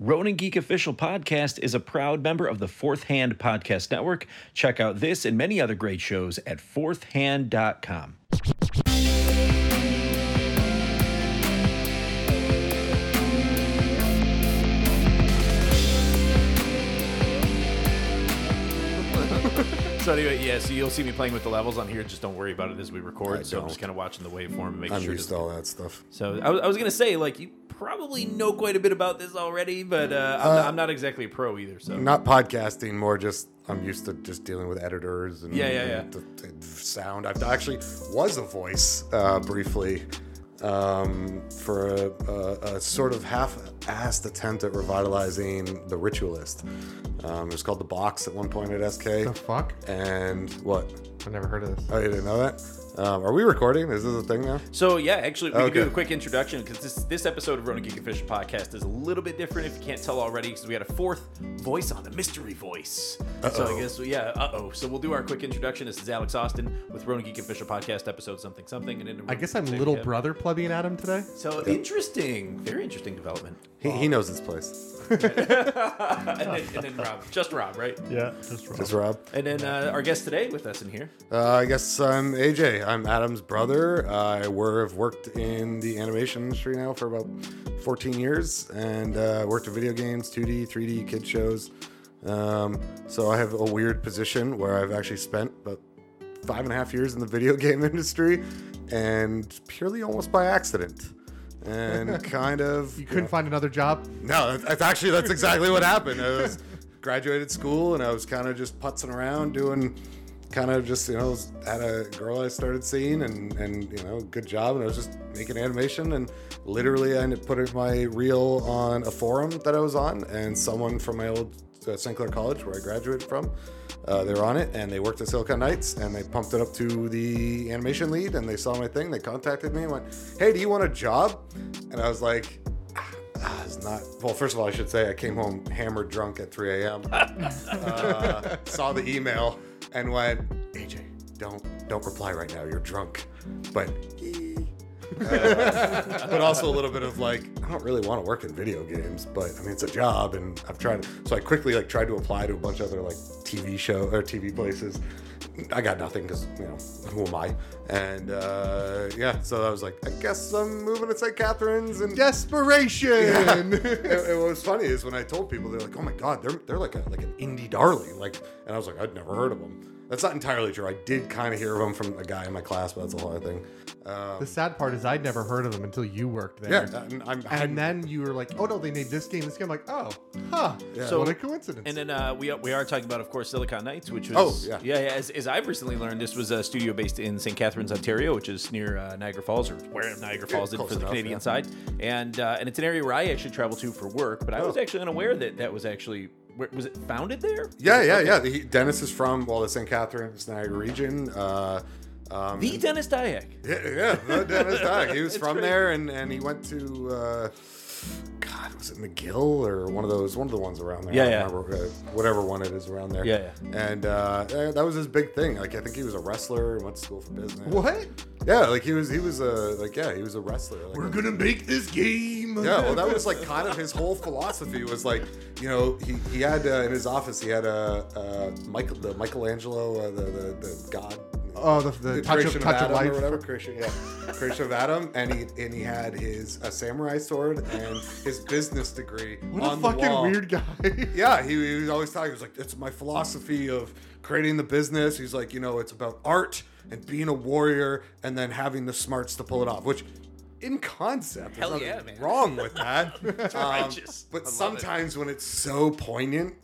Ronin Geek Official Podcast is a proud member of the Fourth Hand Podcast Network. Check out this and many other great shows at fourthhand.com. So anyway, yeah. So you'll see me playing with the levels on here. Just don't worry about it as we record. I so I'm don't. just kind of watching the waveform and making I'm sure. used it to all that stuff. So I was, I was gonna say, like, you probably know quite a bit about this already, but uh, I'm, not, I'm not exactly a pro either. So Not podcasting, more just I'm used to just dealing with editors and Yeah, yeah, yeah. and the- the sound. I've actually was a voice uh, briefly um, for a, a, a sort of half-assed attempt at revitalizing the Ritualist. Um, it was called the Box at one point at SK. The fuck? And what? I've never heard of this. Oh, you didn't know that? Um, are we recording? Is this a thing now? So yeah, actually, we can do a quick introduction because this this episode of Ronin Geek and Official Podcast is a little bit different. If you can't tell already, because we had a fourth voice on, the mystery voice. So I Uh-oh. guess yeah, uh oh. So we'll do our quick introduction. This is Alex Austin with Ronin Geek and Official Podcast episode something something, and then I guess I'm say little Kev. brother plebeian Adam today. So interesting, very interesting development. He, he knows his place. and, then, and then Rob, just Rob, right? Yeah, just wrong. Just Rob. And then uh, our guest today with us in here. Uh, I guess I'm AJ. I'm Adam's brother. I wor- have worked in the animation industry now for about 14 years and uh, worked in video games, 2D, 3D, kid shows. Um, so I have a weird position where I've actually spent about five and a half years in the video game industry and purely almost by accident. And kind of You couldn't find another job? no, that's- that's actually that's exactly what happened. I was graduated school and I was kind of just putzing around doing kind of just you know had a girl I started seeing and and you know good job and I was just making animation and literally I ended up putting my reel on a forum that I was on and someone from my old uh, St. Clair College where I graduated from uh, they were on it and they worked at Silicon Knights and they pumped it up to the animation lead and they saw my thing they contacted me and went hey do you want a job and I was like Ah, it's not. Well, first of all, I should say I came home hammered drunk at 3 a.m. uh, saw the email and went, AJ, don't don't reply right now. You're drunk. But. Uh, but also a little bit of like I don't really want to work in video games, but I mean it's a job, and I've tried. So I quickly like tried to apply to a bunch of other like TV show or TV places. I got nothing because you know who am I? And uh, yeah, so I was like, I guess I'm moving to St. Catharines and Desperation! and, and what was funny is when I told people, they're like, "Oh my god, they're they're like a like an indie darling." Like, and I was like, "I'd never heard of them." That's not entirely true. I did kind of hear of them from a guy in my class, but that's a whole other thing. Um, the sad part is I'd never heard of them until you worked yeah, there. and I'm, And then you were like, oh no, they made this game, this game. I'm like, oh, huh. So- what a coincidence. And then uh, we, are, we are talking about, of course, Silicon Knights, which was Oh, was yeah. yeah, yeah. As, as I've recently learned, this was a studio based in St. Catharines, Ontario, which is near uh, Niagara Falls, or where Niagara Falls is close for the Canadian yeah. side, and uh, and it's an area where I actually travel to for work. But I was Oh. actually unaware that that was actually where, was it founded there? yeah, yeah, Okay. yeah. He, Dennis is from well, the St. Catharines, Niagara region. Uh, um, The Dennis Dyack. Yeah, yeah, the Dennis Dog. He was from great. there, and, and he went to, uh, God, was it McGill or one of those, one of the ones around there? Yeah, I yeah. remember, uh, whatever one it is around there. Yeah, yeah. And uh, yeah, that was his big thing. Like, I think he was a wrestler and went to school for business. what? Yeah, like he was, he was a, like, yeah, he was a wrestler. Like, We're gonna make this game. Yeah, well, that was like kind of his whole philosophy was like, you know, he, he had uh, in his office he had a uh, Michael the Michelangelo uh, the, the the god. Oh, the, the, touch of touch of Adam life. or whatever creation, yeah, creation of Adam, and he and he had his a samurai sword and his business degree What on a the fucking weird guy. Yeah, he, he was always talking. He was like, "It's my philosophy of creating the business." He's like, you know, it's about art and being a warrior, and then having the smarts to pull it off. Which, in concept, there's Hell nothing yeah, man. wrong with that. Um, righteous. I But love it. sometimes when it's so poignant,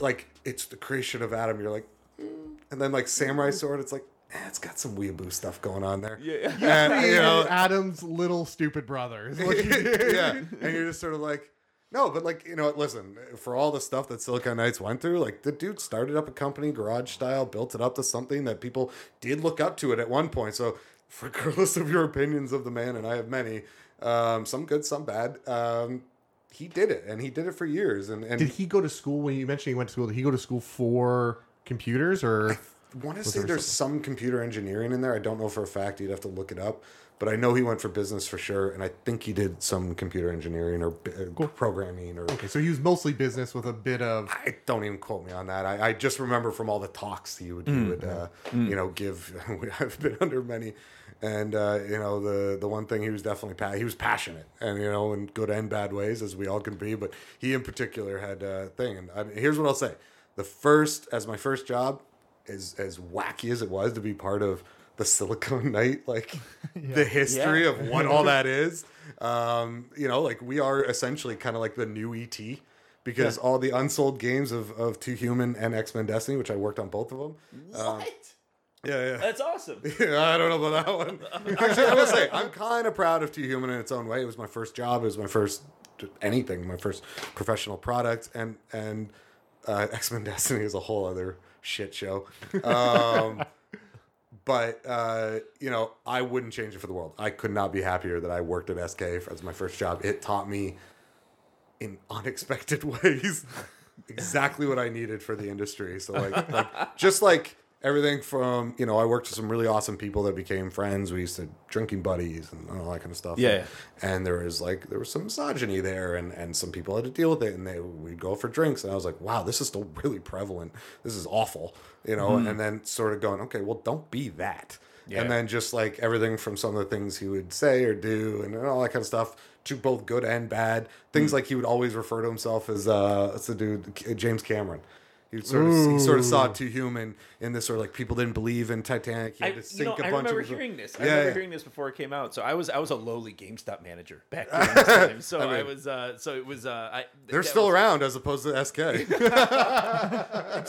like it's the creation of Adam, you're like, mm. and then like samurai sword, it's like. Eh, it's got some weeaboo stuff going on there. Yeah. and, you know, Adam's little stupid brother. is what yeah, and you're just sort of like, no, but like you know, listen, for all the stuff that Silicon Knights went through, like the dude started up a company, garage style, built it up to something that people did look up to it at one point. So, regardless of your opinions of the man, and I have many, um, some good, some bad. Um, he did it, and he did it for years. And and Did he go to school when you mentioned he went to school? Did he go to school for computers or I want to say there's some computer engineering in there. I don't know for a fact. You'd have to look it up. But I know he went for business for sure, and I think he did some computer engineering or uh, programming or. Okay, so he was mostly business with a bit of. I don't even quote me on that. I, I just remember from all the talks he would he would uh, you know give. I've been under many, and uh, you know the the one thing he was definitely pa- he was passionate, and you know in good and bad ways as we all can be. But he in particular had a thing, and I mean, here's what I'll say: the first as my first job, as as wacky as it was to be part of the Silicon Knight, like the history Yeah. of what all that is. Um, you know, like we are essentially kind of like the new ET because all the unsold games of, of Too Human and X Men Destiny, which I worked on both of them. Um, What? Yeah, yeah. That's awesome. Yeah, I don't know about that one. Actually, I will say I'm kind of proud of Too Human in its own way. It was my first job. It was my first anything, my first professional product, and and uh, X Men Destiny is a whole other shit show. Um, but uh, you know, I wouldn't change it for the world. I could not be happier that I worked at SK as my first job. It taught me in unexpected ways exactly what I needed for the industry. So like, like just like everything from you know, I worked with some really awesome people that became friends. We used to drinking buddies and all that kind of stuff. Yeah. And there was like there was some misogyny there, and and some people had to deal with it, and they we'd go for drinks, and I was like, wow, this is still really prevalent. This is awful, you know. And then sort of going, okay, well, don't be that. Yeah. And then just like everything from some of the things he would say or do and all that kind of stuff to both good and bad. Things like he would always refer to himself as uh what's the dude James Cameron. He sort of he sort of saw it Too Human in this sort of like people didn't believe in Titanic. He I, had to you sink know, a I bunch remember of hearing this. I Yeah, remember yeah. hearing this before it came out. So I was I was a lowly GameStop manager back during this time. So I, mean- was uh, so it was uh, I, They're still was, around as opposed to SK.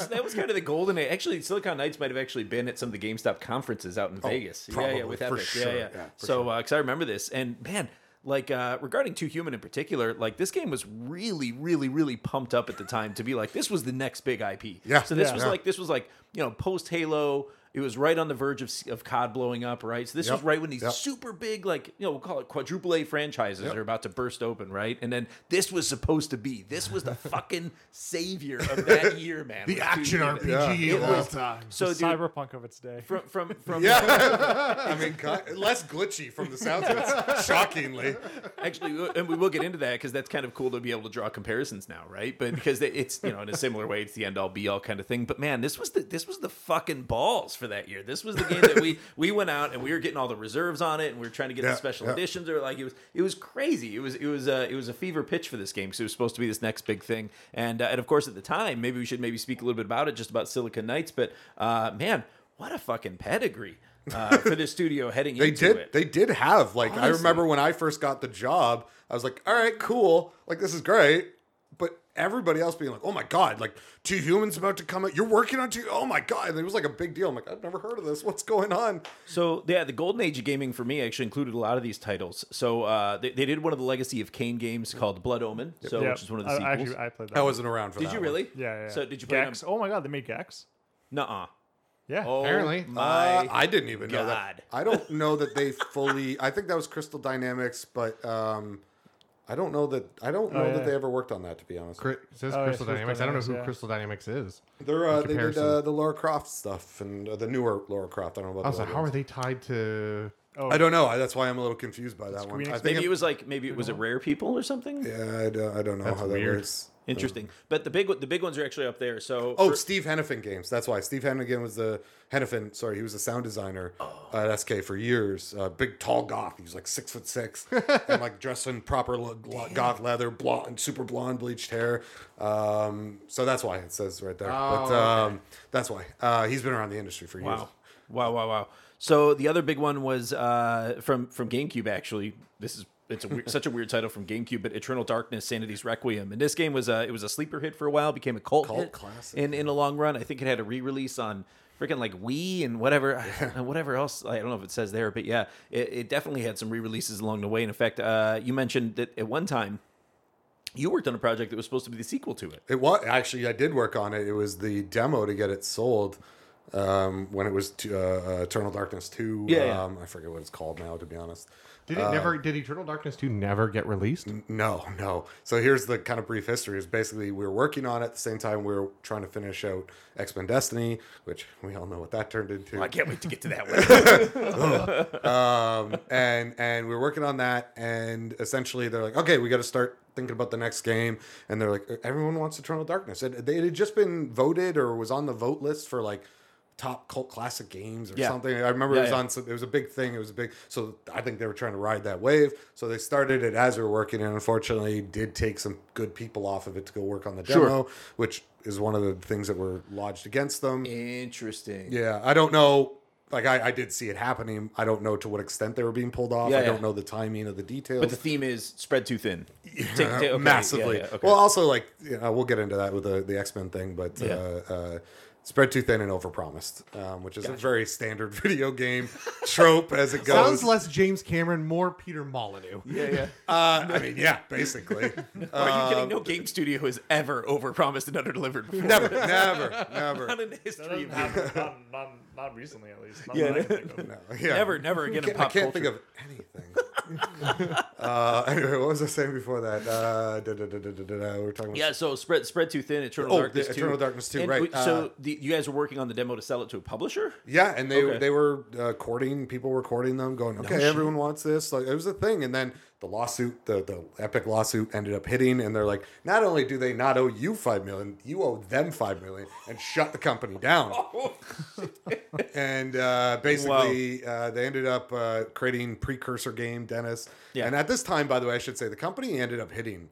That was kind of the golden age. Actually, Silicon Knights might have actually been at some of the GameStop conferences out in Vegas. yeah, yeah, Oh, probably, with for Epic. sure. Yeah, yeah. Yeah, for so because I remember this, and man. Like uh, regarding Too Human in particular, like this game was really, really, really pumped up at the time to be like this was the next big IP. Yeah. So this Yeah. was Yeah. like this was like you know post Halo. It was right on the verge of, of COD blowing up, right? So this Yep. was right when these Yep. super big, like you know, we'll call it quadruple A franchises are about to burst open, right? And then this was supposed to be this was the fucking savior of that year, man. The action Human. RPG It of all was- time. So, the dude, cyberpunk of its day. from from from yeah. I mean, less glitchy from the sounds of it, shockingly. actually, and we will get into that because that's kind of cool to be able to draw comparisons now, right? But because it's you know in a similar way, it's the end all be all kind of thing. But man, this was the this was the fucking balls for that year. This was the game that we we went out and we were getting all the reserves on it, and we were trying to get Yeah, the special yeah. editions. Or like it was it was crazy. It was it was uh, it was a fever pitch for this game because it was supposed to be this next big thing. And uh, and of course at the time, maybe we should maybe speak a little bit about it, just about Silicon Knights. But uh, man, what a fucking pedigree. Uh, for this studio heading They into did. it. They did have like I remember when I first got the job, I was like, "All right, cool. Like this is great." But everybody else being like, "Oh my god! Like Too Humans about to come out. You're working on two. Oh my god!" And it was like a big deal. I'm like, "I've never heard of this. What's going on?" So yeah, the golden age of gaming for me actually included a lot of these titles. So uh, they, they did one of the Legacy of Kain games called Blood Omen, so Yeah, which is one of the I, sequels. Actually, I played that. I wasn't around for did that. Did you one. really? Yeah, yeah. So did you play Gex? Oh my god, they made Gex. Nuh-uh. Yeah. Oh Apparently. my! Uh, I didn't even know that. I don't know that they fully. I think that was Crystal Dynamics, but um, I don't know that. I don't know Oh, yeah. that they ever worked on that. To be honest, Cri- It says Oh, Crystal Crystal Dynamics. I don't know who yeah. Crystal Dynamics is. they're uh, they did uh, the Laura Croft stuff and uh, the newer Laura Croft. I don't know about. I was the like, other how are they tied to? Oh, I don't know. I- That's why I'm a little confused by that one. Squeenix I think Maybe it, it was like maybe it was a rare people or something. Yeah, I don't, I don't know That's how that weird. works. Interesting. But the big the big ones are actually up there. So Oh, for- Steve Henifin games. That's why Steve Henifin was the Henifin. Sorry, he was the sound designer at SK for years. Uh, big, tall goth. He was like six foot six and like dressed in proper lo- lo- goth leather, blonde, super blonde, bleached hair. Um, so that's why it says right there. Oh, but um, that's why uh, he's been around the industry for years. Wow. Wow, wow, wow. So the other big one was uh, from from GameCube. Actually, this is it's a weird, such a weird title from GameCube, but Eternal Darkness: Sanity's Requiem. And this game was a it was a sleeper hit for a while, became a cult, Cult hit classic. in in a long run. I think it had a re release on freaking like Wii and whatever and whatever else. I don't know if it says there, but yeah, it, it definitely had some re releases along the way. And in fact, uh, you mentioned that at one time. You worked on a project that was supposed to be the sequel to it. It was actually I did work on it. It was the demo to get it sold. um, when it was t- uh, uh, Eternal Darkness two. Yeah, yeah. Um, I forget what it's called now, to be honest. Did it never? Did Eternal Darkness two never get released? No, no. So here's the kind of brief history. Is basically we were working on it at the same time we were trying to finish out X Men Destiny, which we all know what that turned into. I can't wait to get to that one. um, and and we were working on that, and essentially they're like, okay, we got to start thinking about the next game, and they're like, everyone wants Eternal Darkness, and it had just been voted or was on the vote list for like top cult classic games or Yeah. something. I remember Yeah, it was yeah. on. some- It was a big thing. It was a big. So I think they were trying to ride that wave. So they started it as we were working, and unfortunately, did take some good people off of it to go work on the Sure. demo, which is one of the things that were lodged against them. Interesting. Yeah, I don't know. Like I, I did see it happening. I don't know to what extent they were being pulled off. I don't know the timing of the details. But the theme is spread too thin. Take- take- okay, yeah, massively. okay. Well, also like you know, we'll get into that with the the X Men thing, but uh, uh, spread too thin and overpromised, um, which is a very standard video game trope as it goes. Sounds less James Cameron, more Peter Molyneux. yeah, yeah. uh, I mean, yeah, basically. Are you kidding? Um, No game studio has ever overpromised and underdelivered before. never, never, never. Not in the history of Not, not, not, not recently, at least. Not Yeah, that I can think of. No, yeah. Never, never again in Can't- I can't culture. think of anything. Uh, anyway, what was I saying before that? Uh, da, da, da, we were talking about Yeah, so spread spread too thin. Eternal Oh, Darkness the 2. Eternal Darkness 2, And right, wait, so uh, the, you guys were working on the demo to sell it to a publisher. Yeah, and they Okay. they were uh, courting people were courting them, going, okay, everyone wants this. Like it was a thing, and then the lawsuit, the the epic lawsuit, ended up hitting, and they're like, not only do they not owe you five million, you owe them five million, and shut the company down. and uh, basically, uh, they ended up uh, creating precursor game, Dennis. Yeah. And at this time, by the way, I should say the company ended up hitting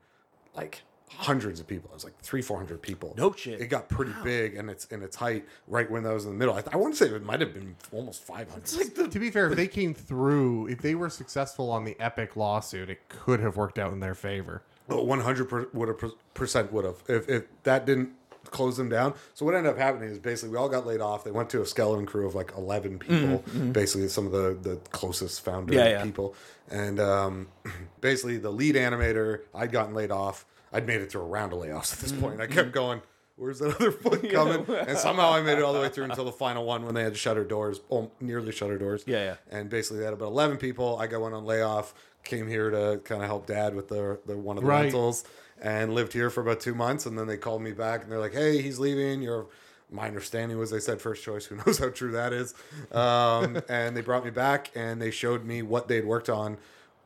like hundreds of people. It was like three, four hundred people. No shit. It got pretty big and its in its height right when that was in the middle. I, I want to say it might have been almost five hundred. To be fair, if they came through, if they were successful on the Epic lawsuit, it could have worked out in their favor. One hundred would have percent would have if if that didn't close them down. So what ended up happening is basically we all got laid off. They went to a skeleton crew of like eleven people, basically some of the the closest founder Mm-hmm, Yeah, yeah. people, and um, basically the lead animator I'd gotten laid off. I'd made it through a round of layoffs at this Mm-hmm, point. I kept going. Where's that other foot coming? and somehow I made it all the way through until the final one when they had to shut her doors, oh, nearly shut her doors. Yeah, yeah. And basically, they had about eleven people. I got one on layoff. Came here to kind of help dad with the the one of the Right. rentals, and lived here for about two months. And then they called me back, and they're like, "Hey, he's leaving. You're." My understanding was they said first choice. Who knows how true that is? Um, and they brought me back, and they showed me what they'd worked on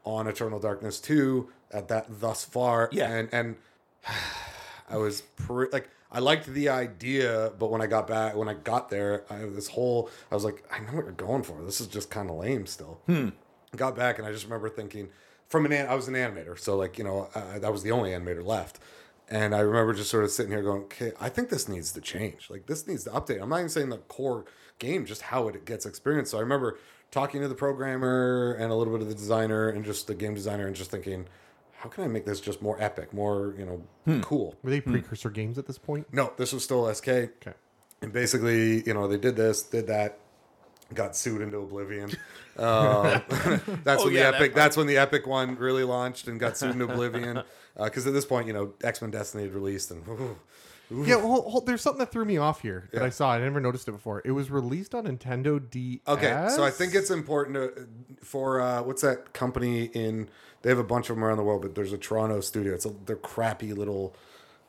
on Eternal Darkness two at that thus far. Yeah. and and I was pre- like, I liked the idea, but when I got back, when I got there, I this whole, I was like, I know what you're going for. This is just kind of lame still. Got back, and I just remember thinking, from an, I was an animator, so like you know, uh, that was the only animator left. And I remember just sort of sitting here going, okay, I think this needs to change. Like this needs to update. I'm not even saying the core game, just how it gets experienced. So I remember talking to the programmer and a little bit of the designer and just the game designer and just thinking, how can I make this just more epic, more, you know, cool? Were they precursor games at this point? No, this was still SK. Okay. And basically, you know, they did this, did that, got sued into oblivion. Um, that's Oh, when yeah, the epic. part. That's when the epic one really launched and got sued into oblivion. Because at this point, you know, X Men Destiny had released, and Yeah, well, hold, hold- there's something that threw me off here that Yeah. I saw. I never noticed it before. It was released on Nintendo DS. okay. So I think it's important to, for uh, what's that company in? They have a bunch of them around the world, but there's a Toronto studio. It's a they're crappy little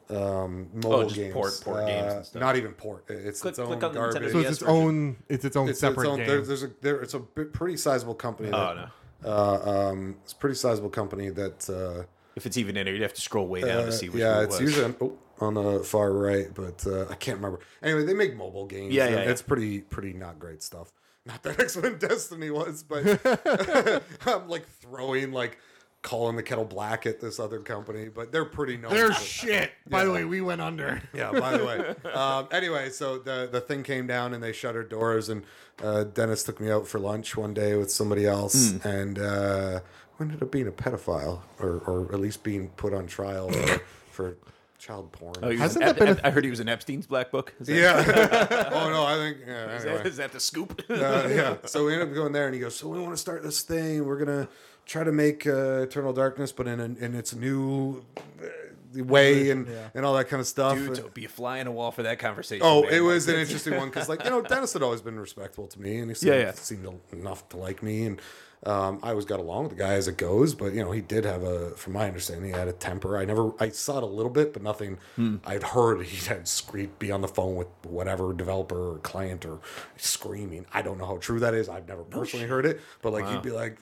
um, mobile Oh, just games. port- port games and Uh, stuff. Not even port. It's Click- its own click on the garbage. so it's its own. It's its own it's separate its own, game. there- there's a there, it's a pretty sizable company. That, Oh, no. uh, um, it's a pretty sizable company that. Uh, If it's even in there, you'd have to scroll way down uh, to see which yeah, one it it's was. usually on, oh, on the far right, but uh, I can't remember. Anyway, they make mobile games. Yeah, and yeah, yeah. It's pretty pretty not great stuff. Not that X Men Destiny was, but I'm like throwing like calling the kettle black at this other company, but they're pretty known. They're for- shit. By the way, we went under. yeah, by the way. Um, anyway, so the the thing came down and they shut her doors, and uh, Dennis took me out for lunch one day with somebody else, Hmm. and uh, we ended up being a pedophile, or or at least being put on trial for, for child porn. Oh, Hasn't an that been Ep- I heard he was in Epstein's black book. Is that, yeah. oh no, I think. Yeah, is, that, is that the scoop? Uh, yeah. So we ended up going there, and he goes, "So we want to start this thing. We're gonna try to make uh, Eternal Darkness, but in a, in its new uh, way and Yeah. and all that kind of stuff. Dude, so be a fly on a wall for that conversation. Oh, man. it was an interesting one because, like, you know, Dennis had always been respectful to me, and he seemed, Yeah, yeah. seemed enough to like me, and um, I always got along with the guy as it goes. But you know, he did have a, from my understanding, he had a temper. I never, I saw it a little bit, but nothing. Hmm. I'd heard he had scream, be on the phone with whatever developer or client or screaming. I don't know how true that is. I've never personally heard it, but like he'd be like,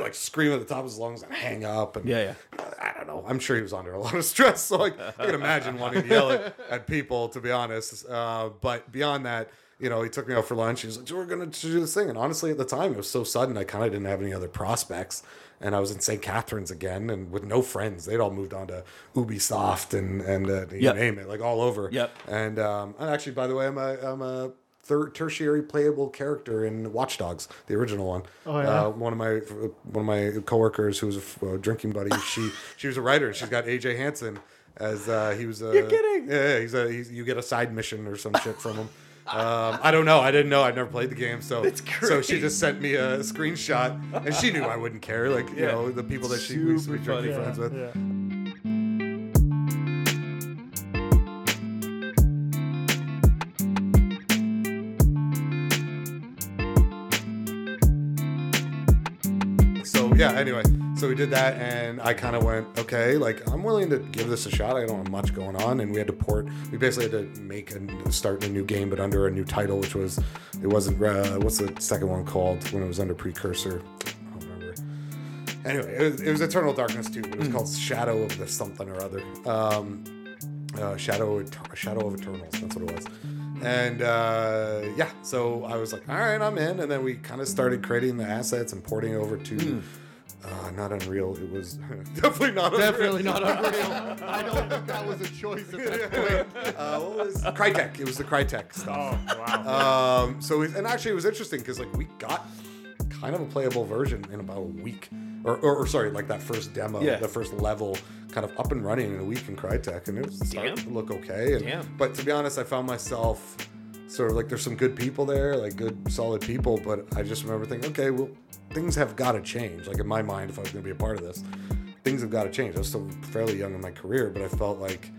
like scream at the top of his lungs and hang up, and Yeah, I don't know. I'm sure he was under a lot of stress. So like I can imagine wanting to yell at, at people, to be honest. Uh, but beyond that, you know, he took me out for lunch. He was like, "So "We're gonna do this thing." And honestly, at the time, it was so sudden. I kind of didn't have any other prospects. And I was in St. Catharines again, and with no friends. They'd all moved on to Ubisoft and and uh, you Yep. name it, like all over. Yep. And um, and actually, by the way, I'm a I'm a third tertiary playable character in Watch Dogs, the original one. Oh, yeah? Uh, one of my one of my coworkers who was a f- a drinking buddy. She she was a writer. and She's got AJ Hansen as uh, he was. A, You're kidding. Yeah, yeah, he's a he's, you get a side mission or some shit from him. Um, I don't know. I didn't know. I've never played the game, so so she just sent me a screenshot, and she knew I wouldn't care. Like you Yeah. know, the people that she to be Super friends with. Yeah. so yeah anyway so we did that and i kind of went okay like i'm willing to give this a shot. I don't have much going on. And we had to port we basically had to make and start a new game but under a new title which was it wasn't uh, what's the second one called when it was under precursor? I don't remember. Anyway it was, it was eternal darkness 2 but it was called shadow of the something or other. Um uh, shadow shadow of eternals that's what it was. And uh, yeah so i was like all right i'm in. And then we kind of started creating the assets and porting over to uh, not unreal it was definitely not Definitely unreal. not unreal. I don't think that was a choice at that point. uh, what was crytek it was the crytek stuff Oh wow. um, so we, and actually it was interesting because like we got kind of a playable version in about a week or, or, or sorry like that first demo Yeah. the first level kind of up and running in a week in crytek and it was starting Damn. to look okay and, Damn. but to be honest i found myself sort of like there's some good people there like good solid people but i just remember thinking okay well things have got to change like in my mind if i was going to be a part of this things have got to change i was still fairly young in my career but i felt like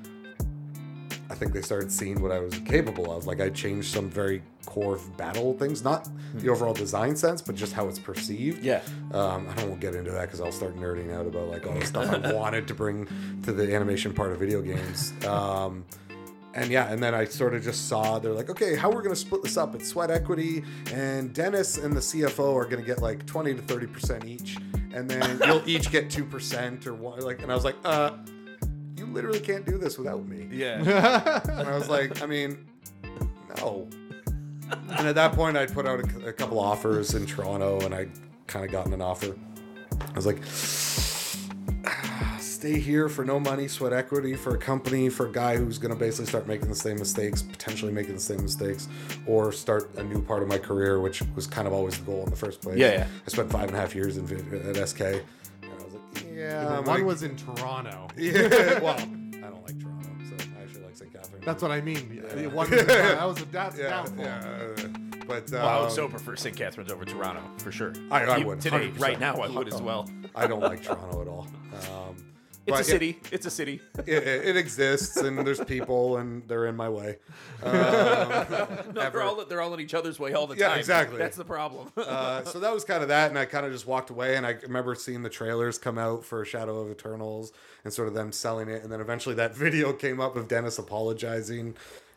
I think they started seeing what I was capable of. Like I changed some very core battle things, not the overall design sense, but just how it's perceived. Yeah. Um, I don't want to get into that because I'll start nerding out about like all the stuff I wanted to bring to the animation part of video games. Um, and yeah, and then I sort of just saw they're like, okay, how we're gonna split this up? It's sweat equity, and Dennis and the CFO are gonna get like twenty to thirty percent each, and then you'll each get two percent or one. Like, and I was like, uh, you literally can't do this without me. Yeah. And I was like, I mean, no. And at that point, I'd put out a, a couple offers in Toronto, and I'd kind of gotten an offer. I was like, stay here for no money, sweat equity for a company, for a guy who's going to basically start making the same mistakes, potentially making the same mistakes, or start a new part of my career, which was kind of always the goal in the first place. Yeah, yeah. I spent five and a half years in, at SK, and I was like, yeah, But one like- was in Toronto. yeah, well, I don't like Toronto, so I actually like St. Catherine. That's what I mean. Yeah. One was in that was a that's yeah, downfall. yeah. But um, Well, I would so prefer St. Catharines over Toronto for sure. I- I Even would, today, 100%. right now, I would as well. I don't like Toronto at all. Um, It's but a city. It's a city. It, it, it exists, and there's people, and they're in my way. Um, No, they're all they're all in each other's way all the Yeah, time. exactly. That's the problem. uh, so that was kind of that, and I kind of just walked away. And I remember seeing the trailers come out for Shadow of Eternals, and sort of them selling it. And then eventually that video came up of Dennis apologizing,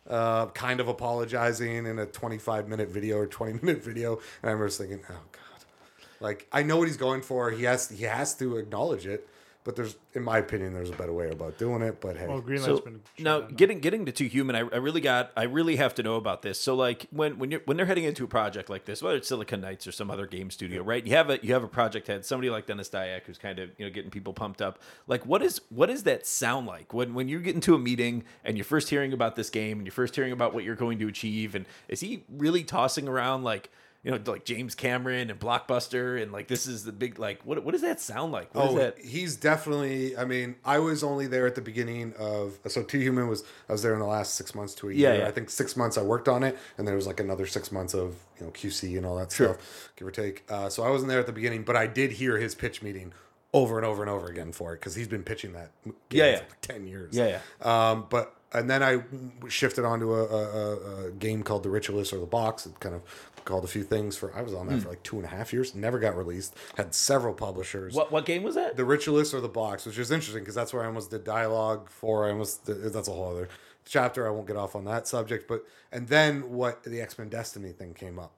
uh, kind of apologizing in a 25 minute video or 20 minute video. And I remember just thinking, oh god, like I know what he's going for. He has he has to acknowledge it. But there's, in my opinion, there's a better way about doing it. But hey, Well, Greenlight's so been now getting getting to Too Human I, I really got i really have to know about this. So like when when you're when they're heading into a project like this whether it's silicon knights or some other game studio right? You have a you have a project head somebody like dennis dyack who's kind of you know getting people pumped up. Like what is what does that sound like? When when you get into a meeting and you're first hearing about this game and you're first hearing about what you're going to achieve and is he really tossing around like you know like james cameron and blockbuster and like this is the big like what what does that sound like what is Oh, that he's definitely. I mean, I was only there at the beginning of. So, Two Human was. I was there in the last six months to a year. yeah. I think six months I worked on it, and there was like another six months of you know QC and all that stuff, give or take. Uh, so I wasn't there at the beginning, but I did hear his pitch meeting over and over and over again for it because he's been pitching that game Yeah, yeah. for like ten years. Yeah, Um, but and then I shifted onto a, a, a game called The Ritualist or The Box. It kind of called a few things for. I was on that Hmm. for like two and a half years. Never got released. Had several publishers. What what game was that? The Ritualist or The Box, which is interesting because that's where I almost did dialogue for. I almost did, that's a whole other chapter. I won't get off on that subject. But and then what the X Men Destiny thing came up.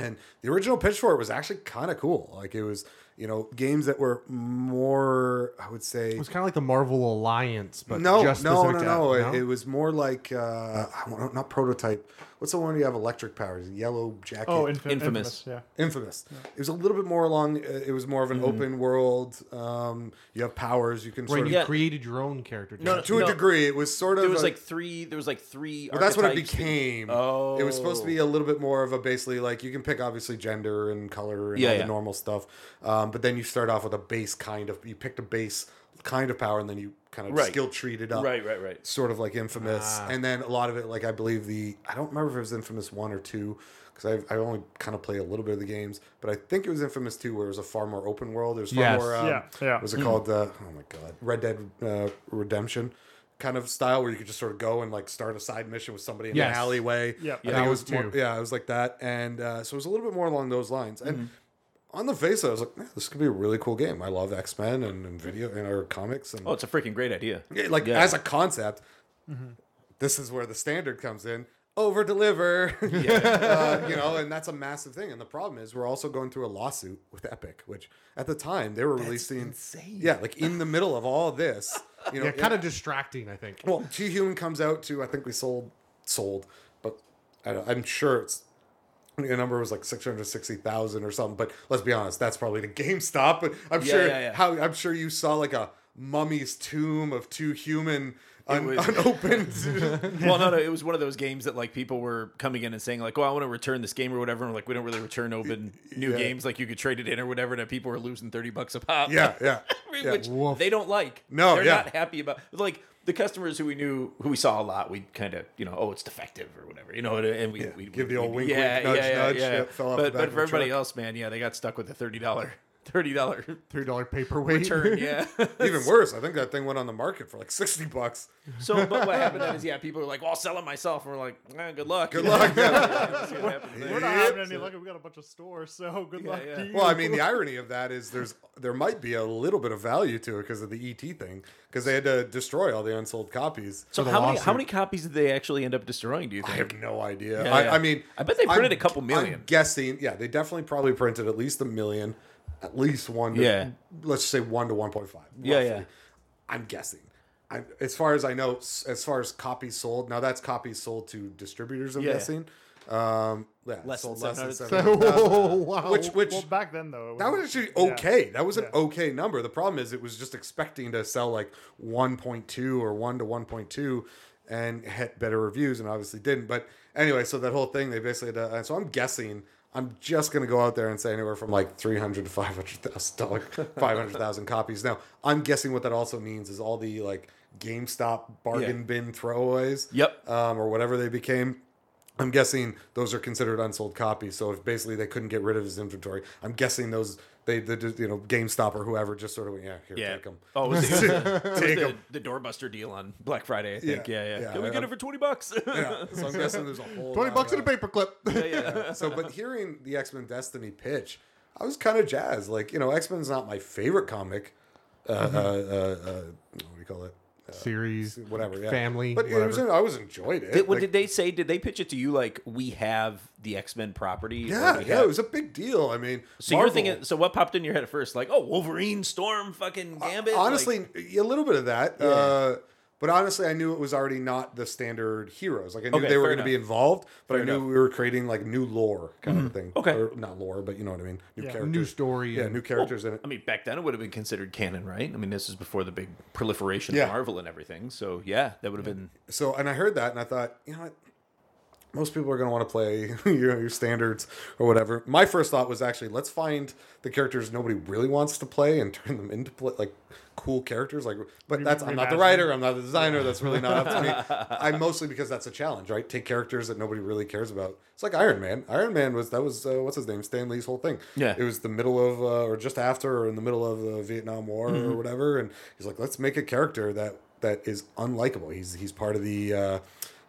And the original pitch for it was actually kind of cool. Like it was, you know, games that were more, I would say, It was kind of like the Marvel Alliance, but no, just no, no, specific no, It, it was more like uh, I don't not prototype. What's the one where you have electric powers? Yellow jacket. Oh, infin- Infamous. infamous. Yeah. Infamous. It was a little bit more along. Uh, it was more of an open world. Um, you have powers. You can Right, sort you of Yeah. created your own character. No, didn't to a degree. It was sort of. there was a- like three. There was like three. Well, that's what it archetypes that- became. Oh. It was supposed to be a little bit more of a basically like you can pick obviously gender and color and Yeah, all yeah. the normal stuff, um, but then you start off with a base kind of you picked a base kind of power and then you kind of Right. skill treat it up, Right, right, right. Sort of like Infamous, Ah. and then a lot of it like I believe the I don't remember if it was Infamous one or two because I I only kind of play a little bit of the games, but I think it was Infamous two where it was a far more open world. There's far Yes. more. Um, Yeah, yeah. Was it called? Uh, oh my god, Red Dead uh, Redemption. Kind of style where you could just sort of go and like start a side mission with somebody in Yes. an alleyway. Yeah. I Yeah, think it was was more, yeah, it was like that, and uh, so it was a little bit more along those lines. And on the face, of it, I was like, man, this could be a really cool game. I love X Men and, and video and our comics, and Oh, it's a freaking great idea. Yeah, like Yeah. as a concept. This is where the standard comes in. Over deliver, uh, you know, and that's a massive thing. And the problem is, we're also going through a lawsuit with Epic, which at the time they were releasing, insane. yeah, like in the middle of all this, you know, Yeah, kind of distracting, I think. well, Too Human comes out to I think we sold sold, but I don't, I'm sure it's the number was like six hundred sixty thousand or something. But let's be honest, that's probably the GameStop. But I'm Yeah, sure yeah, yeah. how I'm sure you saw like a mummy's tomb of Too Human un, was- unopened. well, no, no, it was one of those games that like people were coming in and saying like, "Oh, I want to return this game or whatever." And like, we don't really return open new Yeah. games. Like, you could trade it in or whatever, and people were losing thirty bucks a pop. yeah, yeah, yeah. which Woof. they don't like. No, they're yeah. not happy about. Like the customers who we knew, who we saw a lot, we kind of, you know, oh, it's defective or whatever, you know, and we, Yeah, we give we- the old we- wink, wink, nudge, nudge, yeah, fell off the but but for everybody truck. else, man, yeah, they got stuck with a thirty dollar, thirty dollar Three dollar paperweight. return. Yeah. Even worse, I think that thing went on the market for like sixty bucks. So, but what happened then is, yeah, people were like, "Well, I'll sell it myself," and we're like, eh, "Good luck." Good luck. Yeah, see what. We're not having any luck. We got a bunch of stores, so good Yeah, luck yeah. to you. Well, I mean, the irony of that is there's there might be a little bit of value to it because of the ET thing because they had to destroy all the unsold copies. So how many how many copies did they actually end up destroying? Do you I have no idea. Yeah, I, yeah. I mean, I bet they printed I'm- a couple million. I'm guessing, yeah, they definitely probably printed at least a million, at least one. To, Yeah. let's say one to one point five. Yeah, yeah. I'm guessing. I, as far as I know, as far as copies sold, now that's copies sold to distributors. I'm Yeah. guessing. Um, yeah, Less sold than less than 700,000. 700,000. oh, wow. Which, which well, back then though, it that was was- actually yeah. okay. That was an Yeah. okay number. The problem is it was just expecting to sell like 1.2 or 1 to 1.2 and hit better reviews and obviously didn't. But anyway, so that whole thing they basically had to, so I'm guessing I'm just going to go out there and say anywhere from like 300 to 500,000 dollar 500,000 copies. Now, I'm guessing what that also means is all the like GameStop bargain Yeah. bin throwaways Yep. um, or whatever they became. I'm guessing those are considered unsold copies. So if basically they couldn't get rid of his inventory, I'm guessing those they the you know GameStop or whoever just sort of went, yeah here Yeah. take them. Oh, it was, the, it was the- Take the, 'em. the doorbuster deal on Black Friday. I think. Yeah, Yeah, yeah. yeah, Can we get it for twenty bucks? Yeah, so I'm guessing there's a whole Twenty bucks in a paperclip. yeah, yeah. so but hearing the X Men Destiny pitch, I was kind of jazzed. Like you know, X Men's not my favorite comic. Uh, Mm-hmm. uh, uh, uh, what do you call it? Series, Whatever, yeah. family, But it was. I was enjoyed it. Did, Like, did they say? Did they pitch it to you like we have the X Men property? yeah, we yeah, have- it was a big deal. I mean, So Marvel- you're thinking? So what popped in your head at first? Like, oh, Wolverine, Storm, fucking Gambit. Like- honestly a little bit of that uh but honestly i knew it was already not the standard heroes like i knew Okay, they were going to be involved but Fair i knew enough. Mm-hmm. we were creating like new lore kind of a thing Okay. or not lore but you know what i mean new Yeah. characters New story yeah and- new characters in it I mean, back then it would have been considered canon, right? I mean, this is before the big proliferation Yeah. of Marvel and everything. So yeah, that would have been. so and i heard that and i thought you know what most people are going to want to play your, your standards or whatever. My first thought was actually let's find the characters nobody really wants to play and turn them into play, like cool characters. Like, but that's I'm not the writer, I'm not the designer. That's really not up to me. I'm mostly because that's a challenge, right? Take characters that nobody really cares about. It's like Iron Man. Iron Man was that was uh, what's his name, Stan Lee's whole thing. Yeah. it was the middle of uh, or just after or in the middle of the Vietnam War or whatever, and he's like, let's make a character that that is unlikable. He's he's part of the uh,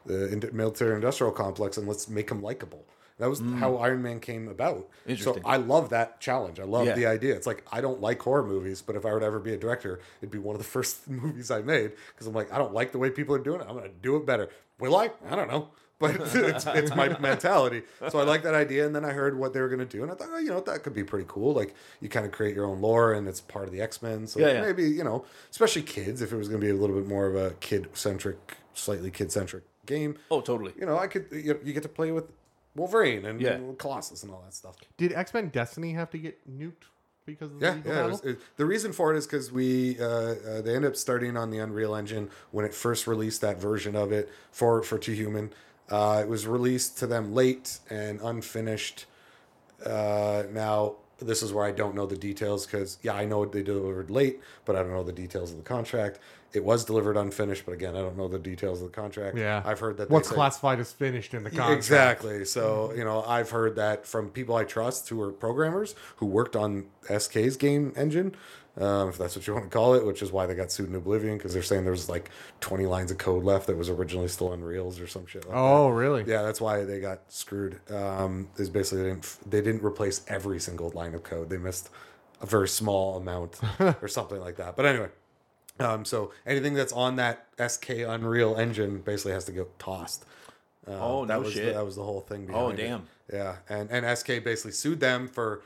Uh, the ind- military industrial complex, and let's make him likable. That was how mm. Iron Man came about. So I love that challenge. I love Yeah. the idea. It's like I don't like horror movies, but if I were to ever be a director, it'd be one of the first movies I made because I'm like I don't like the way people are doing it. I'm gonna do it better. Will I? I don't know. But it's, it's my mentality. So I like that idea. And then I heard what they were going to do. And I thought, oh, you know, that could be pretty cool. Like you kind of create your own lore and it's part of the X Men. So Yeah, yeah. maybe, you know, especially kids, if it was going to be a little bit more of a kid centric, slightly kid centric game, Oh, totally. you know, I could, you, you get to play with Wolverine and Yeah. Colossus and all that stuff. Did X Men Destiny have to get nuked because of the Yeah, legal yeah. It was, it, the reason for it is because we uh, uh, they ended up starting on the Unreal Engine when it first released that version of it for for Too Human. Uh, it was released to them late and unfinished. Uh, now this is where I don't know the details because yeah, I know they delivered late, but I don't know the details of the contract. It was delivered unfinished, but again, I don't know the details of the contract. yeah, I've heard that what's say- classified as finished in the contract. Exactly. So, you know, I've heard that from people I trust who are programmers who worked on SK's game engine, um, if that's what you want to call it, which is why they got sued in Oblivion because they're saying there was like 20 lines of code left that was originally still on Reels or some shit like that. Oh, really? Yeah, that's why they got screwed. Um, is basically they didn't they didn't replace every single line of code. They missed a very small amount or something like that. But anyway, um, so anything that's on that SK Unreal engine basically has to get tossed. Uh, Oh, that no was shit. The, that was the whole thing. Oh, behind it. damn. Yeah, and and SK basically sued them for.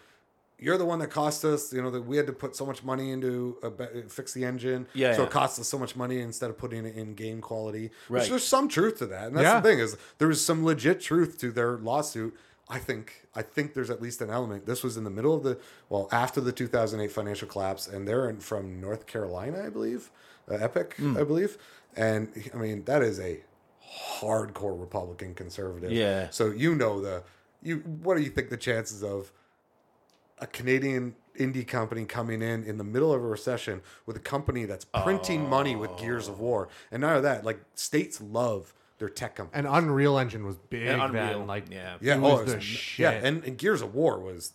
You're the one that cost us, you know, that we had to put so much money into a, fix the engine. Yeah, So yeah. it cost us so much money instead of putting it in game quality. Which Right. there's some truth to that. And that's Yeah. the thing is there was some legit truth to their lawsuit. I think I think there's at least an element. This was in the middle of the well after the 2008 financial collapse, and they're in, from North Carolina, I believe, uh, Epic, Hmm. I believe. And I mean that is a hardcore Republican conservative. Yeah. So you know the you. What do you think the chances of a Canadian indie company coming in in the middle of a recession with a company that's printing money with Gears of War, and none of that. Like states love their tech companies. And Unreal Engine was big And then. Unreal, Like, yeah. yeah, it oh, was it the shit. yeah, and, and Gears of War was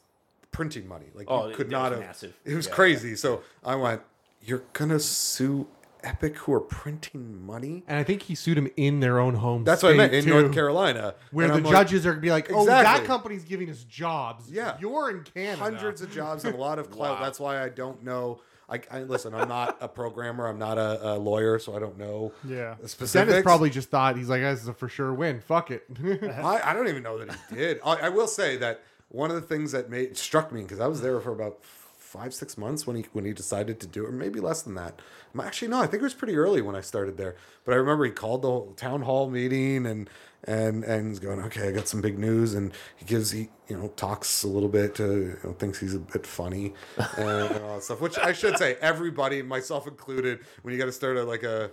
printing money. Like Oh, you could it not was have. massive. It was Yeah. crazy. So I went, "You're gonna sue Epic, who are printing money?" and I think he sued him in their own home. That's what I meant in too, North Carolina, where the I'm like, judges are gonna be like, "Oh, Exactly. that company's giving us jobs. Yeah. you're in Canada. hundreds of jobs and a lot of clout. Wow. That's why I don't know. I, I listen. I'm not a programmer. I'm not a, a lawyer, so I don't know Yeah. specifics. Dennis probably just thought he's like, "This is a for sure win. Fuck it." I, I don't even know that he did. I, I will say that one of the things that made struck me because I was there for about five six months when he when he decided to do it, or maybe less than that. Actually, no, I think it was pretty early when I started there. But I remember he called the town hall meeting and and and he's going, okay, I got some big news, and he gives he you know talks a little bit, to, you know, thinks he's a bit funny and, and all that stuff. Which I should say, everybody, myself included, when you got to start a, like a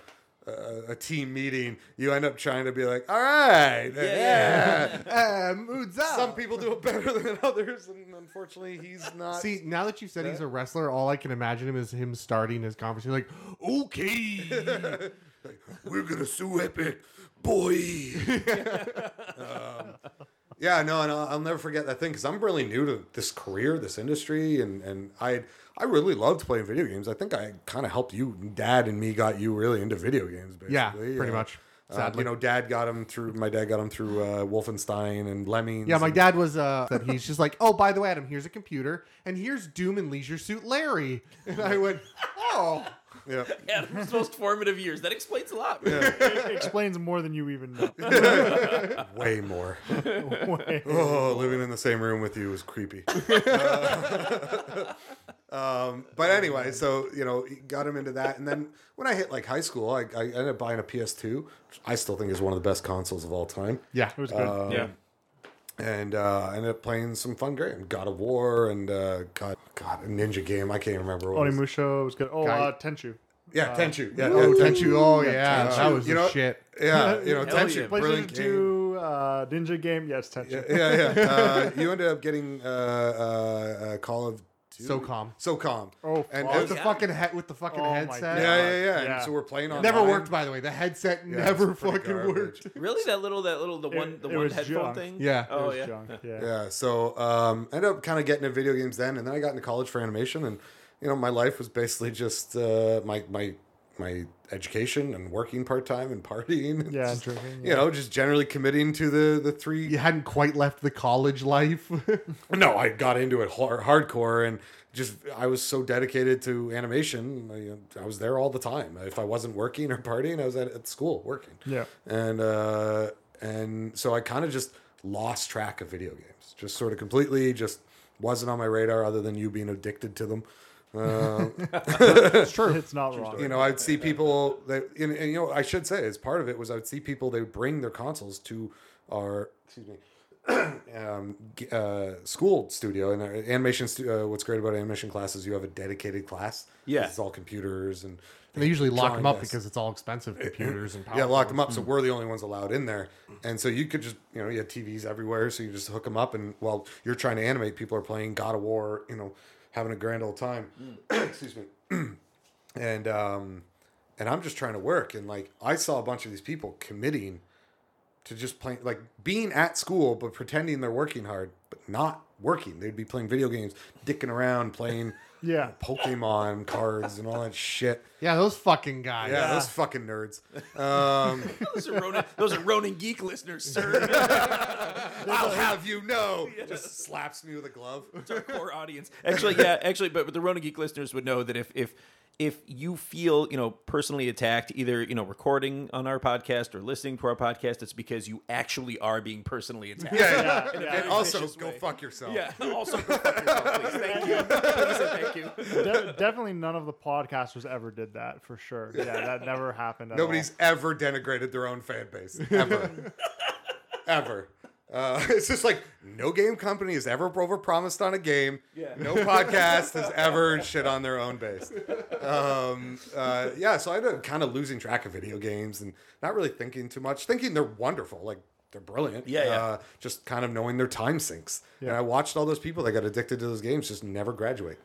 a, a team meeting, you end up trying to be like, all right, yeah. uh, moods up. Some people do it better than others, and unfortunately, he's not. See, now that you said he's a wrestler, all I can imagine him is him starting his conversation like, "Okay, we're gonna sue Epic, boy. um, yeah, no, and I'll, I'll never forget that thing because I'm really new to this career, this industry, and and I I really loved playing video games. I think I kind of helped you, Dad, and me got you really into video games. Basically, Yeah, pretty Uh, much, um, sadly. you know, Dad got him through. My dad got him through uh, Wolfenstein and Lemmings. Yeah, my and- dad was uh that he's just like, oh, by the way, Adam, here's a computer, and here's Doom and Leisure Suit Larry, and I went, oh, Yeah. Adam's most formative years. That explains a lot. It explains more than you even know. way more. Way. Oh, living in the same room with you is creepy. Uh, um, but anyway, so you know, he got him into that, and then when I hit like high school, I, I ended up buying a PS2, which I still think is one of the best consoles of all time, yeah, It was good. yeah. And uh, ended up playing some fun game, God of War, and uh, God, God, a ninja game. I can't remember what. It was. Was good. Oh, Guy- uh, Tenchu. Yeah, Tenchu. Yeah, oh, yeah, Tenchu, oh yeah, Tenchu. that was You know- shit. Yeah, you know, Tenchu, yeah. brilliant PlayStation game. 2 uh, ninja game? Yes, Tension. yeah, yeah. Uh, you ended up getting uh, uh, Call of Duty. SOCOM. SOCOM. Oh, and fuck. with the yeah. fucking head with the fucking Oh headset. God. yeah, yeah, yeah, Yeah. And so we're playing on. Never worked, by the way. The headset Yeah, never fucking garbage. worked. Really, that little, that little, the It- one, the it one headphone junk. thing. Yeah. It Oh was yeah. junk, Yeah. Yeah, so um, I ended up kind of getting into video games then, and then I got into college for animation, and you know my life was basically just uh, my my my education and working part time and partying. and Yeah, just, drinking, You know, just generally committing to the the three. You hadn't quite left the college life. No, I got into it hard, hardcore, and just I was so dedicated to animation. I, I was there all the time. If I wasn't working or partying, I was at, at school working. Yeah. and uh, and so I kind of just lost track of video games. Just sort of completely just wasn't on my radar, other than you being addicted to them. Uh, It's true. It's not wrong. you know, I'd see people that, and, and you know, I should say, as part of it was I'd see people they would bring their consoles to our excuse me. um, uh, school studio and our animation. Stu- uh, what's great about animation classes, you have a dedicated class. Yeah. it's all computers and And they usually lock them up desks. because it's all expensive computers and power. Yeah, lock them up. So Hmm. we're the only ones allowed in there. And so you could just, you know, you had TVs everywhere. So you just hook them up. And while you're trying to animate, people are playing God of War, you know, having a grand old time. Hmm. Excuse me. and, um, and I'm just trying to work. And like, I saw a bunch of these people committing to just playing, like being at school, but pretending they're working hard, but not working. They'd be playing video games, dicking around, playing Yeah. Pokemon cards and all that shit. Yeah, those fucking guys. Yeah, those fucking nerds. Um, Those are Ronin, those are Ronin geek listeners, sir. I'll have you know. Just slaps me with a glove. It's our core audience. Actually, yeah, actually, but the Ronin Geek listeners would know that if if if you feel you know personally attacked, either you know recording on our podcast or listening to our podcast, it's because you actually are being personally attacked. Yeah, Yeah, yeah. yeah. And also, go way. fuck yourself. Yeah. Also, go fuck yourself, please. Thank you. Thank you. De- definitely none of the podcasters ever did that for sure. Yeah, that never happened. At Nobody's all. ever denigrated their own fan base. Ever. ever. Uh, it's just like no game company has ever overpromised on a game. Yeah. No podcast has ever shit on their own base. Um, uh, yeah, so I ended up kind of losing track of video games and not really thinking too much. Thinking they're wonderful, like they're brilliant. Yeah, yeah. Uh, just kind of knowing their time sinks. Yeah. And. I watched all those people that got addicted to those games just never graduate.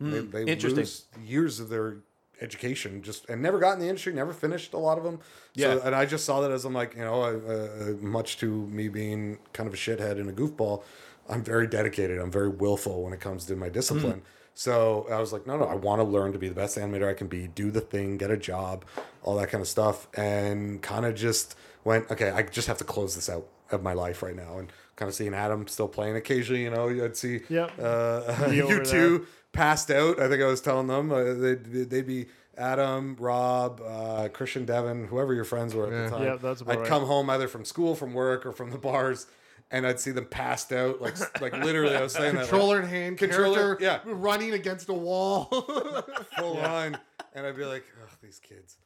they they interesting. lose years of their education just and never got in the industry, never finished a lot of them. So, Yeah. and I just saw that as I'm like, you know, uh, uh, much to me being kind of a shithead and a goofball, I'm very dedicated. I'm very willful when it comes to my discipline. So I was like, no, no, I want to learn to be the best animator I can be, do the thing, get a job, all that kind of stuff, and kind of just went, okay, I just have to close this out of my life right now, and kind of seeing Adam still playing occasionally. You know, I'd see Yep. uh, you two passed out. I think I was telling them uh, they'd, they'd be Adam, Rob, uh, Christian, Devin, whoever your friends were at Yeah. the time. Yeah, that's about I'd right. come home either from school, from work, or from the bars, and I'd see them passed out. Like, like literally, I was saying that. like, Controller in hand, Controller, yeah. running against a wall. full on, and I'd be like, "Oh, these kids,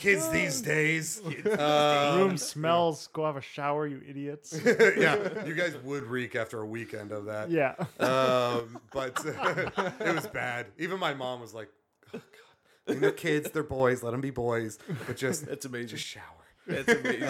kids these days." Room smells. Go have a shower, you idiots. yeah, you guys would reek after a weekend of that. yeah. Um, but it was bad. Even my mom was like, "Oh God, they're kids, they're boys. Let them be boys, but just That's amazing. just shower." That's amazing.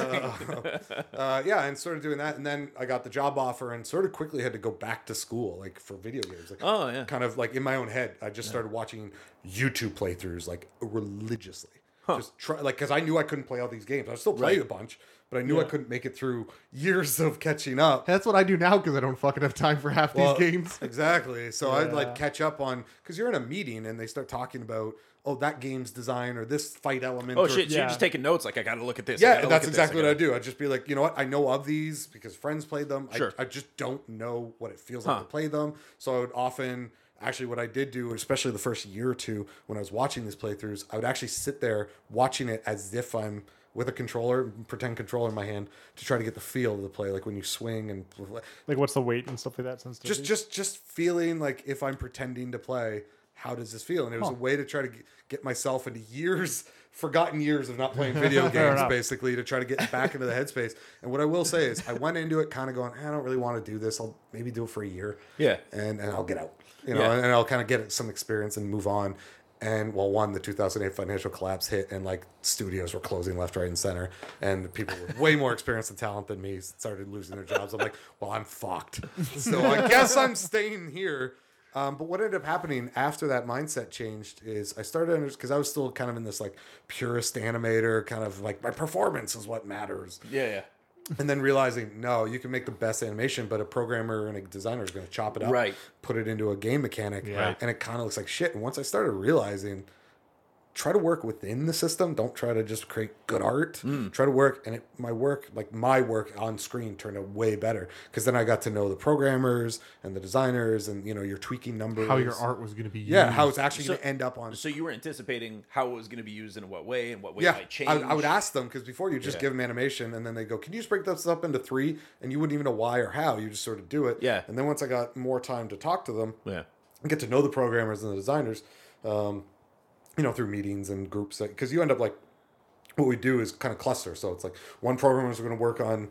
Uh, yeah, and started doing that, and then I got the job offer, and sort of quickly had to go back to school, like for video games. Like, Oh, yeah. kind of like in my own head, I just started watching YouTube playthroughs like religiously. Just try like because I knew I couldn't play all these games. I still played Right. a bunch, but I knew I couldn't make it through years of catching up. That's what I do now because I don't fucking have time for half Well, these games. Exactly. So I'd like catch up on because you're in a meeting and they start talking about oh that game's design or this fight element. Oh or, shit! So Yeah. you're just taking notes. Like I got to look at this. Yeah, that's look at this, exactly what I do. I'd just be like, you know what? I know of these because friends played them. Sure. I, I just don't know what it feels Huh. like to play them. So I would often, actually, what I did do, especially the first year or two when I was watching these playthroughs, I would actually sit there watching it as if I'm with a controller, pretend controller in my hand, to try to get the feel of the play, like when you swing and Like what's the weight and stuff like that? Sensitivity. just just just feeling like if I'm pretending to play, how does this feel? And it was a way to try to get myself into years, forgotten years of not playing video games, basically to try to get back into the headspace. And what I will say is, I went into it kind of going, eh, I don't really want to do this. I'll maybe do it for a year, Yeah. and and I'll get out, you know, Yeah. and I'll kind of get some experience and move on. And well, one, the 2008 financial collapse hit, and like studios were closing left, right, and center, and people with way more experience and talent than me started losing their jobs. I'm like, well, I'm fucked. So I guess I'm staying here. Um, but what ended up happening after that mindset changed is I started because I was still kind of in this like purist animator kind of like my performance is what matters Yeah, yeah. And then realizing no you can make the best animation but a programmer and a designer is going to chop it up Right. put it into a game mechanic Yeah. and it kind of looks like shit and once i started realizing try to work within the system don't try to just create good art Mm. try to work and it, my work like my work on screen turned out way better because then i got to know the programmers and the designers and you know you're tweaking numbers How your art was going to be used. yeah how it's actually So- going to end up on So you were anticipating how it was going to be used in what way and what way it yeah, might change. I, I would ask them because before you just Yeah. give them animation and then they go, "Can you just break this up into three? And you wouldn't even know why or how. You just sort of do it. Yeah. And then once I got more time to talk to them, Yeah. and get to know the programmers and the designers, um, you know, through meetings and groups, because you end up like what we do is kind of cluster. So it's like one programmer is going to work on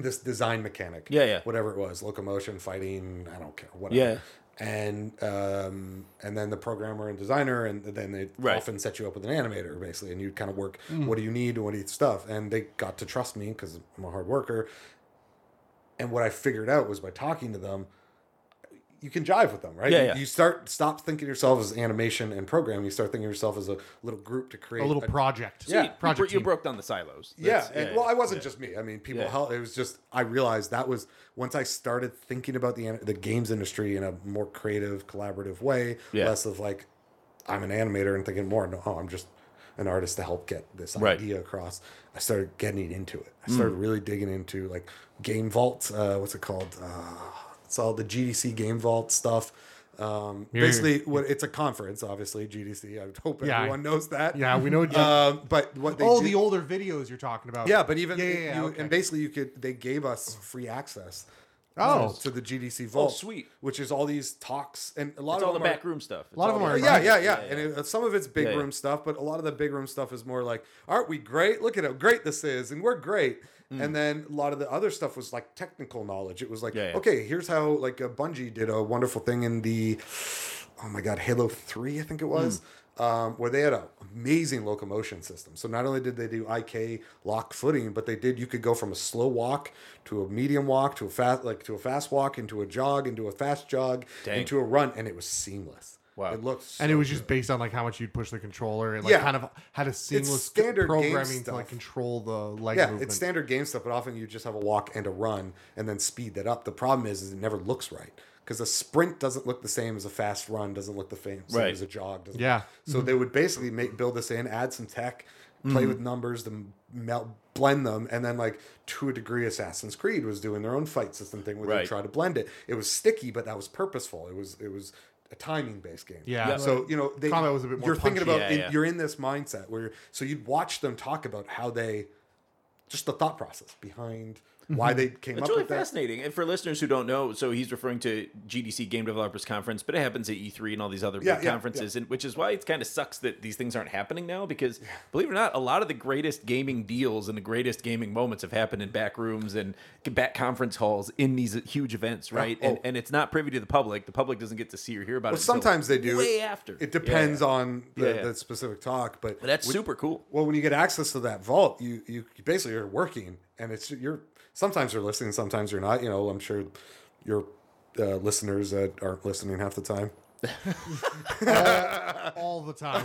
this design mechanic. Yeah, yeah. Whatever it was, locomotion, fighting, I don't care, whatever. Yeah. And um, and then the programmer and designer, and then they Right. often set you up with an animator basically, and you kind of work. What do you need? What do you need stuff? And they got to trust me because I'm a hard worker. And what I figured out was by talking to them, you can jive with them, right? Yeah, You- yeah. You start stop thinking of yourself as animation and program. You start thinking of yourself as a little group to create a little project. So you- you, project. bro- you broke down the silos. yeah, That's- and well, I wasn't yeah. just me. I mean, people Yeah. helped. It was just I realized that was once I started thinking about the the games industry in a more creative, collaborative way, Yeah. less of like I'm an animator and thinking more, no, oh, I'm just an artist to help get this Right. Mm. idea across. I started getting into it. I started really digging into like Game Vault. Uh, what's it called? Uh, it's all the GDC Game Vault stuff. Um, basically, what it's a conference, obviously GDC. I hope Yeah. everyone knows that. Yeah, we know. Um, but what they oh, do- the older videos you're talking about. yeah, but even Yeah, yeah, yeah, you, okay. and basically you could they gave us free access. Oh. to the GDC Vault, sweet. Which is all these talks and a lot It's of all the them are- back room stuff. It's lot of all them the- are yeah, yeah, yeah, Yeah, And it, some of it's big Yeah, yeah. room stuff, but a lot of the big room stuff is more like, aren't we great? Look at how great this is, and we're great. And then a lot of the other stuff was like technical knowledge. It was like, Mm. Yeah, yeah. okay, here's how like a Bungie did a wonderful thing in the, oh my god, Halo Three, I think it was. Mm. Um, where they had an amazing locomotion system. So not only did they do IK lock footing, but they did you could go from a slow walk to a medium walk to a fast like to a fast walk into a jog into a fast jog Dang. into a run, and it was seamless. Wow. It looked and it so was good. just based on like how much you'd push the controller and like Yeah. kind of had a seamless standard programming to like control the leg yeah, movement. it's standard game stuff, but often you just have a walk and a run and then speed that up. The problem is, is it never looks right because a sprint doesn't look the same as a fast run, doesn't look the same, same Right. as a jog. Doesn't Yeah. So mm-hmm. they would basically make build this in, add some tech, play mm-hmm. with numbers, then melt, blend them, and then like to a degree, Assassin's Creed was doing their own fight system thing where they try to blend it. It was sticky, but that was purposeful. It was it was a timing based game. Yeah. Yeah. So you know, they, Combat was a bit more You're thinking about Yeah, in- yeah. you're in this mindset where you're, so you'd watch them talk about how they just the thought process behind why mm-hmm. they came It's up really with that. fascinating. And for listeners who don't know, so he's referring to GDC Game Developers Conference, but it happens at E3 and all these other Yeah, big yeah, conferences, and which is why it kind of sucks that these things aren't happening now. Because believe it or not, a lot of the greatest gaming deals and the greatest gaming moments have happened in back rooms and back conference halls in these huge events, right? And oh. and it's not privy to the public. The public doesn't get to see or hear about Well, it. until sometimes they do. way It- after. It depends Yeah, yeah. on the, Yeah, yeah. the specific talk, but But that's when- super cool. Well, when you get access to that vault, you you basically are working, and it's you're sometimes you're listening, sometimes you're not. You know, I'm sure your uh, listeners that aren't listening half the time. all the time.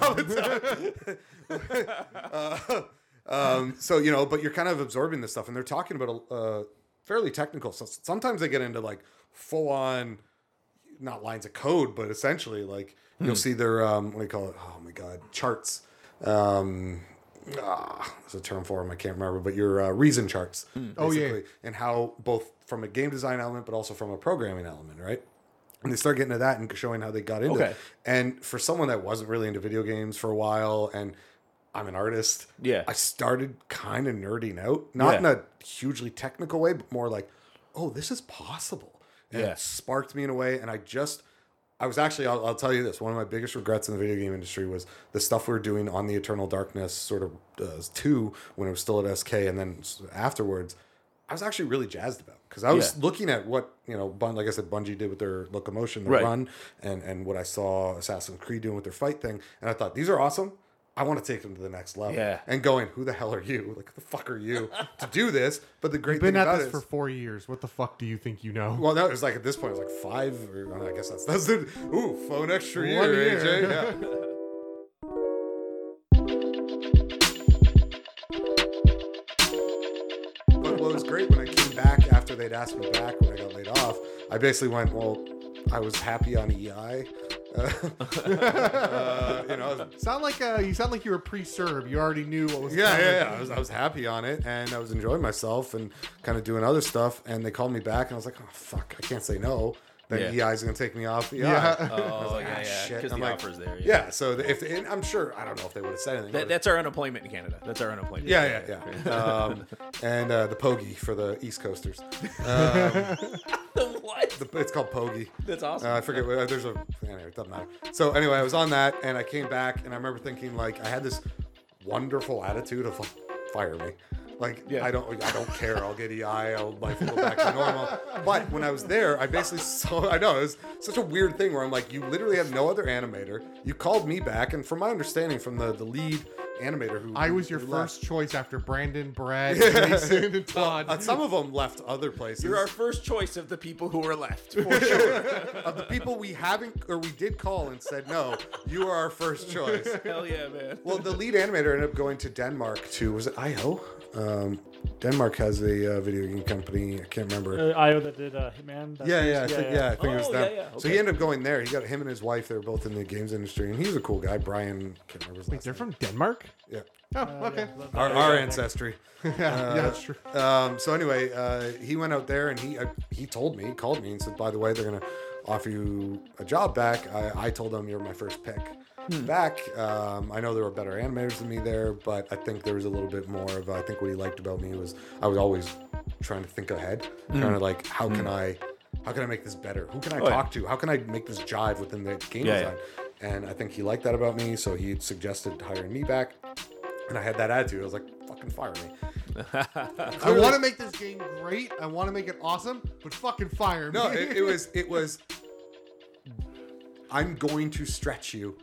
Um, so you know, but you're kind of absorbing this stuff, and they're talking about uh, fairly technical. So sometimes they get into like full on, not lines of code, but essentially like you'll see their um, what do you call it? Oh my god, charts. Um, ah, there's a term for them. I can't remember, but your uh, reason charts. Oh, yeah. and how both from a game design element, but also from a programming element, right? And they start getting to that and showing how they got into Okay. it. And for someone that wasn't really into video games for a while, and I'm an artist, Yeah. I started kind of nerding out, not in a hugely technical way, but more like, oh, this is possible. And Yeah. it sparked me in a way. And I just, I was actually, I'll, I'll tell you this one of my biggest regrets in the video game industry was the stuff we were doing on the Eternal Darkness sort of uh, 2 when it was still at SK and then afterwards. I was actually really jazzed about because I was Yeah. looking at what you know, Bun, like I said, Bungie did with their locomotion, their Right. run, and and what I saw Assassin's Creed doing with their fight thing, and I thought these are awesome. I want to take them to the next level. Yeah. And going, who the hell are you? Like, the fuck are you to do this? But the great thing. Been thing at this it for four years. What the fuck do you think you know? well, no, it was like at this point, it was like five. Or, oh, I guess that's that's the ooh phone extra year, One year. AJ. Yeah. But what was great when I came back after they'd asked me back when I got laid off, I basically went, well, I was happy on EI. Uh, you know, Sound like uh, you sound like you were pre-served. You already knew what was yeah, coming. yeah, yeah. I was, I was happy on it, and I was enjoying myself and kind of doing other stuff. And they called me back, and I was like, oh fuck, I can't say no. Then Yeah. EI's gonna take me off EI. Yeah. Oh, like, yeah, ah, yeah. Because the like, offer's there. Yeah, so the- if and I'm sure I don't know if they would have said anything. That, that's our unemployment in Canada. That's our unemployment. yeah, yeah, yeah. Um, and uh, the Pogie for the East Coasters. Um, what? the, it's called Pogie. That's awesome. Uh, I forget. what- There's a anyway, it doesn't matter. So anyway, I was on that, and I came back, and I remember thinking like I had this wonderful attitude of like, fire me. Like Yeah. I don't, I don't care. I'll get EI. I'll life will go back to normal. But when I was there, I basically saw. I know it was such a weird thing where I'm like, you literally have no other animator. You called me back, and from my understanding, from the the lead animator who I was your who left- first choice after Brandon, Brad, Jason, and Todd. Uh, some of them left other places. You're our first choice of the people who are left. For sure. of the people we haven't or we did call and said no. You are our first choice. Hell yeah, man. Well, the lead animator ended up going to Denmark to was it IO? Um, Denmark has a uh, video game company. I can't remember. Uh, Io that did uh, Hitman. that yeah, yeah, I think, yeah, I think it was Oh, them. yeah, yeah, So he ended up going there. He got him and his wife. They were both in the games industry, and he was a cool guy. Brian, can't remember his Wait, they're name. from Denmark? Yeah, Oh, Uh, okay. yeah, our, our ancestry. yeah, yeah, that's true. Um, so anyway, uh, he went out there and he uh, he told me, he called me and said, by the way, they're gonna offer you a job back. I, I told them you're my first pick Hmm. back. Um, I know there were better animators than me there, but I think there was a little bit more of. Uh, I think what he liked about me was I was always trying to think ahead, hmm. trying to like, how can hmm. I, how can I make this better? Who can I Oh, yeah. talk to? How can I make this jive within the game Yeah, design? And I think he liked that about me, so he suggested hiring me back. And I had that attitude. I was like, "Fucking fire me." I want to make this game great. I want to make it awesome, but fucking fire me. No, it, it was it was. I'm going to stretch you,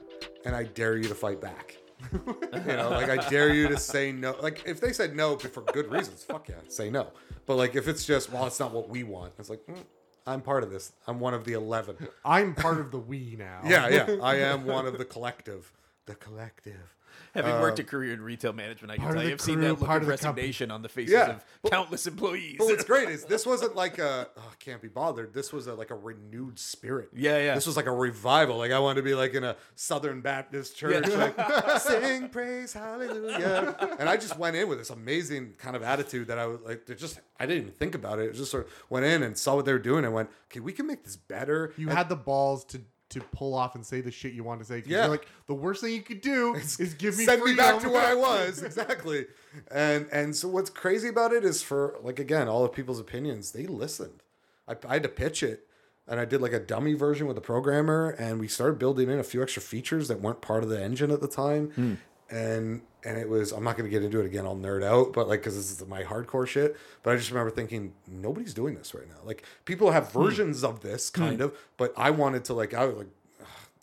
and I dare you to fight back. you know, like I dare you to say no. Like if they said no but for good reasons, fuck yeah, say no. But like if it's just well, it's not what we want. It's like mm, I'm part of this. I'm one of the eleven. I'm part of the we now. Yeah, yeah. I am one of the collective. The collective. Having worked uh, a career in retail management, I can part of tell you, the I've seen crew, that look part of of the company. resignation on the faces Yeah. of countless employees. But what's great is this wasn't like a oh, I can't be bothered. This was a, like a renewed spirit. Yeah, yeah. This was like a revival. Like I wanted to be like in a Southern Baptist church, Yeah. like sing praise hallelujah. And I just went in with this amazing kind of attitude that I was like, it just I didn't even think about it. It just sort of went in and saw what they were doing and went, okay, we can make this better. You And- had the balls to to pull off and say the shit you want to say. 'cause Yeah. You're like, the worst thing you could do is give me send me back to where I was exactly. And and so what's crazy about it is for like again all of people's opinions they listened. I, I had to pitch it, and I did like a dummy version with the programmer, and we started building in a few extra features that weren't part of the engine at the time, hmm. And and it was I'm not going to get into it again. I'll nerd out, but like because this is my hardcore shit. But I just remember thinking nobody's doing this right now. Like people have versions of this kind of, but I wanted to like I was like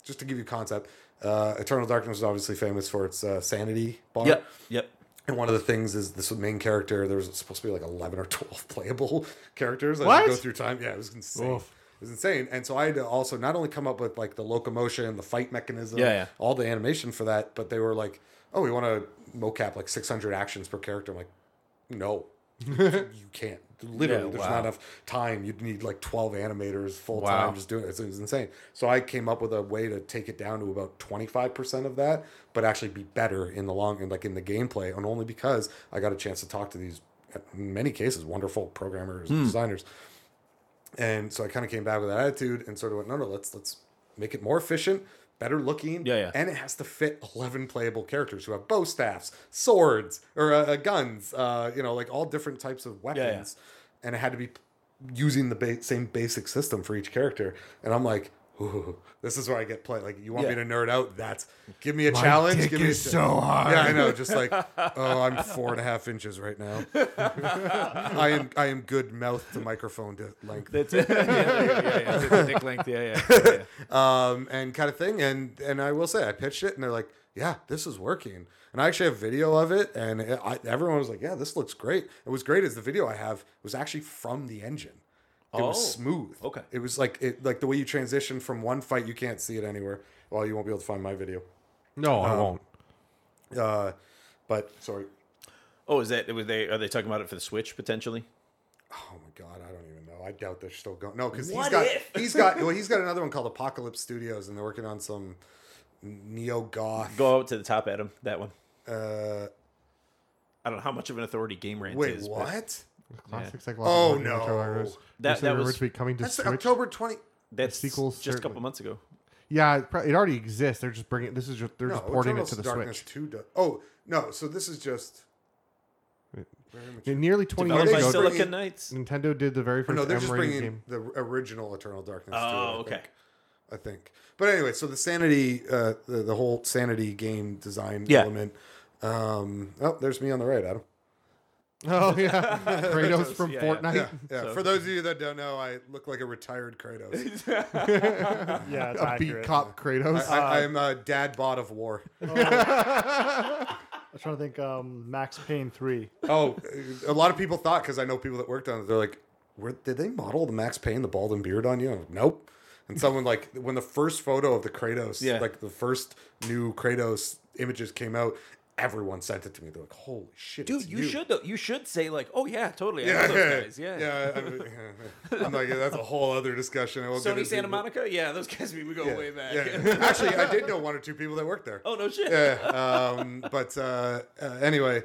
just to give you concept. Uh, Eternal Darkness is obviously famous for its uh, sanity bar. Yep, yep. And one of the things is this main character. There was supposed to be like eleven or twelve playable characters as What? go through time. Yeah, it was insane. Oof. It was insane. And so I had to also not only come up with like the locomotion, the fight mechanism, Yeah, yeah. all the animation for that, but they were like, "Oh, we want to mocap like six hundred actions per character." I'm like, "No, you can't. Literally, Yeah, there's wow. not enough time. You'd need like 12 animators full Wow. time just doing it. It's, it's insane. So I came up with a way to take it down to about 25% of that, but actually be better in the long and like in the gameplay, and only because I got a chance to talk to these, in many cases, wonderful programmers Hmm. and designers. And so I kind of came back with that attitude and sort of went, no, no, let's let's make it more efficient, better looking, Yeah, yeah. and it has to fit 11 playable characters who have bow staffs, swords, or uh, uh, guns, uh, you know, like all different types of weapons. And it had to be using the ba- same basic system for each character. And I'm like, Ooh, this is where I get play. Like, you want me to nerd out? That's give me a challenge. dick give me a is cha- so hard. Yeah, I know. Just like, oh, I'm four and a half inches right now. I am I am good mouth to microphone to length. That's it. yeah, yeah, yeah, yeah. Dick length. Yeah, yeah. yeah, yeah. um, and kind of thing. And and I will say, I pitched it, and they're like, "Yeah, this is working." And I actually have video of it, and it, I, everyone was like, "Yeah, this looks great." It was great as the video I have was actually from the engine. It Oh, was smooth. okay. It was like it like the way you transition from one fight, you can't see it anywhere. Well, you won't be able to find my video. No, I won't. Uh, but sorry. Oh, is that? Was they? Are they talking about it for the Switch potentially? Oh my god, I don't even know. I doubt they're still going. No, because he's What got if? he's got well, he's got another one called Apocalypse Studios, and they're working on some neo goth. Go out to the top, Adam. That one. Uh, I don't know how much of an authority Game Rant wait, is. but what? Classics like Oh, Lost in no. Retro That- that was- to be coming to That's Switch. October twenty. That's sequel's just a certainly- couple months ago. Yeah, it, pro- it already exists. They're just bringing. This is just they're No, just porting it Eternal to the Darkness Switch. Two. Do- oh no, so this is just. Yeah, nearly twenty Developed years by ago, bringing- Silicon Knights. Nintendo did the very Oh, first no, they're just M-rated bringing game. the original Eternal Darkness. Oh, to it, I okay. think. I think. But anyway, so the sanity, uh, the, the whole sanity game design Yeah. element. Um, oh, there's me on the right, Adam. Oh yeah, Kratos from Yeah, yeah. Fortnite. Yeah, yeah. So- For those of you that don't know, I look like a retired Kratos. Yeah, it's A beat cop Kratos. I, I'm a dad bot of war. I was trying to think. Um, Max Payne three. Oh, a lot of people thought because I know people that worked on it. They're like, Where, "Did they model the Max Payne, the bald and beard on you?" Like, nope. And someone like when the first photo of the Kratos, Yeah. like the first new Kratos images came out, everyone sent it to me. They're like, "Holy shit, Dude, it's you, should though. You should say like, oh yeah, totally. I Yeah, guys. Yeah. yeah. I mean, yeah. I'm like, that's a whole other discussion. I won't Sony Santa but- Monica. Yeah, those guys we go Yeah, way back. yeah. Actually, I did know one or two people that worked there. oh no shit. Yeah. Um, but uh, uh, anyway,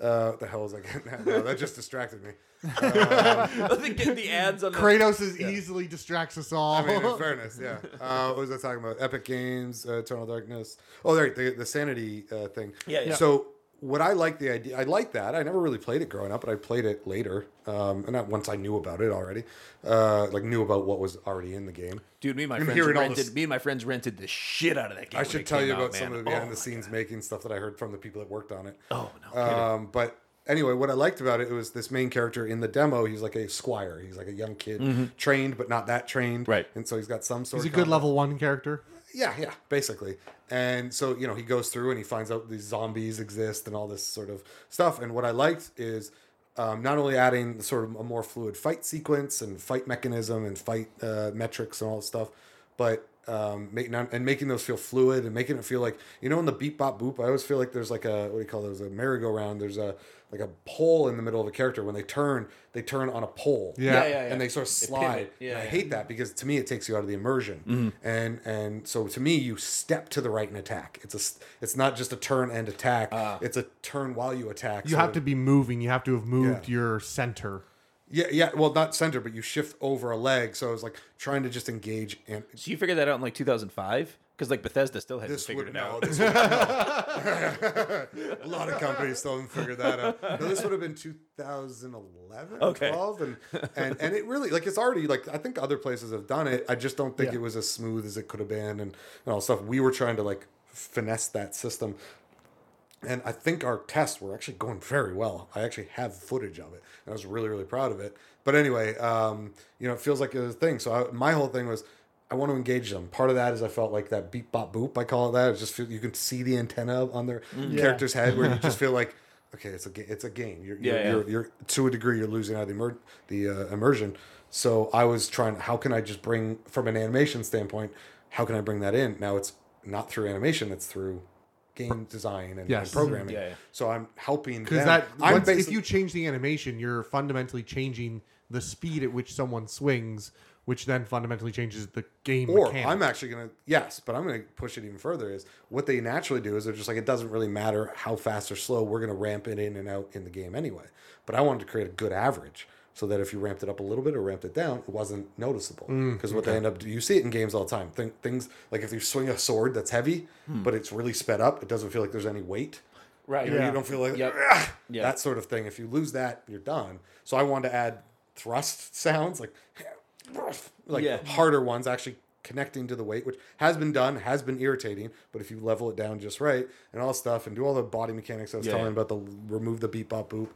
uh, what the hell was I getting at? No, that just distracted me. The, get the ads on the. Kratos is easily distracts us all. I mean, in fairness, yeah. Uh, what was I talking about? Epic Games, uh, Eternal Darkness. Oh, right, the, the Sanity uh, thing. Yeah, yeah. So what I like the idea, I like that. I never really played it growing up, but I played it later, um, and not once I knew about it already, uh, like knew about what was already in the game. Dude, me and my I'm friends rented. this- Me and my friends rented the shit out of that game. I should tell came you out, about man. some of the Oh behind my the scenes God. making stuff that I heard from the people that worked on it. Oh no. Um, but anyway, what I liked about it, it was this main character in the demo. He's like a squire. He's like a young kid, trained but not that trained. Mm-hmm. Right. And so he's got some sort He's a of good combat. level one character. Yeah, yeah, basically. And so, you know, he goes through and he finds out these zombies exist and all this sort of stuff. And what I liked is um, not only adding sort of a more fluid fight sequence and fight mechanism and fight uh, metrics and all this stuff, but um, making and making those feel fluid and making it feel like you know in the beep bop boop. I always feel like there's like a what do you call those a merry-go-round. There's a like a pole in the middle of a character when they turn, they turn on a pole Yeah. Yeah, yeah, yeah. and they sort of slide. Yeah, and I yeah. hate that because to me it takes you out of the immersion. Mm-hmm. And and so to me you step to the right and attack. It's a it's not just a turn and attack. it's a turn while you attack. You So- have to be moving. You have to have moved Yeah. your center. yeah yeah well not center but you shift over a leg. So I was like trying to just engage and So you figured that out in like 2005? Because like Bethesda still hasn't this figured would it no, out. this would, no. a lot of companies still haven't figured that out. No, this would have been 2011, Okay. 12, and and and it really like it's already like I think other places have done it. I just don't think Yeah. it was as smooth as it could have been, and, and all stuff. We were trying to like finesse that system. And I think our tests were actually going very well. I actually have footage of it, and I was really, really proud of it. But anyway, um, you know, it feels like a thing. So I, my whole thing was, I want to engage them. Part of that is I felt like that beep bop boop. I call it that. It's just feel, you can see the antenna on their Yeah. character's head, where you just feel like, okay, it's a ga- it's a game. You're, you're, Yeah, yeah. You're, you're to a degree you're losing out of the immer- the uh, immersion. So I was trying. How can I just bring from an animation standpoint? How can I bring that in? Now it's not through animation. It's through game design and, Yes. and programming. Yeah, yeah. So I'm helping Because that I'm once, if you change the animation, you're fundamentally changing the speed at which someone swings, which then fundamentally changes the game or mechanics. I'm actually gonna yes, but I'm gonna push it even further. Is what they naturally do is they're just like it doesn't really matter how fast or slow we're gonna ramp it in and out in the game anyway. But I wanted to create a good average so that if you ramped it up a little bit or ramped it down, it wasn't noticeable. Mm, Because what they end up, do, you see it in games all the time. Think, things like if you swing a sword that's heavy, Hmm. but it's really sped up, it doesn't feel like there's any weight. Right. You know, Yeah. you don't feel like Yep. Yep. that sort of thing. If you lose that, you're done. So I wanted to add thrust sounds like like Yeah. harder ones actually connecting to the weight, which has been done, has been irritating. But if you level it down just right and all stuff and do all the body mechanics I was Yeah. telling about, the remove the beep bop boop.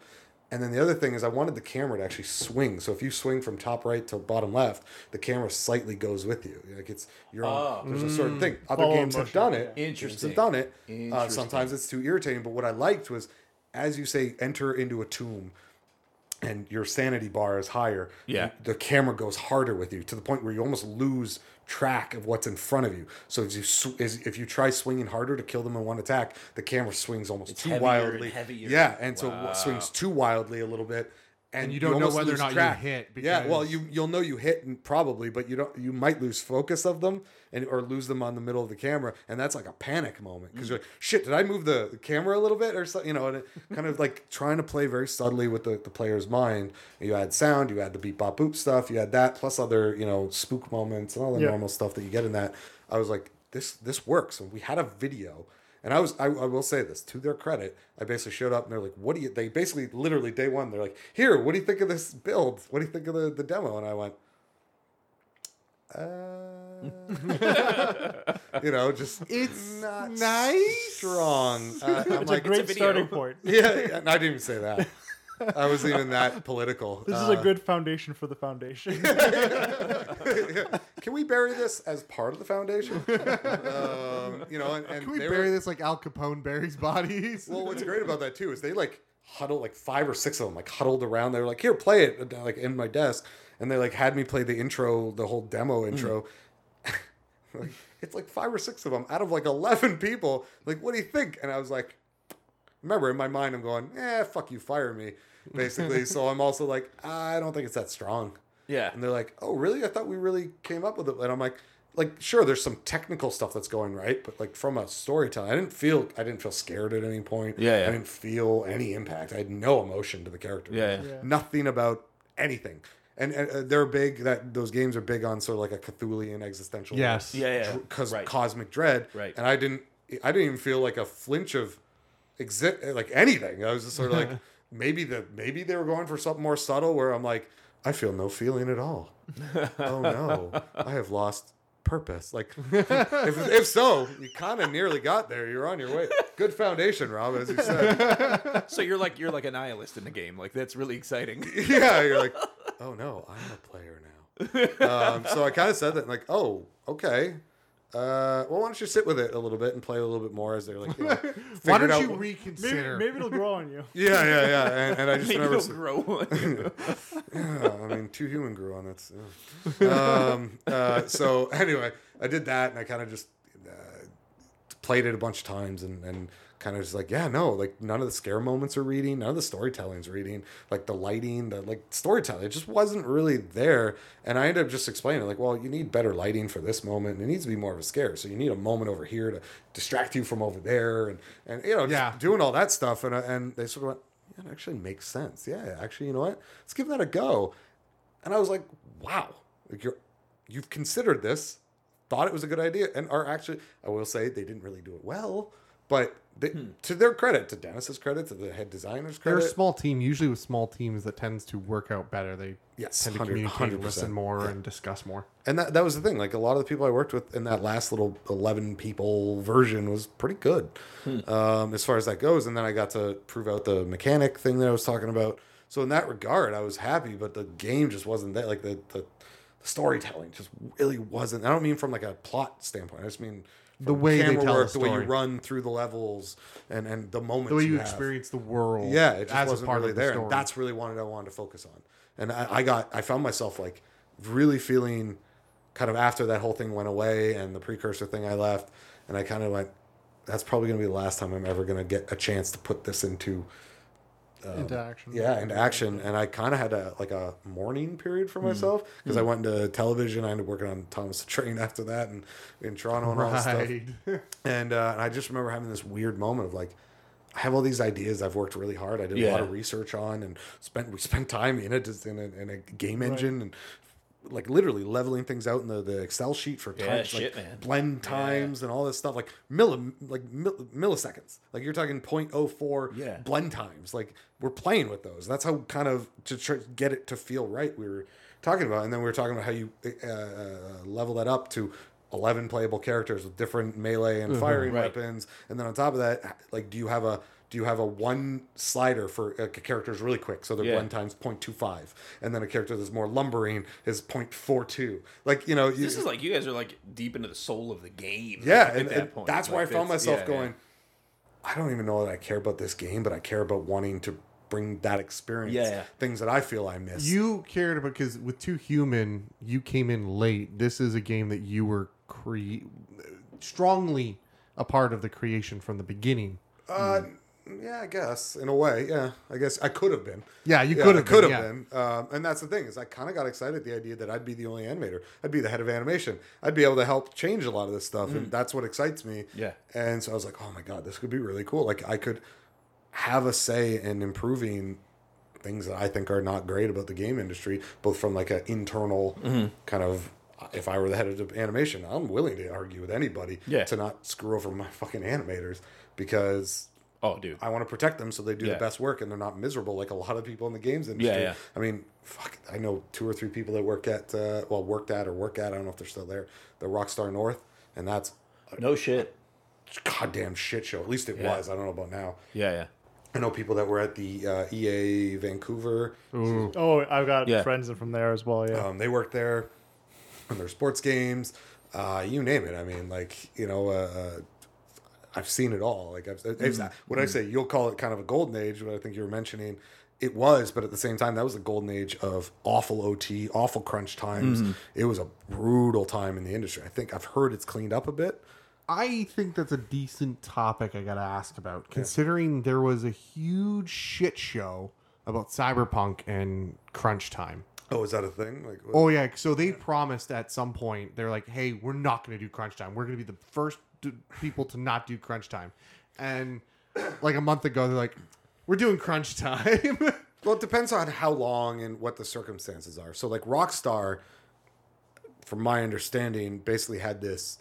And then the other thing is, I wanted the camera to actually swing. So if you swing from top right to bottom left, the camera slightly goes with you. Like it's you're on. There's a certain thing. Other Follow games have done it. yeah. Games Interesting. have done it. Uh, Interesting. sometimes it's too irritating. But what I liked was, as you say, enter into a tomb and your sanity bar is higher, Yeah. the camera goes harder with you to the point where you almost lose track of what's in front of you. So if you sw- is- if you try swinging harder to kill them in one attack, the camera swings almost too heavier and wildly. heavier. Yeah, and so it swings too wildly a little bit. And, you don't know whether or not you track. hit Yeah, well, you you'll know you hit and probably, but you don't. You might lose focus of them and or lose them on the middle of the camera, and that's like a panic moment because mm. you're like, shit, did I move the camera a little bit or something? You know, and it kind of like trying to play very subtly with the, the player's mind. You add sound, you add the beep bop boop stuff, you add that plus other you know spook moments and all the Yeah. normal stuff that you get in that. I was like, this this works, and we had a video. And I was, I, I will say this to their credit. I basically showed up and they're like, "What do you?" They basically, literally, day one, they're like, "Here, what do you think of this build? What do you think of the, the demo?" And I went, uh, you know, just It's not nice. strong. Uh, I'm It's like, a great video. starting point. yeah, yeah, and I didn't even say that. I wasn't even that political. This is Uh, a good foundation for the foundation. Can we bury this as part of the foundation? um, you know, and, and Can we bury were- this like Al Capone buries bodies? Well, what's great about that too is they like huddled like five or six of them like huddled around. They were like, "Here, play it," like in my desk, and they like had me play the intro, the whole demo intro. like, it's like five or six of them out of like eleven people. Like, what do you think? And I was like, remember in my mind, I'm going, "Eh, fuck you, fire me," basically. so I'm also like, I don't think it's that strong. Yeah. And they're like, "Oh, really? I thought we really came up with it." And I'm like, "Like, sure, there's some technical stuff that's going right, but like from a storytelling, I didn't feel I didn't feel scared at any point. Yeah, yeah. I didn't feel any impact. I had no emotion to the character. Yeah, yeah. Yeah. Nothing about anything. And, and uh, they're big. That those games are big on sort of like a Cthulhian existential. Yes. Yeah, yeah. Because Right. cosmic dread. Right. And I didn't. I didn't even feel like a flinch of exist like anything. I was just sort of like maybe the maybe they were going for something more subtle where I'm like I feel no feeling at all. oh no, I have lost purpose. Like if, if so, you kind of nearly got there. You're on your way. Good foundation, Rob, as you said. So you're like you're like a nihilist in the game. Like that's really exciting. yeah, you're like, oh no, I'm a player now. Um, so I kind of said that, like, oh, okay. Uh, well, why don't you sit with it a little bit and play a little bit more as they're like, you know, Why don't you what- reconsider? maybe it'll grow on you. Yeah, yeah, yeah. And, and I just Maybe remember. it'll grow. on you. Yeah, I mean, Too Human grew on it. So. Um, uh, so anyway, I did that, and I kind of just uh, played it a bunch of times, and, and kind of just like, yeah, no, like none of the scare moments are reading, none of the storytelling's reading, like the lighting, the like storytelling, it just wasn't really there. And I ended up just explaining, like, well, you need better lighting for this moment, and it needs to be more of a scare. So you need a moment over here to distract you from over there, and and you know, just Yeah. doing all that stuff, and uh, and they sort of went. Yeah, it actually makes sense. Yeah, actually, you know what? Let's give that a go. And I was like, wow, like you're you've considered this, thought it was a good idea, and are actually I will say they didn't really do it well, but they, to their credit, to Denis's credit, to the head designer's credit, They're a small team. Usually, with small teams, that tends to work out better. They Yes, tend to 100 communicate, 100%. listen more, and discuss more. and that that was the thing. Like a lot of the people I worked with in that last little eleven people version was pretty good, um, as far as that goes. And then I got to prove out the mechanic thing that I was talking about. So in that regard, I was happy, but the game just wasn't that. Like the the, the storytelling just really wasn't. I don't mean from like a plot standpoint. I just mean The way they tell work, the way you run through the levels, and and the moments The way you have. experience the world, Yeah, it just wasn't really the there. That's really what I wanted to focus on. And I, I got, I found myself like really feeling kind of after that whole thing went away and the precursor thing I left, and I kind of went, that's probably going to be the last time I'm ever going to get a chance to put this into, Um, into action. yeah, into action. And I kind of had a like a mourning period for mm-hmm. myself because I mm-hmm. went into television. I ended up working on Thomas the Train after that, and in Toronto and all this stuff. And, uh, and I just remember having this weird moment of like, I have all these ideas I've worked really hard. I did a lot of research on and spent we spent time in it just in a, in a game engine and like literally leveling things out in the, the Excel sheet for Yeah, times, shit, like man. blend times and all this stuff like milli, like mil, milliseconds. Like you're talking 0.04 Yeah. blend times. Like we're playing with those. That's how kind of to try, get it to feel right. We were talking about. And then we were talking about how you uh, uh, level that up to 11 playable characters with different melee and firing Right. weapons. And then on top of that, like, do you have a do you have a one slider for like, a character is really quick, so they're Yeah. one times 0.25, and then a character that's more lumbering is 0.42. Like you know, you, This is like you guys are like deep into the soul of the game. yeah, at and, that and point. that's where I found myself yeah, yeah. going. I don't even know that I care about this game, but I care about wanting to bring that experience. Yeah, yeah. things that I feel I miss. You cared about because with Too Human, you came in late. This is a game that you were cre- strongly a part of the creation from the beginning. Uh, yeah, I guess in a way. Yeah, I guess I could have been. Yeah, you Yeah, could have could been, have yeah. been. Um, and that's the thing is, I kind of got excited at the idea that I'd be the only animator. I'd be the head of animation. I'd be able to help change a lot of this stuff, and that's what excites me. Yeah. And so I was like, oh my god, this could be really cool. Like I could have a say in improving things that I think are not great about the game industry, both from like an internal kind of. If I were the head of animation, I'm willing to argue with anybody Yeah. to not screw over my fucking animators because Oh, dude. I want to protect them so they do Yeah. the best work and they're not miserable like a lot of people in the games industry. Yeah, yeah. I mean, fuck, I know two or three people that work at, uh, well, worked at or work at, I don't know if they're still there, the Rockstar North, and that's No shit. goddamn shit show. At least it Yeah. was. I don't know about now. Yeah, yeah. I know people that were at the uh, EA Vancouver. Oh, I've got Yeah. friends from there as well. Yeah. Um, they worked there on their sports games. Uh, you name it. I mean, like you know, uh, uh, I've seen it all. Like I've, it's Mm-hmm. what I say. You'll call it kind of a golden age, what I think you were mentioning it was. But at the same time, that was the golden age of awful OT, awful crunch times. Mm-hmm. It was a brutal time in the industry. I think I've heard it's cleaned up a bit. I think that's a decent topic I got to ask about, considering there was a huge shit show about Cyberpunk and crunch time. Oh, is that a thing? Like, Oh yeah, so they promised at some point they're like, "Hey, we're not going to do crunch time. We're going to be the first d- people to not do crunch time." And like a month ago, they're like, "We're doing crunch time." Well, it depends on how long and what the circumstances are. So, like Rockstar, from my understanding, basically had this,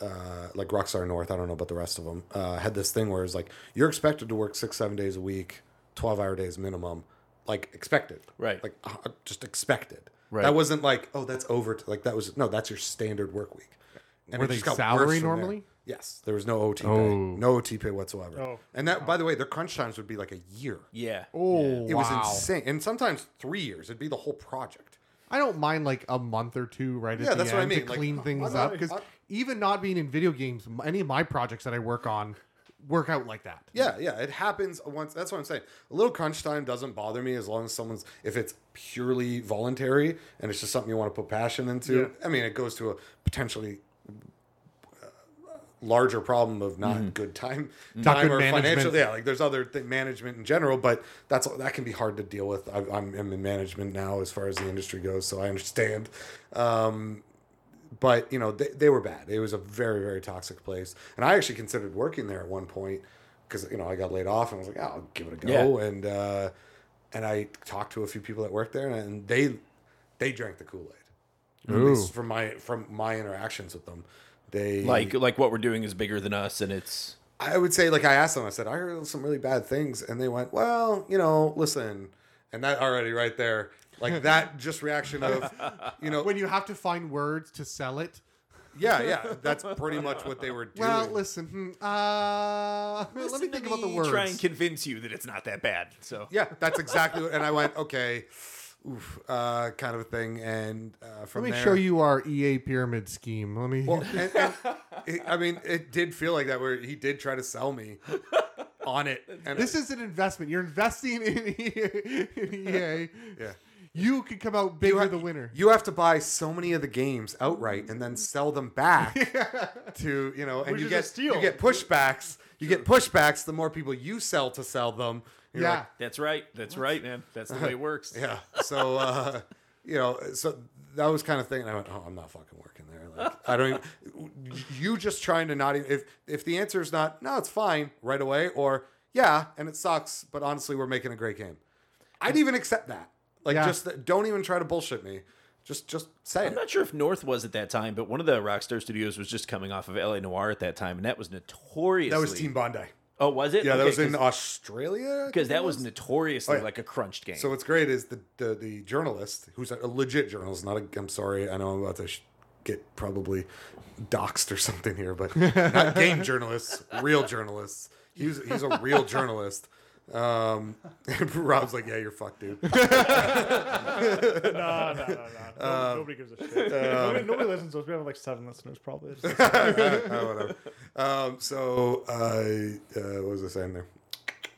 uh, like Rockstar North. I don't know about the rest of them. Uh, had this thing where it's like you're expected to work six, seven days a week, twelve hour days minimum, like expected, Right. Like uh, just expected. Right. That wasn't like oh that's over. Like that was no, that's your standard work week. And Were they just got salary worse from there. normally? Yes, there was no OT pay, Oh. no OT pay whatsoever. Oh. And that, by the way, their crunch times would be like a year. Yeah. oh, It was wow. insane, and sometimes three years. It'd be the whole project. I don't mind like a month or two right Yeah, at the that's what I end mean, to like, clean I'm things not- up because I'm- even not being in video games, any of my projects that I work on work out like that. Yeah, yeah, it happens once. That's what I'm saying. A little crunch time doesn't bother me as long as someone's if it's purely voluntary and it's just something you want to put passion into. I mean, it goes to a potentially larger problem of not good time, Not time good or financial. Yeah, like there's other th- management in general, but that's that can be hard to deal with. I, I'm, I'm in management now as far as the industry goes, so I understand. Um, but you know they, they were bad. It was a very very toxic place. And i actually considered working there at one point because you know i got laid off and i was like oh, i'll give it a go. And uh and i talked to a few people that worked there and they they drank the kool-aid. At least from my from my interactions with them they Like like what we're doing is bigger than us, and it's I would say, like, I asked them, I said, I heard some really bad things. And they went, well, you know, listen. And that already right there, like that just reaction of, you know, When you have to find words to sell it. yeah, yeah, that's pretty much what they were doing. Well, listen. hmm, Uh, let me Listen to think about the words. Try and convince you that it's not that bad. So yeah, that's exactly what, and I went, okay, oof, uh, kind of a thing. And uh, from Let me there, show you our EA pyramid scheme. Let me. Well, and, and it, I mean, it did feel like that where he did try to sell me on it. And this is an investment. You're investing in EA. In EA. yeah. You could come out bigger have- the winner. You have to buy so many of the games outright and then sell them back to you know, and Which you get you get pushbacks. You get pushbacks the more people you sell to sell them. You're yeah. like, that's right. That's right, man. That's the way it works. yeah. So uh, you know, so that was kind of thing. And I went, oh, I'm not fucking working there. Like, I don't even. You just trying to not even if if the answer is not no, it's fine right away, or yeah, and it sucks, but honestly, we're making a great game. I'd even accept that. Like, Yeah. just that- don't even try to bullshit me. Just just say I'm it. not sure if North was at that time, but one of the Rockstar Studios was just coming off of LA Noire at that time, and that was notoriously That was Team Bondi. Oh, was it? Yeah, that Okay, was in 'cause- Australia. I because think that was notoriously Oh, yeah. like a crunched game. So what's great is the the, the journalist who's a legit journalist, not a. I'm sorry, I know I'm about to sh- get probably doxxed or something here, but not game journalists, real journalists. He's he's a real journalist. Um, Rob's like, yeah, you're fucked, dude. no, no, no, no. No- nobody gives a shit. nobody, nobody listens to us. We have like seven listeners, probably. It's just- Uh, whatever. Um, so uh, uh, what was I saying there?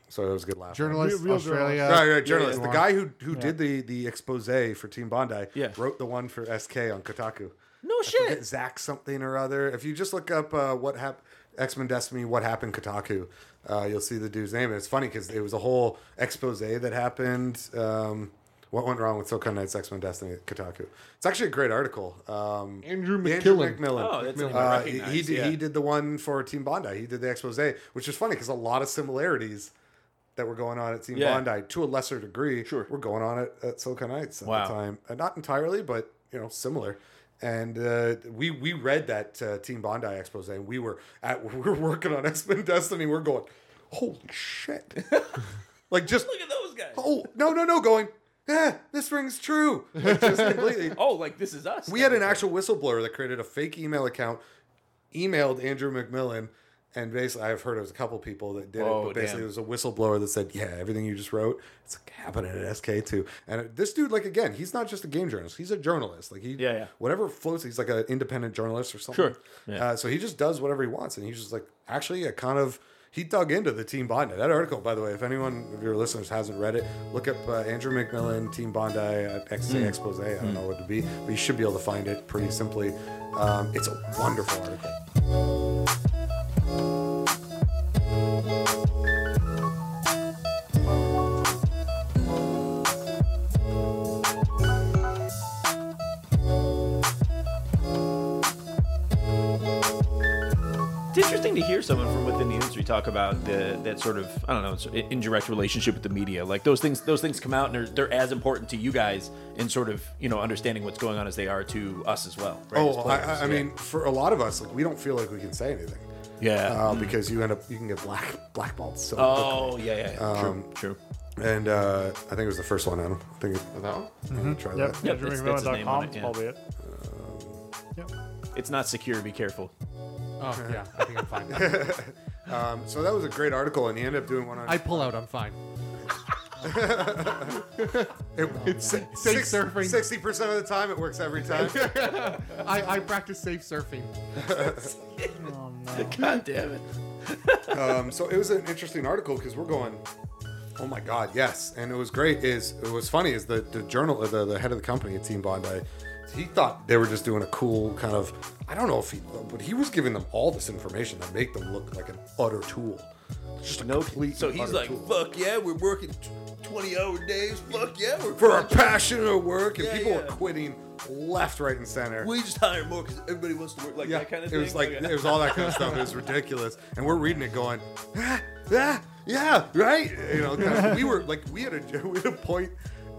So that was a good laugh. Journalist, Real- real Australia. Right, right, journalist. yeah. The guy who who did the the expose for Team Bondi Yeah. wrote the one for SK on Kotaku. no I shit. Zach something or other. If you just look up uh, what happened, X Men Destiny, what happened, Kotaku, uh, you'll see the dude's name. And it's funny because it was a whole expose that happened. Um, what went wrong with Silicon Knight's X Men Destiny at Kotaku? It's actually a great article. Um, Andrew Andrew McKillen. McMillan. Oh, that's a name Uh, he, he did, yeah. he did the one for Team Bondi. He did the expose, which is funny because a lot of similarities that were going on at Team Yeah. Bondi to a lesser degree Sure. were going on at, at Silicon Knights at Wow. the time. Uh, not entirely, but you know, similar. And uh, we we read that uh, Team Bondi expose, and we were at we were working on X Men Destiny. We're going, holy shit! like just Look at those guys. oh no no no going. Eh, this rings true. Like, just completely. Oh, like this is us. We had an actual whistleblower that created a fake email account, emailed Andrew McMillan, and basically I've heard it was a couple people that did Oh, it, but basically damn. it was a whistleblower that said, "Yeah, everything you just wrote, it's like happening at SK too." And this dude, like again, he's not just a game journalist; he's a journalist. Like he, Yeah, yeah. whatever floats, he's like an independent journalist or something. Sure. Yeah. Uh, so he just does whatever he wants, and he's just like actually a kind of. He dug into the Team Bondi. That article, by the way, if anyone of your listeners hasn't read it, look up uh, Andrew McMillan, Team Bondi XA Hmm. Expose. I don't know what to be, but you should be able to find it pretty simply. Um, it's a wonderful article. To hear someone from within the industry talk about the, that sort of I don't know sort of indirect relationship with the media. Like those things, those things come out and they're, they're as important to you guys in sort of you know understanding what's going on as they are to us as well. Right? Oh, I. I, I Yeah. mean, for a lot of us, like we don't feel like we can say anything yeah. uh, because you end up you can get black blackballed so oh yeah, yeah, yeah. Um, true, true. And uh, I think it was the first one. Adam. I think it, that one? I'm gonna try Yep. that. Yep, that's- that's his name on it, yeah. probably it. Yep. It's not secure. Be careful. Oh yeah, I think I'm fine. Um, so that was a great article, and he ended up doing one on. I pull out. I'm fine. it, it's safe surfing. Sixty percent of the time, it works every time. I, I practice safe surfing. Oh no. God damn it. um, so it was an interesting article because we're going, oh my god, yes, and it was great. Is it was funny is the the journal the, the head of the company at Team Bondi, he thought they were just doing a cool kind of I don't know if he but he was giving them all this information to make them look like an utter tool, just a No, complete. so he's like, tool. fuck yeah, we're working t- 20 hour days. Fuck yeah, we're for our passion of work, and Yeah, people yeah. were quitting left, right, and center. We just hire more because everybody wants to work like yeah, that kind of it thing. was like it was all that kind of stuff. It was ridiculous, and we're reading it going, ah, yeah, yeah, right. You know, 'cause we were like, we had a we had a point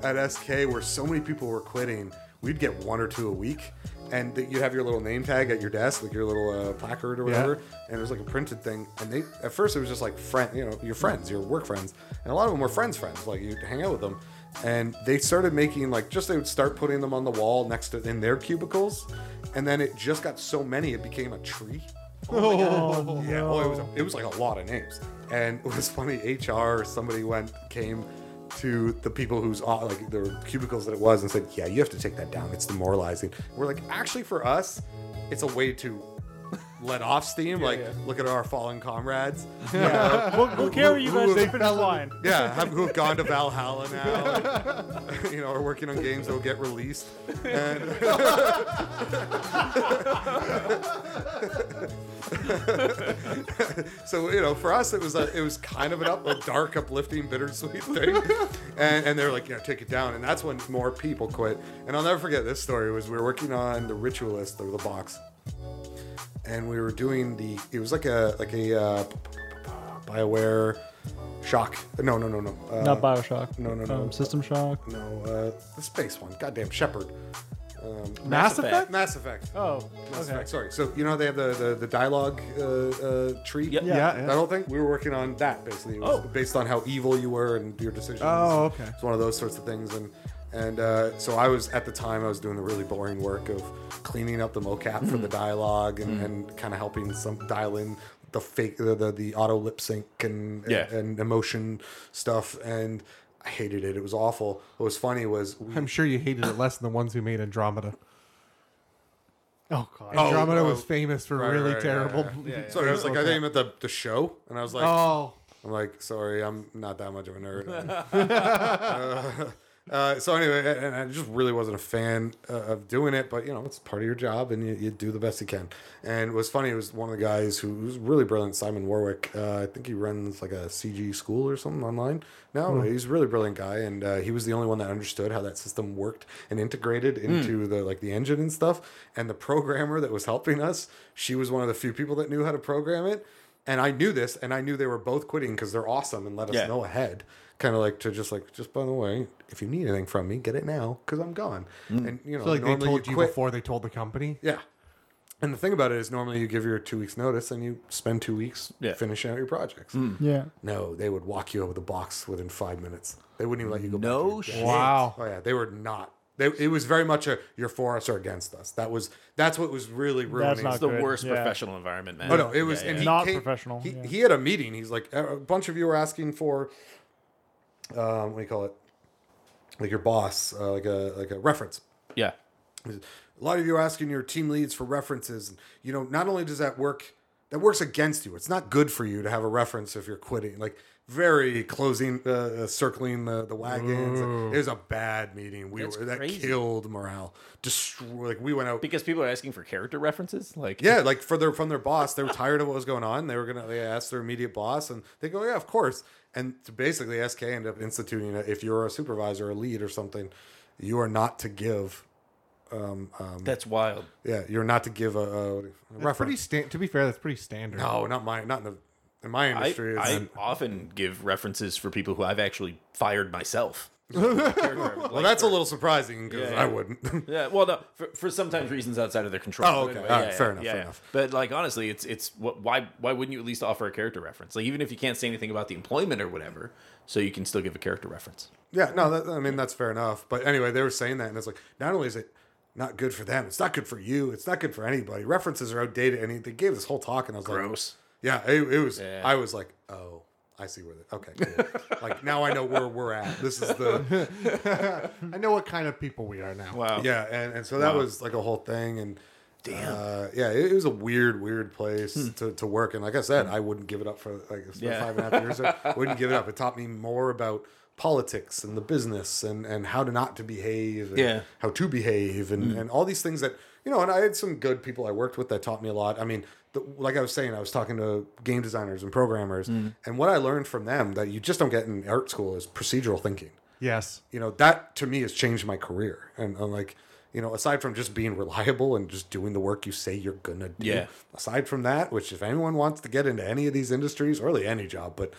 at SK where so many people were quitting. We'd get one or two a week, and that you'd have your little name tag at your desk, like your little uh, placard or whatever, and it was like a printed thing. And they at first it was just like friend, you know, your friends, your work friends, and a lot of them were friends' friends. Like you'd hang out with them. And they started making like just they would start putting them on the wall next to in their cubicles, and then it just got so many it became a tree. Oh, Yeah, oh, it was it was like a lot of names, and it was funny. HR or somebody went came to the people whose like the cubicles that it was and said, "Yeah, you have to take that down. It's demoralizing." We're like, actually, for us, it's a way to let off steam. like, look at our fallen comrades. yeah. We'll, we'll carry you guys who- safe and fine. Yeah, have, who've gone to Valhalla now, and, you know, are working on games that will get released. And so you know, for us, it was a, it was kind of an up, a dark, uplifting, bittersweet thing. And, and they're like, yeah, take it down. And that's when more people quit. And I'll never forget this story. Was we were working on the Ritualist or the box, and we were doing the. It was like a like a uh, Bioware shock. No, no, no, no. Uh, Not Bioshock. no, no, no. Um, System Shock. no, uh, the space one. Goddamn Shepard. Um, Mass Effect. Effect? Mass Effect. Oh, Mass okay. Effect. Sorry. So you know how they have the the, the dialogue uh, uh, tree. Yep. Yeah. Yeah. That yeah. whole thing. We were working on that basically. It was Oh. based on how evil you were and your decisions. Oh, okay. It's one of those sorts of things, and and uh, so I was at the time I was doing the really boring work of cleaning up the mocap for the dialogue and, and kind of helping some dial in the fake the the, the auto lip sync and, Yeah. and emotion stuff and. I hated it. It was awful. What was funny was we, I'm sure you hated it less than the ones who made Andromeda. Oh god. Andromeda oh. was famous for Right, really right, terrible. yeah, yeah. Sorry, I was like, I think you meant the, the show, and I was like, Oh, I'm like, sorry, I'm not that much of a nerd. uh, uh, so anyway, and I just really wasn't a fan uh, of doing it, but you know, it's part of your job, and you, you do the best you can. And it was funny. It was one of the guys who was really brilliant, Simon Warwick. Uh, I think he runs like a CG school or something online now. He's a really brilliant guy, and uh, he was the only one that understood how that system worked and integrated into the like the engine and stuff. And the programmer that was helping us, she was one of the few people that knew how to program it. And I knew this, and I knew they were both quitting because they're awesome and let us Yeah. know ahead. Kind of like to just like, just by the way, if you need anything from me, get it now because I'm gone. Mm. And you know, so like they normally told you, quit. before they told the company. Yeah. And the thing about it is, normally you give your two weeks notice and you spend two weeks Yeah. finishing out your projects. Mm. Yeah. No, they would walk you out with a box within five minutes. They wouldn't even let you go. No shit. Wow. Oh yeah, they were not. They, it was very much a you're for us or against us. That was that's what was really ruining. not It's the Good, worst yeah. professional environment, man. Oh no, it was Yeah, yeah. Not came- professional, He, yeah. he had a meeting. He's like a a bunch of you were asking for, um, what do you call it? Like your boss, uh, like a like a reference. yeah. A lot of you are asking your team leads for references. And, you know, not only does that work, that works against you. It's not good for you to have a reference if you're quitting. Like, very closing, uh, uh, circling the, the wagons. It was a bad meeting. We That's were that crazy. killed morale. Destroy. Like we went out. Because people are asking for character references, like Yeah, like for their from their boss, they were tired of what was going on. They were gonna they asked their immediate boss, and they go, "Yeah, of course." And to basically, SK ended up instituting it. If you're a supervisor, or a lead, or something, you are not to give. Um, um, that's wild. yeah, you're not to give a, a That's pretty reference. sta- to be fair, that's pretty standard. No, not my, not in, the, in my industry. I it's, often give references for people who I've actually fired myself. Well, that's a little surprising because Yeah, I wouldn't. Yeah, well, no, for, for sometimes reasons outside of their control. Oh, okay. All right, fair enough, fair enough. But like honestly, it's it's what why why wouldn't you at least offer a character reference? Like even if you can't say anything about the employment or whatever, so you can still give a character reference. yeah, no, that, I mean that's fair enough. But anyway, they were saying that, and it's like not only is it not good for them, it's not good for you, it's not good for anybody. References are outdated, and he, they gave this whole talk, and I was like, Gross. Yeah, it, it was. Yeah. I was like, oh, I see where. The, okay, cool. like now I know where we're at. This is the I know what kind of people we are now. Wow. yeah, and, and so that Wow. was like a whole thing, and Damn. uh, yeah, it, it was a weird, weird place to, to work. And like I said, I wouldn't give it up for like I spent Yeah. five and a half years. I wouldn't give it up. It taught me more about politics and the business and, and how to not to behave and Yeah. how to behave and, and all these things that you know and i had some good people i worked with that taught me a lot i mean the, like i was saying i was talking to game designers and programmers mm-hmm. and what i learned from them that you just don't get in art school is procedural thinking Yes. you know that to me has changed my career and, and like you know aside from just being reliable and just doing the work you say you're gonna do Yeah. aside from that which if anyone wants to get into any of these industries or really any job but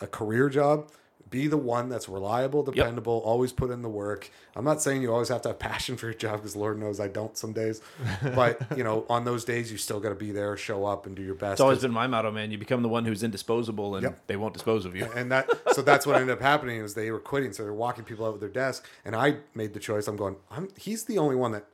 a career job be the one that's reliable dependable always put in the work i'm not saying you always have to have passion for your job because lord knows i don't some days but you know on those days you still got to be there show up and do your best It's always been my motto, man. You become the one who's indisposable, and Yep. they won't dispose of you. and that so that's what ended up happening is they were quitting so they're walking people out with their desk and i made the choice i'm going I'm, he's the only one that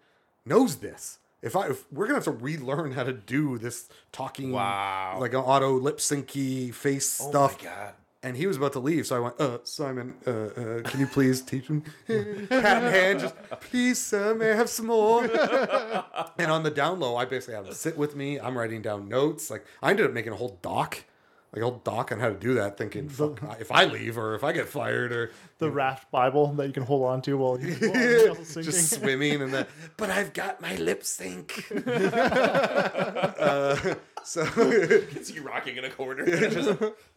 knows this if i if we're gonna have to relearn how to do this talking Wow. like an auto lip syncy face Oh stuff my god. And he was about to leave so i went uh simon uh, uh can you please teach him? Pat in hand just please sir may i have some more? And on the down low i basically have him sit with me. I'm writing down notes. Like i ended up making a whole doc like a whole doc on how to do that thinking fuck, if i leave or if i get fired or The raft Bible that you can hold on to while you're everything else is sinking. just swimming and that but i've got my lip sync uh, so It's you rocking in a corner.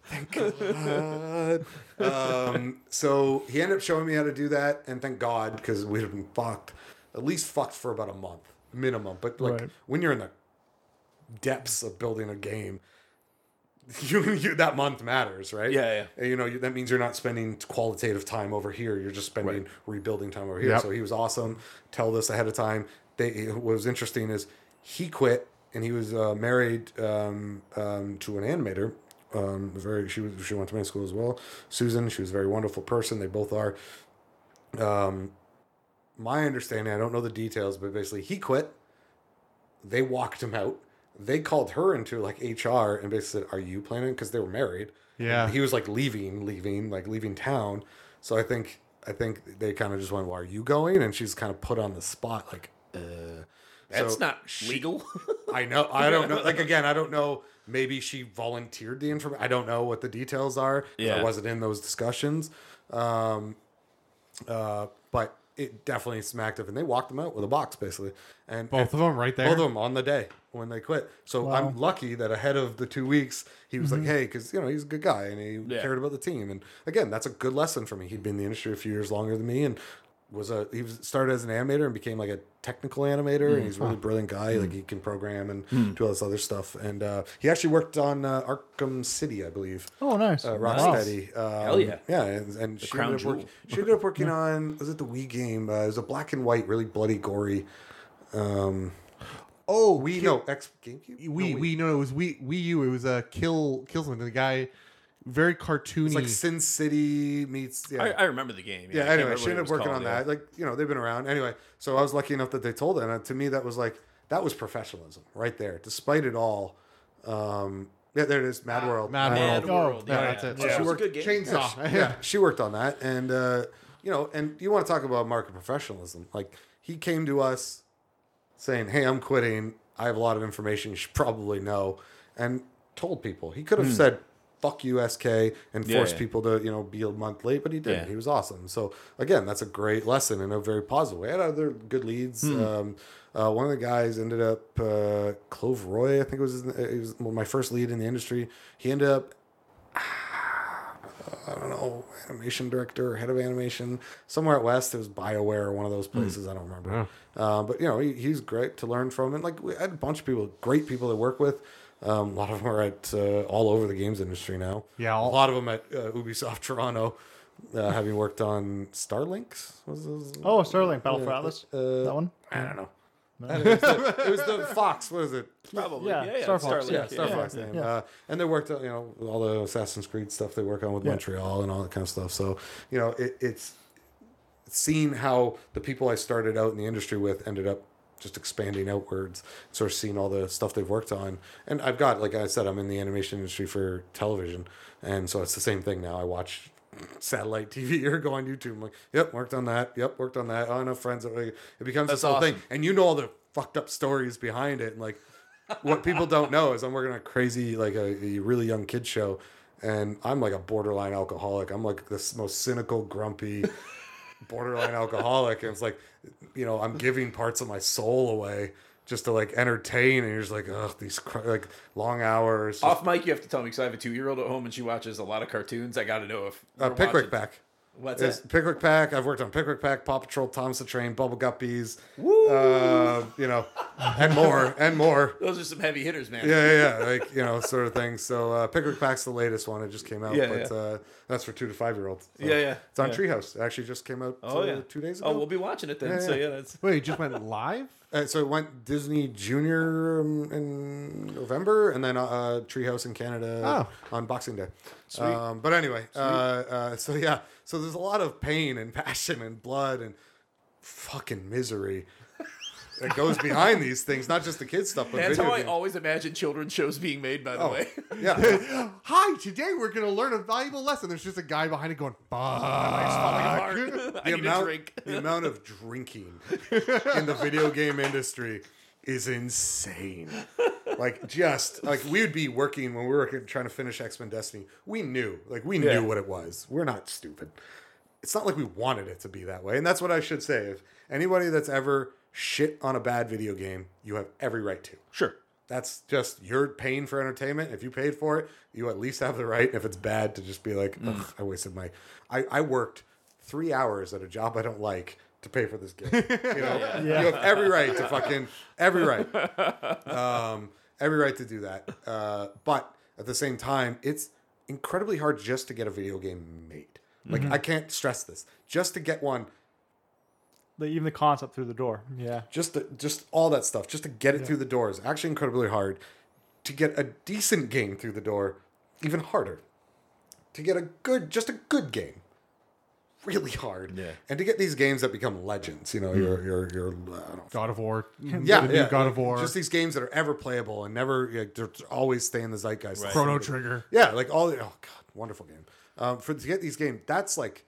Thank God. um, so he ended up showing me how to do that, and thank God because we'd have been fucked, at least fucked for about a month minimum. But like Right. when you're in the depths of building a game, you, you that month matters, right? Yeah, yeah. And, you know, you, that means you're not spending qualitative time over here. You're just spending rebuilding time over here. Yep. So he was awesome. Tell this ahead of time. They, what was interesting is he quit and he was uh, married um, um, to an animator. Um, very she was she went to my school as well. Susan, she was a very wonderful person. They both are. Um, my understanding, I don't know the details, but basically he quit. They walked him out. They called her into like HR and basically said, "Are you planning?" Because they were married. Yeah. And he was like leaving, leaving, like leaving town. So I think I think they kind of just went, "Well, are you going?" And she's kind of put on the spot, like, uh. That's So not legal. I know. I don't know. Like again, I don't know. Maybe she volunteered the information. I don't know what the details are. Yeah. I wasn't in those discussions. Um, uh, but it definitely smacked up, and they walked them out with a box basically, and Both of them right there. both of them on the day when they quit. So I'm lucky that ahead of the two weeks, he was like, mm-hmm. "Hey," because you know he's a good guy and he Yeah. cared about the team. And again, that's a good lesson for me. He'd been in the industry a few years longer than me, and was a he was started as an animator and became like a technical animator. And he's a really brilliant guy. Like he can program and do all this other stuff. And uh, he actually worked on uh, Arkham City, I believe. Oh, nice. Uh, Wow. Rocksteady. Um, Hell yeah. Yeah, and, and she, ended up work- she ended up working on, was it the Wii game? Uh, it was a black and white, really bloody, gory. Um, Oh, Wii, Kill- no, X GameCube? we No, we no, it was Wii Wii U. It was a kill kill something. The guy, very cartoony. It's like Sin City meets. Yeah. I, I remember the game. yeah, I can't anyway, she ended up working called, on yeah. that. Like, you know, they've been around. Anyway, so I was lucky enough that they told it. And to me, that was like, that was professionalism right there. Despite it all, um, yeah, there it is, Mad World. Mad Mad Oh, World. yeah, Yeah, that's it. So Yeah. she She worked a good game. chainsaw. yeah, she worked on that, and uh, you know, and you want to talk about market professionalism? Like he came to us saying, "Hey, I'm quitting. I have a lot of information you should probably know," and told people. He could have said, "Fuck you, SK," and Hmm. Yeah, yeah. people to you know be a month late, but he didn't. Yeah. He was awesome. So again, that's a great lesson in a very positive way. I had other good leads. Hmm. Um, uh, one of the guys ended up uh, Clove Roy, I think it was. His, he was my first lead in the industry. He ended up I don't know, animation director head of animation somewhere at West. It was Bioware or one of those places. I don't remember. Uh, but you know, he, he's great to learn from, and like we had a bunch of people, great people to work with. Um, a lot of them are at uh, all over the games industry now. Yeah, a lot of them at uh, Ubisoft Toronto, uh, having worked on Starlinks. Was this, Oh, Starlink, Battle for Atlas. uh, that one? I don't know. it, was the, it was the Fox. What is it? Probably. Yeah, Yeah, yeah. Star Fox, Starlink, Yeah, Star yeah. Fox name. Uh, and they worked, on, you know, all the Assassin's Creed stuff they work on with Montreal and all that kind of stuff. So, you know, it, it's seeing how the people I started out in the industry with ended up just expanding outwards, sort of seeing all the stuff they've worked on. And I've got, like I said, I'm in the animation industry for television. And so it's the same thing now. I watch satellite TV or go on YouTube. I'm like, yep, worked on that. Yep, worked on that. Oh, enough friends. It becomes this That's whole thing. And you know all the fucked up stories behind it. And like, what people don't know is I'm working on a crazy, like a, a really young kid show, and I'm like a borderline alcoholic. I'm like this most cynical, grumpy, borderline alcoholic, and it's like, you know, I'm giving parts of my soul away just to like entertain, and you're just like, ugh, these cr- like long hours. Just, Off mic, you have to tell me because I have a two-year-old at home and she watches a lot of cartoons. I got to know if uh, Pikwik watching- back. What's It's that? Pikwik Pack. I've worked on Pikwik Pack, Paw Patrol, Thomas the Train, Bubble Guppies, uh, you know, and more, and more. Those are some heavy hitters, man. yeah, yeah, yeah, like you know, sort of thing. So uh, Pikwik Pack's the latest one; it just came out, Yeah, but yeah. Uh, that's for two to five year olds. So Yeah, yeah, It's on yeah. Treehouse. It actually just came out. Oh uh, yeah. two days ago. Oh, we'll be watching it then. Yeah, So yeah. yeah, that's Wait, it just went live. Uh, so it went Disney Junior um, in November, and then uh, Treehouse in Canada on Boxing Day. Um, but anyway, uh, uh, so yeah, so there's a lot of pain and passion and blood and fucking misery that goes behind these things, not just the kids stuff, but that's video how I always imagine children's shows being made. By the Oh, way, yeah. Hi, today we're gonna learn a valuable lesson. There's just a guy behind it going, "Fuck." I the need a amount, drink. the amount of drinking in the video game industry is insane. Like just like we would be working when we were trying to finish X Men Destiny. We knew, like we Yeah. knew what it was. We're not stupid. It's not like we wanted it to be that way, and that's what I should say. If anybody that's ever shit on a bad video game, you have every right to. Sure. That's just you're paying for entertainment. If you paid for it, you at least have the right. If it's bad, to just be like, Mm. Ugh, I wasted my. I, I worked three hours at a job I don't like to pay for this game. You know, you have every right to fucking every right, um, every right to do that. Uh, but at the same time, it's incredibly hard just to get a video game made. Like I can't stress this. Just to get one, The, even the concept through the door. Yeah. just to, just all that stuff, just to get it through the door is actually incredibly hard. To get a decent game through the door, even harder. To get a good, just a good game, really hard. Yeah. And to get these games that become legends, you know, your your your I don't know, God of War. yeah, yeah, God of War. Just these games that are ever playable and never like, they're always stay in the zeitgeist. Right. Chrono Trigger. Yeah, like all. Oh God, wonderful game. Um, for to get these games, that's like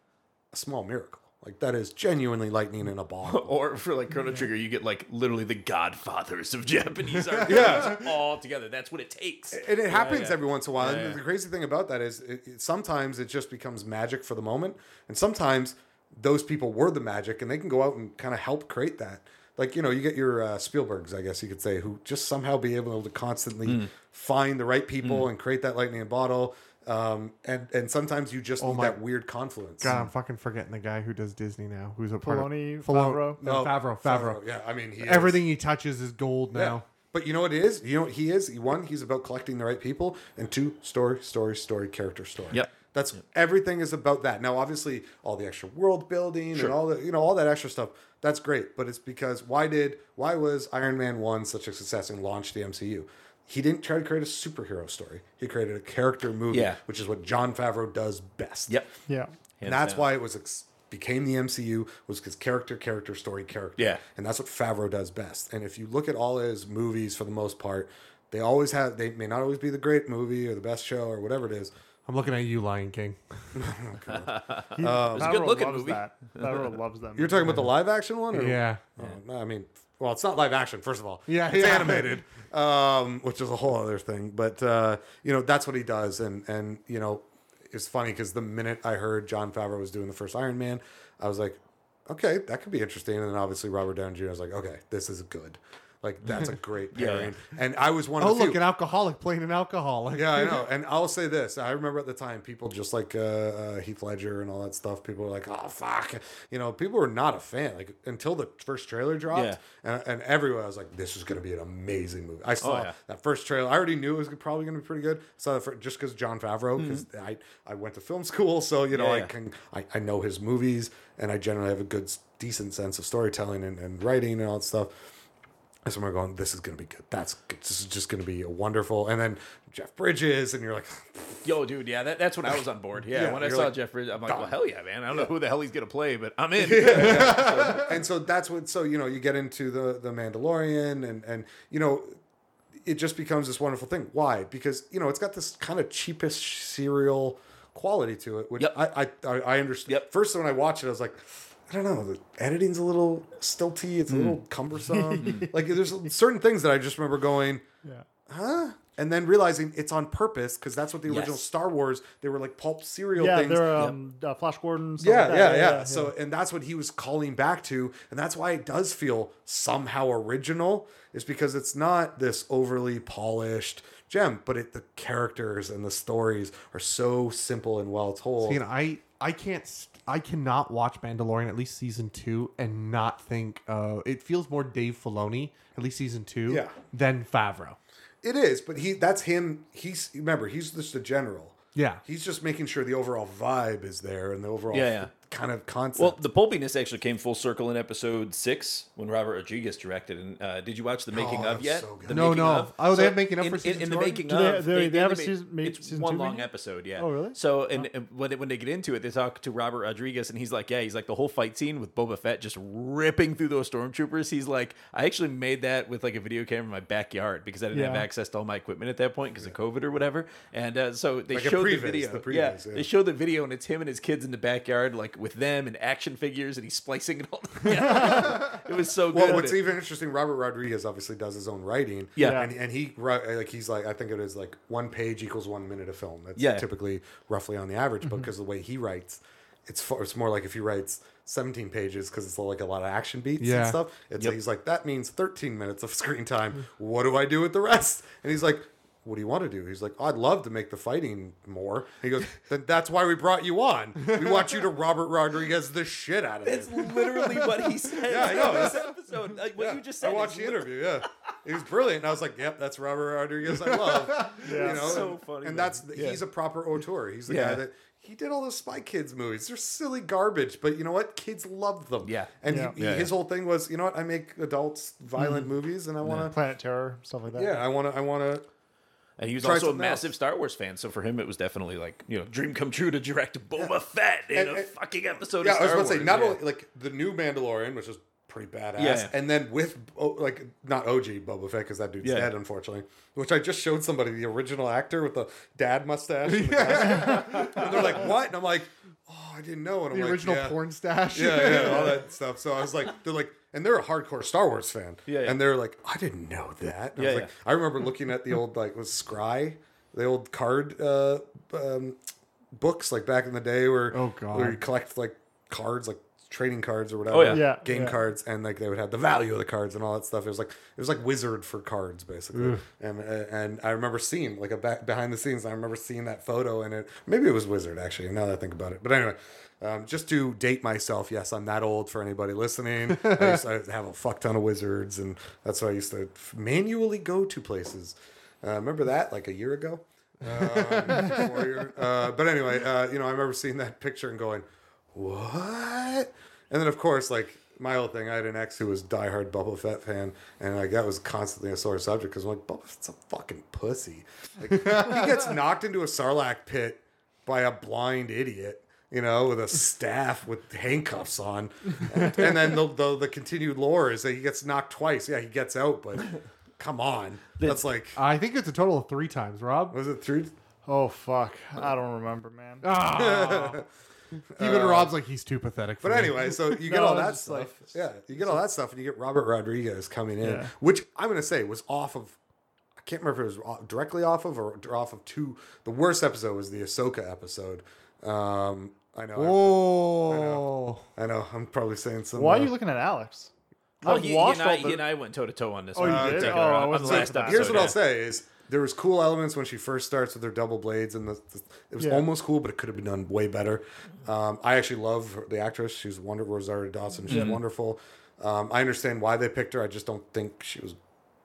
a small miracle. Like that is genuinely lightning in a bottle. Or for like Chrono Trigger, you get like literally the godfathers of Japanese RPGs Yeah. all together. That's what it takes. and it happens yeah. every once in a while. Yeah, and yeah. the crazy thing about that is, it, it- sometimes it just becomes magic for the moment, and sometimes those people were the magic, and they can go out and kind of help create that. Like you know, you get your uh, Spielbergs, I guess you could say, who just somehow be able to constantly Hmm. find the right people and create that lightning in a bottle. Um, and and sometimes you just need Oh my- that weird confluence. God, I'm fucking forgetting the guy who does Disney now. Who's a part Filoni, of Filo- Favreau? No, Favreau. Favreau. Yeah, I mean, he is- Everything he touches is gold Yeah. now. But you know what it is? You know what he is? One, he's about collecting the right people, and two, story, story, story, character, story. Yep. That's everything is about that. Now, obviously, all the extra world building and all the you know all that extra stuff. That's great, but it's because why did why was Iron Man one such a success and launched the MCU? He didn't try to create a superhero story. He created a character movie, Yeah. which is what Jon Favreau does best. Yep. Yeah. And that's down. why it was ex- became the MCU was because character, character, story, character. Yeah. and that's what Favreau does best. And if you look at all his movies, for the most part, they always have. They may not always be the great movie or the best show or whatever it is. I'm looking at you, Lion King. Oh, he, um, a good-looking loves movie. That. Favreau loves them. You're talking about the live action one, or? Yeah. Oh, no, I mean, well, it's not live action. First of all, Yeah, it's yeah. animated, um, which is a whole other thing. But uh, you know, that's what he does, and and you know, it's funny because the minute I heard Jon Favreau was doing the first Iron Man, I was like, okay, that could be interesting. And then obviously Robert Downey Jr. I was like, okay, this is good. Like that's a great Yeah. pairing. And I was one of Oh, the few. look, an alcoholic playing an alcoholic. Yeah, I know. And I'll say this. I remember at the time, people just like uh, uh, Heath Ledger and all that stuff, people were like, oh, fuck. You know, people were not a fan. Like, until the first trailer dropped. Yeah. And, and everywhere, I was like, this is going to be an amazing movie. I saw yeah. that first trailer. I already knew it was probably going to be pretty good. saw that for, just because Jon Favreau, because I, I went to film school. So, you know, Yeah, I yeah. can, I, I know his movies and I generally have a good, decent sense of storytelling and, and writing and all that stuff. That's when we're going, this is going to be good. That's good. This is just going to be a wonderful. And then Jeff Bridges, and you're like, Yo, dude, yeah, that, that's when I was on board. Yeah, Yeah, when I saw like, Jeff Bridges, I'm like, well, hell yeah, man. I don't know who the hell he's gonna play, but I'm in. and so that's what so you know you get into the the mandalorian and and you know it just becomes this wonderful thing why because you know it's got this kind of cheapest serial quality to it which Yep. I, I i i understand Yep. first when i watched it i was like I don't know. The editing's a little stilty. It's a little cumbersome. like there's certain things that I just remember going, Yeah. huh? And then realizing it's on purpose because that's what the original Yes. Star Wars. They were like pulp serial Yeah, things. they're um, uh, Flash Gordon. Stuff Yeah, like yeah, that. yeah, So, and that's what he was calling back to, and that's why it does feel somehow original, is because it's not this overly polished gem, but it the characters and the stories are so simple and well told. See, and I, I can't, st- I cannot watch Mandalorian at least season two and not think, uh, it feels more Dave Filoni at least season two, Yeah. than Favreau. It is, but he that's him. He's remember he's just a general. Yeah. He's just making sure the overall vibe is there and the overall Yeah, yeah. Kind of concept. Well, the pulpiness actually came full circle in episode six when Robert Rodriguez directed. And uh, did you watch the making Oh, of that's yet? so. The No, making no. of? Oh, they have making of in, for in, season in the making Do they- of. they- they have a made- season- made it's season one two long making? episode, yeah. Oh, really? So, and, and when they, when they get into it, they talk to Robert Rodriguez, and he's like, "Yeah, he's like the whole fight scene with Boba Fett just ripping through those stormtroopers. He's like, I actually made that with like a video camera in my backyard because I didn't have access to all my equipment at that point because of COVID or whatever. And uh, so they Like a showed the video. the previs, yeah, yeah. they show the video, and it's him and his kids in the backyard, like with them and action figures, and he's splicing it all. Yeah. it was so good. Well, what's even interesting, Robert Rodriguez obviously does his own writing. Yeah. and, and he uh, like he's like I think it is like one page equals one minute of film. That's Yeah. typically roughly on the average, but mm-hmm. because the way he writes, it's far, it's more like if he writes. 17 pages because it's like a lot of action beats Yeah. and stuff. It's Yep. he's like that means 13 minutes of screen time. Mm. What do I do with the rest? And he's like, "What do you want to do?" He's like, "I'd love to make the fighting more." he goes, "Then that's why we brought you on. We want you to Robert Rodriguez the shit out of it." It's literally what he said Yeah, I know. this episode. Like what you just said. I watched is the interview. Yeah. he was brilliant. And I was like, "Yep, that's Robert Rodriguez. I love." you know, so and, funny, And man. that's Yeah. he's a proper auteur. He's the Yeah. guy that he did all those Spy Kids movies. They're silly garbage, but you know what? Kids love them. Yeah. And Yeah. He, Yeah, his yeah. whole thing was, you know what? I make adults violent Mm-hmm. movies, and I want to. Planet Terror, stuff like that. Yeah, I want to. I want to. And he was also a massive else. Star Wars fan, so for him it was definitely like you know dream come true to direct Boba Fett in And- a and- fucking episode. Yeah, of I was Star about to say not yeah. only like the new Mandalorian, which is pretty badass, Yeah. and then with oh, like not OG Boba Fett because that dude's Yeah. dead, unfortunately. Which I just showed somebody the original actor with the dad mustache, and, the glasses. and they're like, "What?" And I'm like, "Oh, I didn't know." And I'm The like, original yeah. porn stash. yeah, yeah, all that stuff. So I was like, they're like, and they're a hardcore Star Wars fan. Yeah, yeah. And they're like, I didn't know that. And I Yeah, was like, I remember looking at the old like was Scrye, the old card uh, um, books like back in the day where Oh, God. where you collect like cards like trading cards or whatever. Oh, yeah. Yeah, Game yeah. cards and like they would have the value of the cards and all that stuff. It was like it was like Wizard for cards basically. And uh, and I remember seeing like a back behind the scenes. I remember seeing that photo and it maybe it was Wizard actually. Now that I think about it, but anyway. Um, just to date myself, yes, I'm that old for anybody listening. I used to have a fuck ton of wizards, and that's why I used to manually go to places. Uh, remember that like a year ago? Um, year- uh, but anyway, uh, you know, I remember seeing that picture and going, "What?" And then, of course, like my old thing, I had an ex who was diehard Boba Fett fan, and like that was constantly a sore subject because I'm like, Boba Fett's a fucking pussy. Like, he gets knocked into a sarlacc pit by a blind idiot. You know, with a staff with handcuffs on, and, and then the, the the continued lore is that he gets knocked twice. Yeah, he gets out, but come on, that's like I think it's a total of three times, Rob. was it three? Oh fuck, I don't remember, man. Ah. Even Rob's like he's too pathetic. For But me. anyway, so you get No, all that stuff. like- yeah, you get all that stuff, and you get Robert Rodriguez coming in, Yeah. which I'm going to say was off of. I can't remember if it was off- directly off of or off of two. The worst episode was the Ahsoka episode. Um, I know. Oh, I know. I'm probably saying some. Why are uh, you looking at Alex? Oh, I've he, he, and I, all he and I went toe to toe on this. Oh, you did? Oh, I on- on wasn't the last that. episode. Here's what yeah. I'll say: is there was cool elements when she first starts with her double blades, and the, the it was Yeah. almost cool, but it could have been done way better. Um, I actually love her, the actress; she's wonderful. Rosario Dawson, she's wonderful. Um, I understand why they picked her. I just don't think she was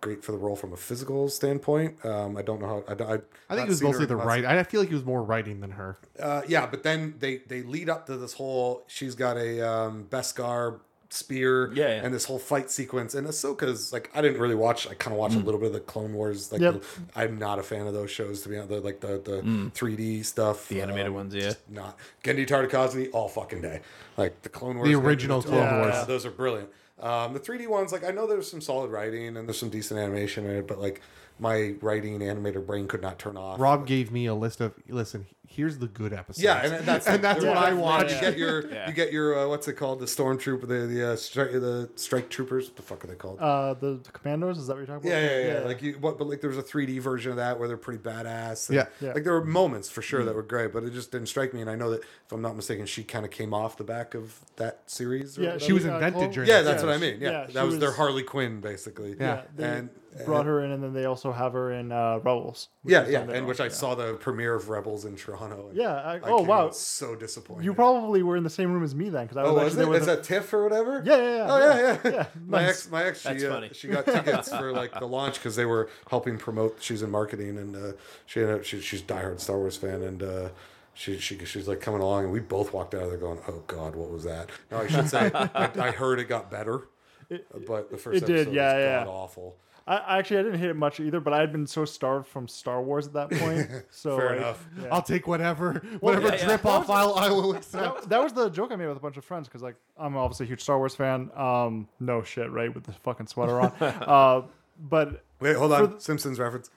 great for the role from a physical standpoint. Um, I don't know how. I, I, I think it was mostly the right. I feel like it was more writing than her. Uh, yeah, but then they they lead up to this whole. She's got a um, Beskar spear, Yeah, yeah. and this whole fight sequence. And Ahsoka's like, I didn't really watch. I kind of watched a little bit of the Clone Wars. Like, Yep. the- I'm not a fan of those shows to be honest. The, like the the 3D stuff, The animated um, ones, yeah. Not Genndy Tartakovsky all fucking day. Like the Clone Wars, The original Tartakovsky, Clone oh, Wars. yeah, those are brilliant. Um, the 3D ones, like I know there's some solid writing and there's some decent animation in it, but like my writing animator brain could not turn off. Rob gave me a list of listen. Here's the good episode. Yeah, and that's And that's what I but watch. You get your Yeah. you get your uh, what's it called? The stormtrooper, the the uh, strike the strike troopers. What the fuck are they called? Uh, the, the commandos. Is that what you're talking yeah, about? yeah, yeah, yeah. Like you, what? But like there was a 3D version of that where they're pretty badass. and, Yeah. Yeah. Like there were moments for sure that were great, but it just didn't strike me. And I know that if I'm not mistaken, she kind of came off the back of that series. Or Yeah, whatever. she was Uh, invented Clone- during. Yeah, that's series. what I mean. Yeah, Yeah, that she was, their Harley Quinn basically. Yeah. they and brought her in, and then they also have her in uh, Rebels. which yeah, yeah, on there and which I also, saw the premiere of Rebels in Toronto. And Yeah. I, I oh came wow. out so disappointed. You probably were in the same room as me then, because I was Oh, was it? with Is the- that TIFF or whatever? Yeah, yeah, yeah. Oh yeah, yeah. yeah. My Nice. ex, my ex, she, uh, she got tickets for like the launch because they were helping promote. She's in marketing, and uh, she ended up, she, she's a diehard Star Wars fan, and uh, she, she she's like coming along, and we both walked out of there going, "Oh God, what was that?" No, I should say, I, I heard it got better, but the first it did, episode yeah, was yeah. god awful. I, I actually I didn't hate it much either, but I had been so starved from Star Wars at that point. So Fair like, enough. yeah. I'll take whatever, whatever yeah, yeah. drip off I'll, I will accept. that, that was the joke I made with a bunch of friends because like I'm obviously a huge Star Wars fan. Um, no shit, right? With the fucking sweater on. uh, but Wait, hold on, the- Simpsons reference.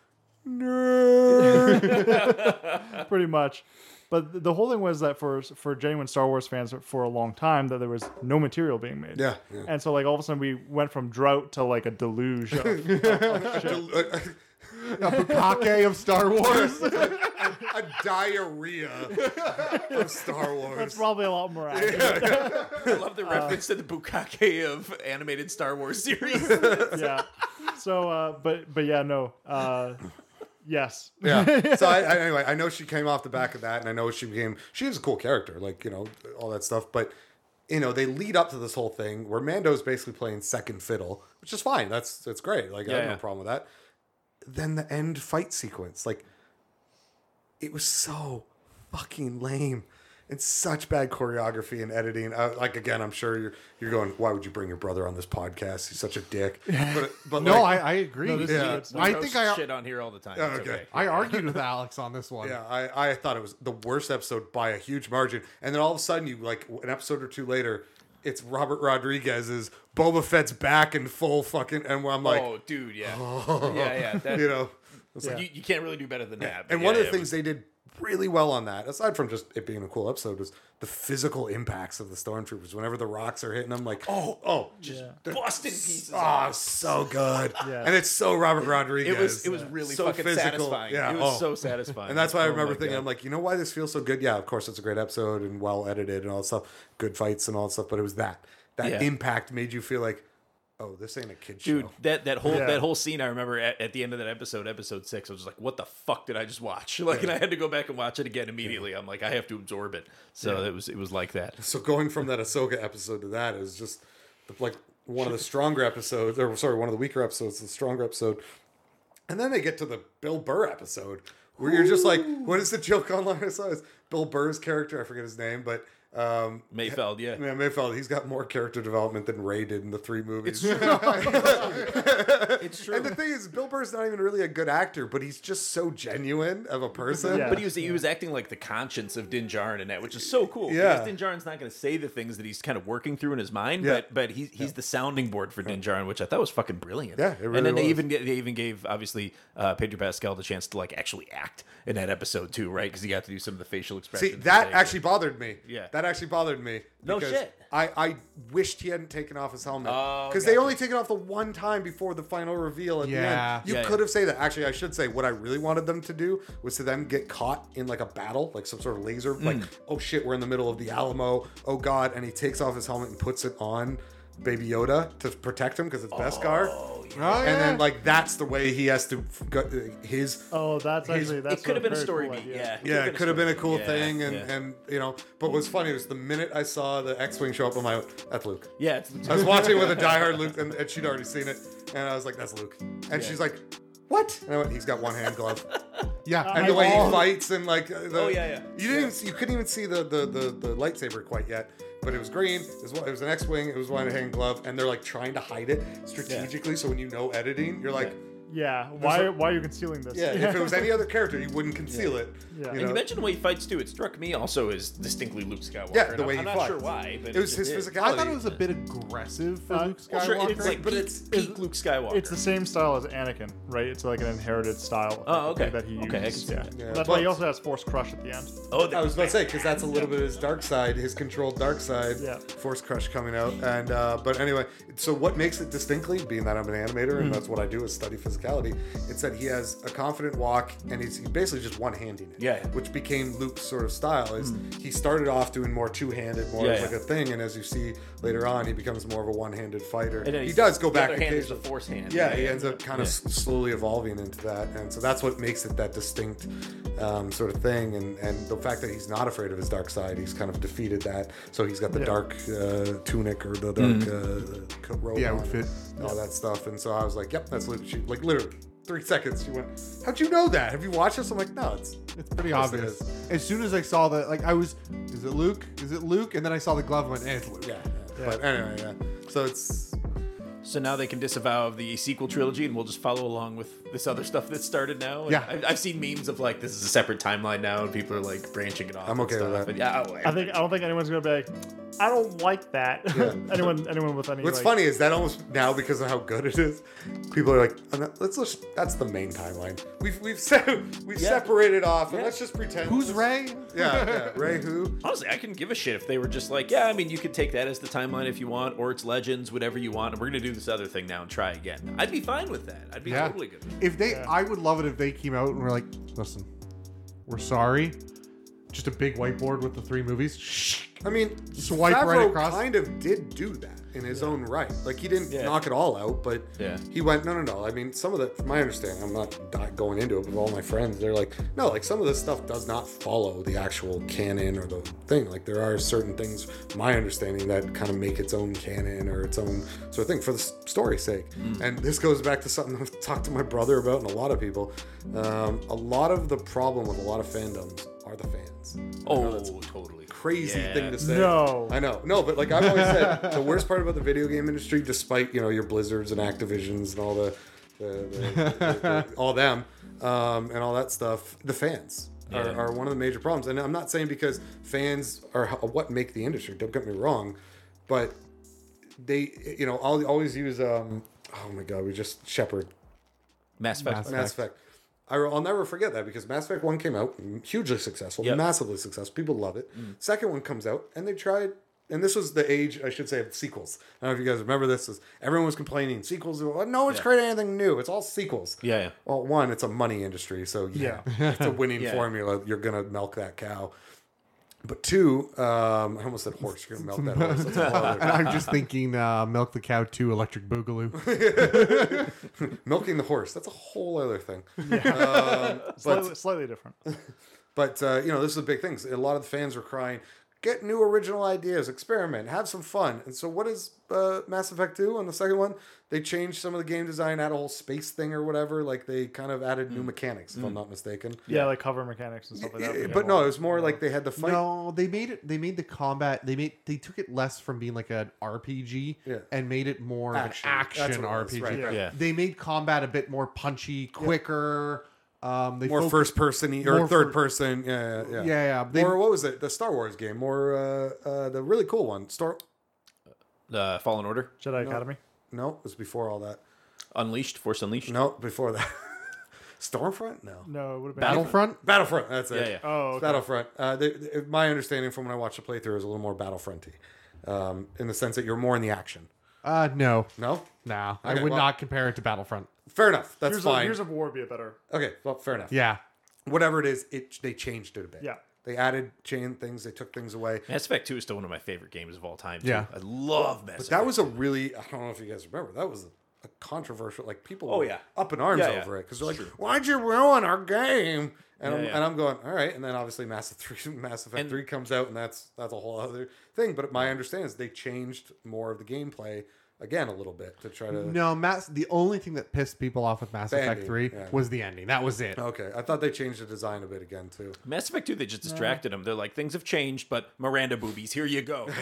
pretty much. But the whole thing was that for for genuine Star Wars fans for a long time that there was no material being made. Yeah, yeah. And so like all of a sudden we went from drought to like a deluge. Of, A, A bukake of Star Wars. a diarrhea of Star Wars. that's probably a lot more accurate. I love the reference to the bukake of animated Star Wars series. yeah. So, uh, but but yeah, no. Uh, yes. yeah. So I, I, anyway, I know she came off the back of that, and I know she became she is a cool character, like you know all that stuff. But you know, they lead up to this whole thing where Mando's basically playing second fiddle, which is fine. That's that's great. Like I have Yeah, no yeah. problem with that. Then the end fight sequence, like it was so fucking lame and such bad choreography and editing. Uh, like again, I'm sure you're you're going, why would you bring your brother on this podcast? He's such a dick. But but No, like, I, I agree. No, Yeah. good. I think I shit on here all the time. Oh, It's okay. I argued with Alex on this one. Yeah, I, I thought it was the worst episode by a huge margin. And then all of a sudden, you like an episode or two later, it's Robert Rodriguez's Boba Fett's back in full fucking. And I'm like, oh, dude, yeah, yeah, yeah. That, you know. Yeah. like- you, you can't really do better than that. but and one of the it things was- they did really well on that, aside from just it being a cool episode, was the physical impacts of the stormtroopers. Whenever the rocks are hitting them, like, oh, oh, just Yeah. busting pieces. oh, so good. Yeah. And it's so Robert Rodriguez. It was it was really So fucking physical. satisfying. Yeah, it was oh. so satisfying. And that's why I Oh remember my thinking, God. I'm like, you know why this feels so good? Yeah, of course it's a great episode and well edited and all that stuff, good fights and all that stuff. But it was that that Yeah. impact made you feel like, oh, this ain't a kid Dude, show. that that whole Yeah. that whole scene I remember at, at the end of that episode, episode six, I was just like, "What the fuck did I just watch?" Like, and I had to go back and watch it again immediately. I'm like, I have to absorb it. So it was it was like that. So going from that Ahsoka episode to that is just like one of the stronger episodes, or sorry, one of the weaker episodes, the stronger episode. And then they get to the Bill Burr episode where you're just like, what is the joke online? I saw is Bill Burr's character, I forget his name, but um, Mayfeld, yeah. yeah, Mayfeld, he's got more character development than Rey did in the three movies. It's true. And the thing is, Bill Burr's not even really a good actor, but he's just so genuine of a person. Yeah. But he was he was acting like the conscience of Din Djarin in that, which is so cool. Yeah. Because Din Djarin's not going to say the things that he's kind of working through in his mind, Yeah. but but he's he's the sounding board for Din Djarin, which I thought was fucking brilliant. Yeah, it really and then they even they even gave obviously uh, Pedro Pascal the chance to like actually act in that episode too, right? Because he got to do some of the facial expressions. See, that things. actually bothered me. Yeah. That actually bothered me. No because shit. I, I wished he hadn't taken off his helmet. Oh, Because they only take it off the one time before the final reveal at Yeah. the end. You Yeah, could yeah. have said that. Actually, I should say what I really wanted them to do was to them get caught in like a battle, like some sort of laser. Hmm. Like, oh shit, we're in the middle of the Alamo. Oh god. And he takes off his helmet and puts it on Baby Yoda to protect him because it's Beskar. Oh, And yeah. then like that's the way he has to go, his Oh, that's His- actually that's it could have been a story cool beat. idea. Yeah, Yeah, it could have been a cool story thing, and Yeah, yeah. and you know. But what's funny was the minute I saw the X-wing show up, I'm like, "That's Luke." yeah, it's, I was watching with a diehard Luke, and, and she'd already seen it, and I was like, "That's Luke," and she's like, "What?" And I went, "He's got one hand glove." yeah. And the way he fights, and like, uh, the, Oh, yeah, yeah. You didn't, even, you couldn't even see the, the the the lightsaber quite yet, but it was green. It was, it was an X-wing. It was one hand glove, and they're like trying to hide it strategically. So when you know editing, you're like, Yeah. Yeah, why a- why are you concealing this? "Yeah." If it was any other character, you wouldn't conceal it. Yeah. you And you mentioned the way he fights too. It struck me also as distinctly Luke Skywalker. Yeah, and the I'm- way I'm he not sure why, but It was just his physicality. I thought it was a bit aggressive for Uh, Luke Well, Skywalker. sure, it's like, but peak, it's- peak Luke Skywalker. It's the same style as Anakin, right? It's like an inherited style. Oh, okay. That he uses. Okay, I can see yeah. that. Yeah, That's but- why he also has Force Crush at the end. oh, I was about to say because that's a little bit of his dark side, his controlled dark side, Yeah. Force Crush coming out, and uh, but anyway, so what makes it distinctly, being that I'm an animator Hmm. and that's what I do is study physicality, it's that he has a confident walk and he's, basically just one handing it, Yeah. Hmm. which became Luke's sort of style. Is he started off doing more two handed, more Yeah, as yeah. like a thing, and as you see later on, he becomes more of a one handed fighter. And he does go the back other hand is the force hand. Yeah, he ends up kind of Yeah. slowly evolving into that, and so that's what makes it that distinct um, sort of thing. And and the fact that he's not afraid of his dark side, he's kind of defeated that. So he's got the Yeah. dark uh, tunic or the dark Mm. uh, robe The outfit. and all that stuff. And so I was like, "Yep, that's lit-" she, like literally three seconds." She went, "How'd you know that? Have you watched this?" I'm like, "No, it's It's pretty Of it obvious. As soon as I saw that, like I was, is it Luke? Is it Luke? And then I saw the glove and went, eh, it's Luke. yeah." Yeah. But anyway, yeah. So it's So now they can disavow of the sequel trilogy, and we'll just follow along with this other stuff that started now. And Yeah. I've, I've seen memes of like this is a separate timeline now, and people are like branching it off. I'm and okay with that. And yeah, oh, I think I don't think anyone's gonna be like, I don't like that. anyone anyone with any. What's like, funny is that almost now because of how good it is, people are like, "Oh, no, let's just that's the main timeline. We've we've se- we've Yeah. separated off, and let's just pretend. Who's Rey? Yeah, yeah, Rey who? Honestly, I couldn't give a shit if they were just like, yeah, I mean, you could take that as the timeline if you want, or it's Legends, whatever you want, and we're gonna do this other thing now and try again. I'd be fine with that. I'd be Yeah. totally good. With If they, Yeah. I would love it if they came out and were like, listen, we're sorry. Just a big whiteboard with the three movies. I mean, Swipe Favreau right across. kind of did do that. In his own right. Like he didn't Yeah. knock it all out, but Yeah. he went no, no, no. I mean, some of the, from my understanding, I'm not going into it, with all my friends, they're like, no, like some of this stuff does not follow the actual canon or the thing. Like there are certain things, my understanding, that kind of make its own canon or its own sort of thing for the story's sake. And this goes back to something I've talked to my brother about and a lot of people. Um, a lot of the problem with a lot of fandoms are the fans. Oh, totally. Crazy Yeah. thing to say. No. I know. No, but like I've always said, the worst part about the video game industry, despite you know your Blizzards and Activisions and all the, the, the, the- the- all them um, and all that stuff, the fans. Are, Yeah. are one of the major problems, and I'm not saying because fans are what make the industry. Don't get me wrong, but they, you know, I'll always use. Um, oh my God, we just Shepard Mass Effect. Mass Mass Effect. I, will never forget that because Mass Effect 1 came out, hugely successful, Yep. massively successful. People love it. Mm. Second one comes out, and they tried, and this was the age, I should say, of sequels. I don't know if you guys remember this. Is everyone was complaining sequels. well, No one's Yeah. creating anything new. It's all sequels. Yeah, yeah. Well, one, it's a money industry, so yeah, it's a winning Yeah. formula. You're gonna milk that cow. But two, um, I almost said horse. You're gonna melt that horse. That's a whole other And I'm just thinking, uh, Milk the Cow 2 Electric Boogaloo. milking the horse. That's a whole other thing. Um, but Slightly, slightly different. But uh, you know, this is a big thing. A lot of the fans were crying, "Get new original ideas, experiment, have some fun." And so, what does uh, Mass Effect do on the second one? They changed some of the game design, add a whole space thing or whatever. Like they kind of added new mechanics, if I'm not mistaken. Yeah, like cover mechanics and stuff like that. Yeah, but no, it was more like they had the fight. No, they made it. They made the combat. They made. They took it less from being like an RPG Yeah. and made it more Action. of an action what was, RPG. right, right. Yeah. They made combat a bit more punchy, quicker. Um, they More foc- first person or third fir- person. Yeah, yeah, yeah. Yeah, yeah. They, Or what was it? The Star Wars game. More uh, uh, the really cool one. Star. Uh, Fallen Order, Jedi Academy. No, it was before all that. Unleashed, Force Unleashed. No, before that. Stormfront. No. No, it would have been Battlefront. Battlefront. That's it. Yeah, yeah. Oh, okay. Battlefront. Uh, they, they- my understanding from when I watched the playthrough is a little more Battlefronty, um, in the sense that you're more in the action. Uh, no, No, nah. I would well- not compare it to Battlefront. Fair enough. That's Here's fine. of, Gears of War would be a better. okay, well, fair enough. Yeah, Whatever it is, it they changed it a bit. Yeah. They added chain things. They took things away. Mass Effect 2 is still one of my favorite games of all time. Too. Yeah. I love Mass Effect. But Effect. that was a really I don't know if you guys remember that was a, a controversial like people Oh, were yeah. up in arms Yeah, yeah. over it because they're like why'd you ruin our game and, Yeah, I'm, yeah. and I'm going all right and then obviously Mass Effect 3 Mass Effect And- 3 comes out and that's that's a whole other thing but my understanding is they changed more of the gameplay again a little bit to try to no. Mass. The only thing that pissed people off with Mass The Effect ending, Three yeah. was the ending. That was it. okay I thought they changed the design a bit again too Mass Effect 2, they just distracted them. They're like, things have changed, but Miranda boobies, here you go.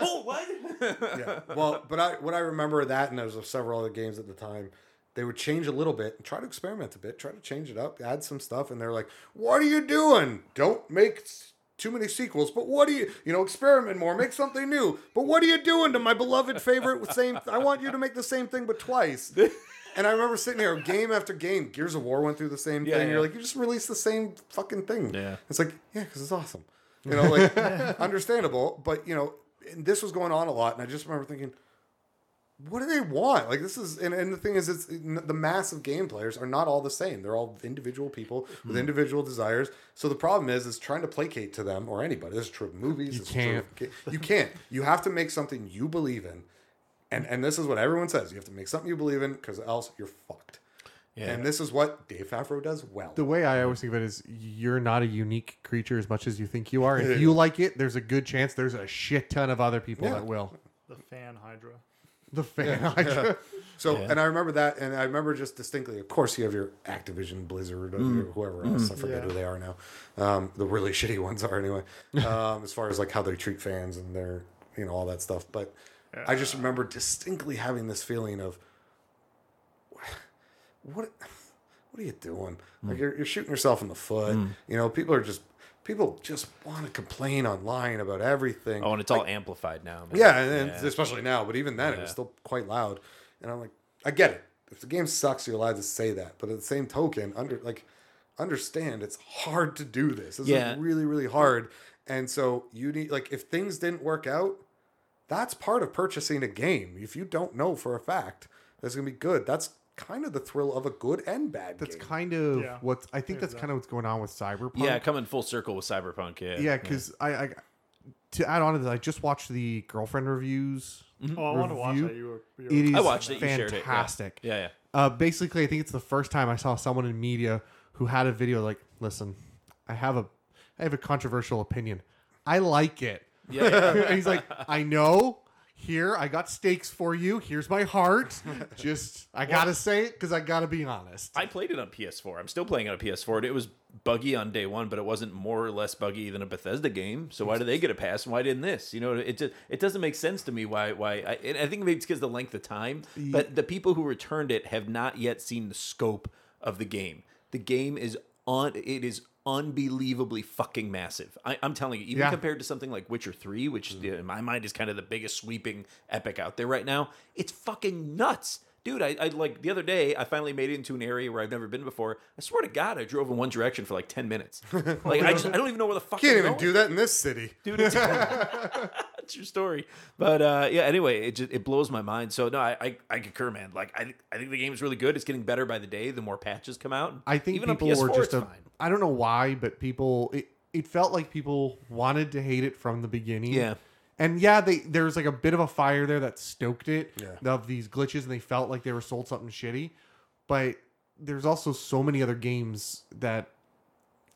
oh, what? yeah. Well, but I what I remember that, and there was several other games at the time. They would change a little bit and try to experiment a bit, try to change it up, add some stuff, and they're like, "What are you doing? Don't make s- too many sequels, but what do you, you know, experiment more, make something new. But what are you doing to my beloved favorite same? I want you to make the same thing, but twice." And I remember sitting here, game after game. Gears of War went through the same Yeah, thing. You're like, you just released the same fucking thing. Yeah. It's like, yeah, because it's awesome. You know, like understandable, but you know, and this was going on a lot, and I just remember thinking, what do they want? Like this is, and, and the thing is, it's the mass of game players are not all the same. They're all individual people Hmm. with individual desires. So the problem is, is trying to placate to them or anybody. This is true of movies. You this is true of can't. ga- you can't. You have to make something you believe in, and and this is what everyone says. You have to make something you believe in, because else you're fucked. Yeah. And this is what Dave Favreau does well. The way I always think of it is you're not a unique creature as much as you think you are. If you like it, there's a good chance there's a shit ton of other people Yeah. that will. The fan Hydra. The fan. So, Yeah. and I remember that, and I remember just distinctly. Of course, you have your Activision, Blizzard, or whoever else. I forget Yeah. who they are now. Um, the really shitty ones are anyway, um, as far as like how they treat fans and their, you know, all that stuff. But I just remember distinctly having this feeling of, what, what are you doing? Like you're, you're shooting yourself in the foot. You know, people are just people just want to complain online about everything. Oh, and it's all amplified now. man. Yeah, and, Yeah. especially now, but even then, it was still quite loud. And I'm like, I get it. If the game sucks, you're allowed to say that. But at the same token, under like, understand it's hard to do this. This Yeah. is really, really hard. And so you need like, if things didn't work out, that's part of purchasing a game. If you don't know for a fact that's gonna be good, that's kind of the thrill of a good and bad That's game. kind of Yeah. what's I think that's kind of what's going on with Cyberpunk. Yeah, coming full circle with Cyberpunk. Yeah. yeah, because I, I to add on to that, I just watched the girlfriend reviews. Oh, I want to watch that. You were. You were It is I watched it. You it. yeah. fantastic. Yeah, yeah. Uh, basically, I think it's the first time I saw someone in media who had a video like, "Listen, I have a, I have a controversial opinion. I like it." Yeah, yeah. he's like, "I know. Here, I got stakes for you. Here's my heart. Just, I gotta say it because I gotta be honest." I played it on PS4. I'm still playing it on PS4. It was buggy on day one, but it wasn't more or less buggy than a Bethesda game. So why did they get a pass and why didn't this? You know, it just it doesn't make sense to me why why. I, and I think maybe it's because the length of time. But the people who returned it have not yet seen the scope of the game. The game is on. It is unbelievably fucking massive. I, I'm telling you, even Yeah. compared to something like Witcher Three, which mm. in my mind is kind of the biggest sweeping epic out there right now, it's fucking nuts. Dude, I, I like the other day. I finally made it into an area where I've never been before. I swear to God, I drove in one direction for like ten minutes. Like I just, I don't even know where the fuck. Can't I'm even going. do that in this city. dude. It's that's your story. But uh, yeah, anyway, it just it blows my mind. So no, I I, I concur, man. Like I I think the game is really good. It's getting better by the day. The more patches come out, I think even people on PS4, were just it's a. fine. I don't know why, but people it, it felt like people wanted to hate it from the beginning. Yeah. And yeah, they there was like a bit of a fire there that stoked it Yeah. of these glitches, and they felt like they were sold something shitty. But there's also so many other games that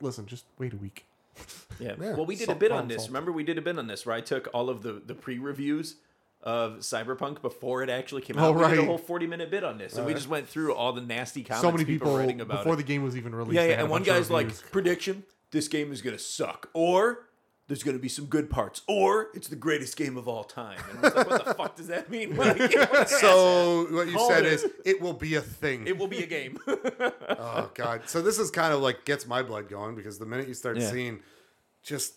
listen, just wait a week. Yeah. Yeah. Well, we did a bit on problem this. solved. Remember, we did a bit on this where I took all of the the pre reviews of Cyberpunk before it actually came out. Oh, We did a whole forty minute bit on this, and we uh-huh. just went through all the nasty comments so many people, people, were writing about before it. the game was even released. yeah, yeah. And one guy's like, prediction: this game is gonna suck, or there's gonna be some good parts, or it's the greatest game of all time. And I was like, what the fuck does that mean? Like, what So what you Called said it. is it will be a thing. it will be a game. oh god. So this is kind of like gets my blood going because the minute you start Yeah. seeing just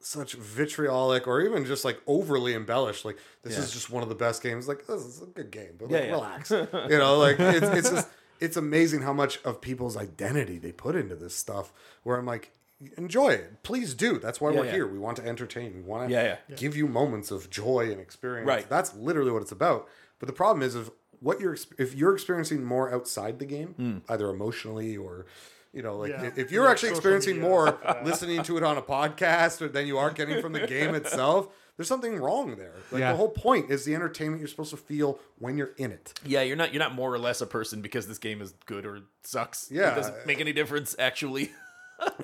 such vitriolic or even just like overly embellished, like this Yeah. is just one of the best games. Like this is a good game, but Yeah, like, yeah. relax. you know, like it's, it's just it's amazing how much of people's identity they put into this stuff. Where I'm like, enjoy it, please do. That's why Yeah, we're yeah. here. We want to entertain. We want to Yeah, yeah. give you moments of joy and experience. Right. That's literally what it's about. But the problem is, if what you're if you're experiencing more outside the game, Hmm. either emotionally or you know, like Yeah. if- if you're Yeah, actually experiencing media, more stuff like that. listening to it on a podcast or than you are getting from the game itself, there's something wrong there. Like Yeah. the whole point is the entertainment you're supposed to feel when you're in it. yeah, you're not you're not more or less a person because this game is good or sucks. Yeah. it doesn't make any difference actually.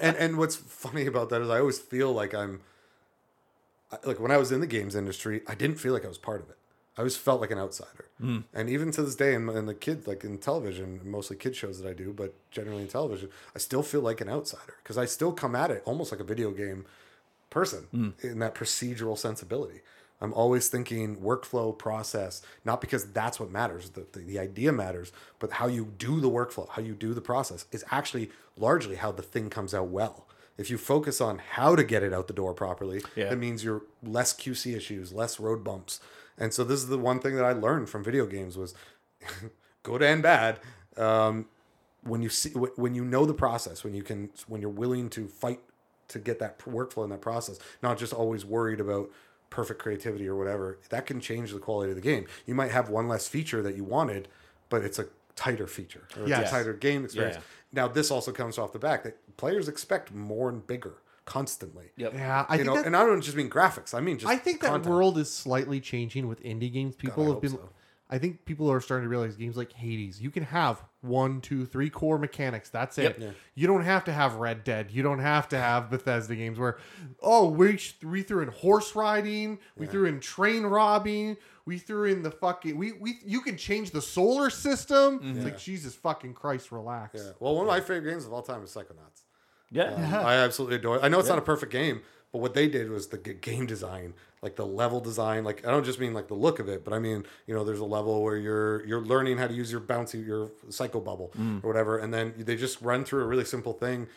and and what's funny about that is I always feel like I'm like when I was in the games industry, I didn't feel like I was part of it. I always felt like an outsider. Hmm. And even to this day, in, in the kids, like in television, mostly kid shows that I do, but generally in television, I still feel like an outsider because I still come at it almost like a video game person hmm. in that procedural sensibility. I'm always thinking workflow process, not because that's what matters, the, the, the idea matters, but how you do the workflow, how you do the process is actually largely how the thing comes out well. If you focus on how to get it out the door properly, Yeah. that means you're less QC issues, less road bumps. And so this is the one thing that I learned from video games was good and bad. Um, when you see when you know the process, when you can when you're willing to fight to get that workflow in that process, not just always worried about perfect creativity or whatever, that can change the quality of the game. You might have one less feature that you wanted, but it's a tighter feature or it's Yes. a tighter game experience. Yeah. Now this also comes off the back that players expect more and bigger constantly. Yep. Yeah, I you think know, that, and I don't just mean graphics. I mean just I think that content. world is slightly changing with indie games. People I have been. so. I think people are starting to realize games like Hades, you can have one, two, three core mechanics. That's it. Yep. You don't have to have Red Dead. You don't have to have Bethesda games where, oh, we sh- we threw in horse riding, we threw in train robbing, we threw in the fucking we we you can change the solar system. It's like Jesus fucking Christ, relax. Yeah. Well, one of my favorite games of all time is Psychonauts. Yeah. Um, I absolutely adore it. I know it's not a perfect game, but what they did was the game design, like the level design. Like I don't just mean like the look of it, but I mean you know there's a level where you're you're learning how to use your bouncy your psycho bubble mm. or whatever, and then they just run through a really simple thing.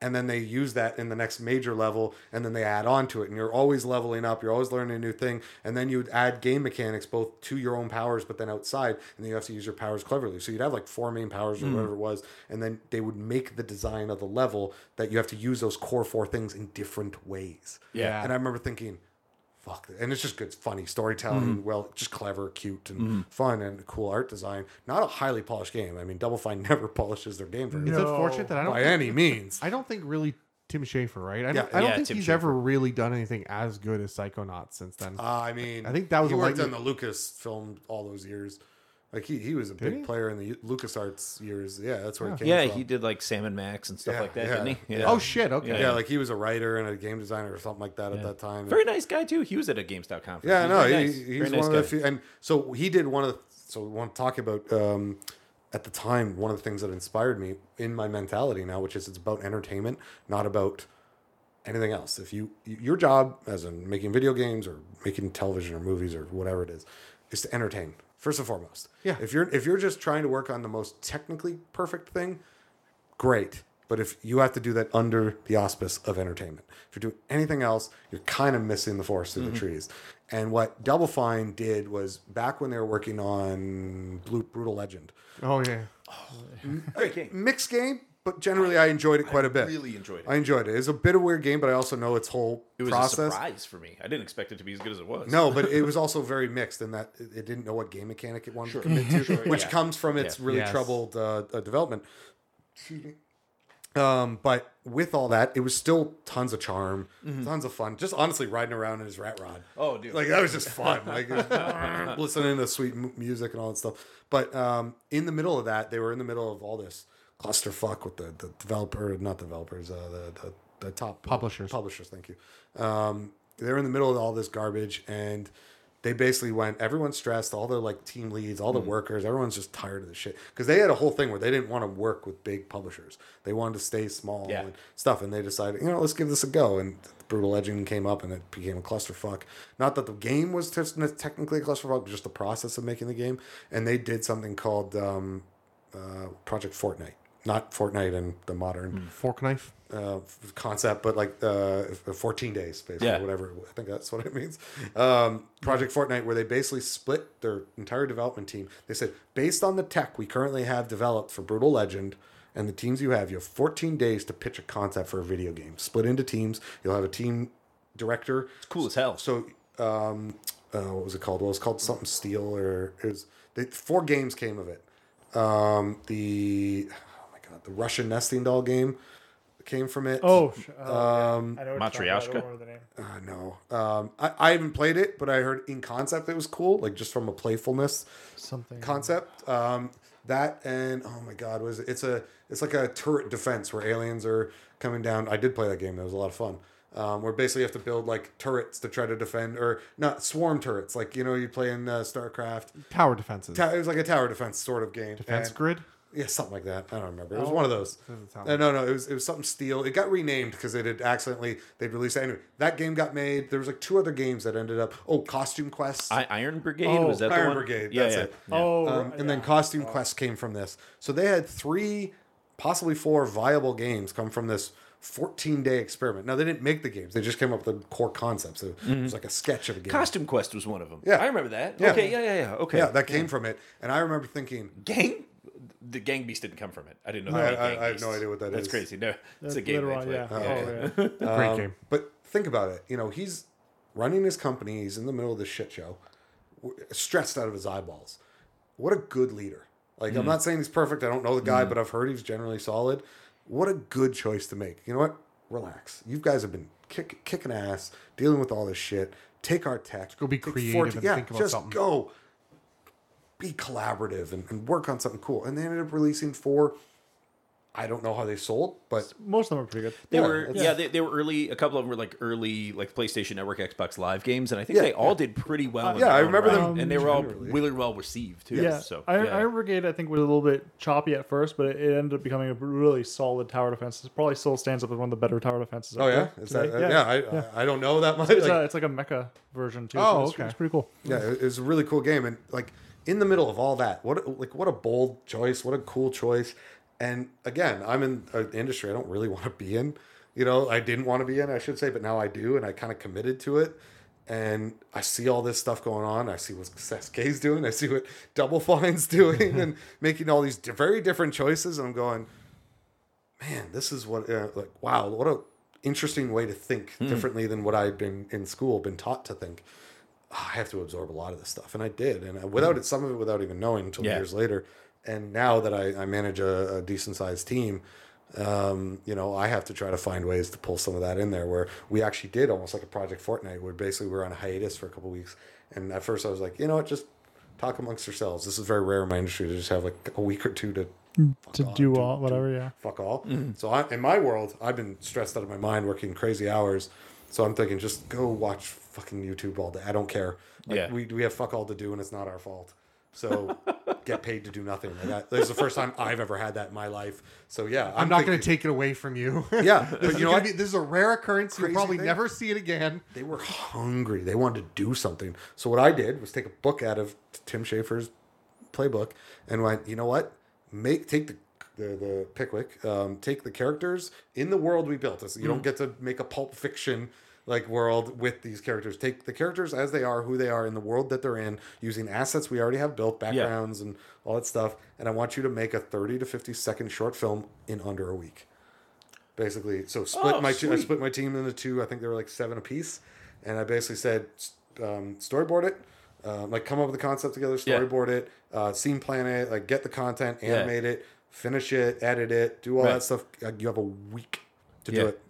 And then they use that in the next major level, and then they add on to it. And you're always leveling up. You're always learning a new thing. And then you would add game mechanics both to your own powers, but then outside. And then you have to use your powers cleverly. So you'd have like four main powers or hmm. whatever it was. And then they would make the design of the level that you have to use those core four things in different ways. Yeah. And I remember thinking, fuck. And it's just good, funny storytelling, well, just clever, cute, and fun, and cool art design. Not a highly polished game. I mean, Double Fine never polishes their game very It's well unfortunate that I don't by any means. I don't think really Tim Schafer, right? I don't, Yeah, I don't yeah, think Tim he's Schafer. ever really done anything as good as Psychonauts since then. Uh, I mean, I think that was he worked light- on the Lucas film all those years. Like he, he was a big he? player in the Lucas Arts years. Yeah, that's where he came Yeah, from. he did like Sam and Max and stuff Yeah, like that, yeah, didn't he? yeah. oh shit! Okay. yeah, Yeah. like he was a writer and a game designer or something like that at that time. Very nice guy too. He was at a GameStop conference. Yeah, He no, was he, nice. he's Very one nice of the few, and so he did one of the. So we want to talk about um, at the time one of the things that inspired me in my mentality now, which is it's about entertainment, not about anything else. If you your job as in making video games or making television or movies or whatever it is, is to entertain first and foremost. Yeah. If you're if you're just trying to work on the most technically perfect thing, great. But if you have to do that under the auspice of entertainment, if you're doing anything else, you're kind of missing the forest through the mm-hmm. trees. And what Double Fine did was back when they were working on Blue, Brutal Legend, Oh yeah. Great game. mixed game, but generally I enjoyed it quite a bit. Really enjoyed it. I enjoyed it. It's a bit of a weird game, but I also know its whole it was a process. surprise for me. I didn't expect it to be as good as it was. No, but it was also very mixed in that it it didn't know what game mechanic it wanted to commit to, which yeah. comes from its Yeah. really Yes. troubled uh, uh, development. Excuse me. Um, but with all that, it was still tons of charm, tons of fun. Just honestly riding around in his rat rod. Oh, dude. like that was just fun. Like listening to sweet mu- music and all that stuff. But um, in the middle of that, they were in the middle of all this clusterfuck with the the developer, not developers, uh, the, the the top Publishers. Publishers, thank you. Um, they're in the middle of all this garbage, and they basically went. Everyone's stressed. All the like team leads, all the workers, everyone's just tired of this shit because they had a whole thing where they didn't want to work with big publishers. They wanted to stay small Yeah. and stuff, and they decided, you know, let's give this a go. And Brutal Legend came up, and it became a clusterfuck. Not that the game was just technically a clusterfuck, but just the process of making the game. And they did something called um, uh, Project Fortnite, not Fortnite and the modern Fork knife. uh, concept, but like uh, 14 days, basically, Yeah. whatever. I think that's what it means. Um, Project Fortnight, where they basically split their entire development team. They said, based on the tech we currently have developed for Brutal Legend and the teams you have, you have 14 days to pitch a concept for a video game. Split into teams. You'll have a team director. It's cool as hell. So, um, uh, what was it called? Well, it was called something Steel, or it was. They, four games came of it. Um, the my god, the Russian nesting doll game came from it. Oh, sh- oh, yeah. Um, I know what you're talking about. I Matryoshka? don't remember the name. uh, no, um, I, I haven't played it, but I heard in concept it was cool, like just from a playfulness Something. concept. Um, that and oh my god, was it? It's a it's like a turret defense where aliens are coming down. I did play that game; that was a lot of fun. Um, where basically you have to build like turrets to try to defend, or not swarm turrets, like you know you play in uh, StarCraft. Tower defenses. Ta- it was like a tower defense sort of game. Defense And- grid. Yeah, something like that. I don't remember. It was one of those. Doesn't Uh, no, no, it was it was something steel. It got renamed because it had accidentally they'd released it. Anyway, that game got made. There was like two other games that ended up. Oh, Costume Quest. I, Iron Brigade Oh, was that the Iron one? Brigade, Yeah, that's yeah. it. yeah. Oh, um, and then Costume Quest came from this. So they had three, possibly four viable games come from this 14 day experiment. Now they didn't make the games; they just came up with the core concepts. So It was like a sketch of a game. Costume Quest was one of them. Yeah. I remember that. Yeah. Okay, yeah, yeah, yeah. Okay. yeah, that came from it. And I remember thinking, Gang. The Gang Beast didn't come from it. I didn't know. I- there I- I have no idea what that That's is. crazy. No, it's That's a game. later they on, yeah. Oh, Oh, okay. Great Um, game. But think about it. You know, he's running his company. He's in the middle of this shit show, stressed out of his eyeballs. What a good leader. Like, I'm not saying he's perfect. I don't know the guy, but I've heard he's generally solid. What a good choice to make. You know what? Relax. You guys have been kick, kicking ass, dealing with all this shit. Take our tech. go be creative 14 and yeah, think about just something. go be collaborative and, and work on something cool. And they ended up releasing four. I don't know how they sold, but Most of them are pretty good. They Yeah, were yeah, they, they were early. A couple of them were like early like PlayStation Network, Xbox Live games, and I think Yeah, they all did pretty well. in yeah, I own remember them right. and they were all generally. really well received too. Yeah, so Iron, yeah. Iron Brigade I think was a little bit choppy at first, but it, it ended up becoming a really solid tower defense. It probably still stands up as one of the better tower defenses. oh out yeah, there is that, uh, today. yeah, I, I don't know that much. It's, Like, a, it's like a mecha version too. Oh, so it's, okay. it's pretty cool. Yeah, it it was a really cool game, and like in the middle of all that, what like what a bold choice, what a cool choice. And again, I'm in an industry I don't really want to be in. You know, I didn't want to be in, I should say, but now I do, and I kind of committed to it. And I see all this stuff going on. I see what SK's doing. I see what Double Fine's doing, and making all these very different choices. And I'm going, man, this is what uh, like wow, what a interesting way to think differently than what I've been in school, been taught to think. "Ah, I have to absorb a lot of this stuff, and I did, and I, without it, some of it without even knowing until Yeah. years later. And now that I, I manage a, a decent sized team, um, you know, I have to try to find ways to pull some of that in there. Where we actually did almost like a Project Fortnight, where basically we were on a hiatus for a couple weeks, and at first I was like, you know what, just talk amongst yourselves. This is very rare in my industry to just have like a week or two to to off, do all to whatever. Yeah. fuck all. So I, in my world, I've been stressed out of my mind working crazy hours. So I'm thinking, just go watch fucking YouTube all day. I don't care. Like, Yeah. we we have fuck all to do, and it's not our fault. So get paid to do nothing. Like that. This is the first time I've ever had that in my life. So yeah, I'm, not going to take it away from you. Yeah, this, but is you know what? be, this is a rare occurrence. You'll probably thing. never see it again. they were hungry. They wanted to do something. So what I did was take a book out of Tim Schafer's playbook and went, you know what? Make take the the, the Pikwik, um, take the characters in the world we built. This you don't get to make a pulp fiction like world with these characters. Take the characters as they are, who they are in the world that they're in, using assets we already have built, backgrounds and all that stuff. And I want you to make a 30 to 50 second short film in under a week basically so split Oh, my two, I split my team into two. I think they were like seven apiece, and I basically said um, storyboard it, um, like come up with the concept together, Yeah. storyboard it, uh, scene plan it, like get the content, Yeah. animate it, finish it, edit it, do all Right. that stuff. Uh, You have a week to Yeah. do it.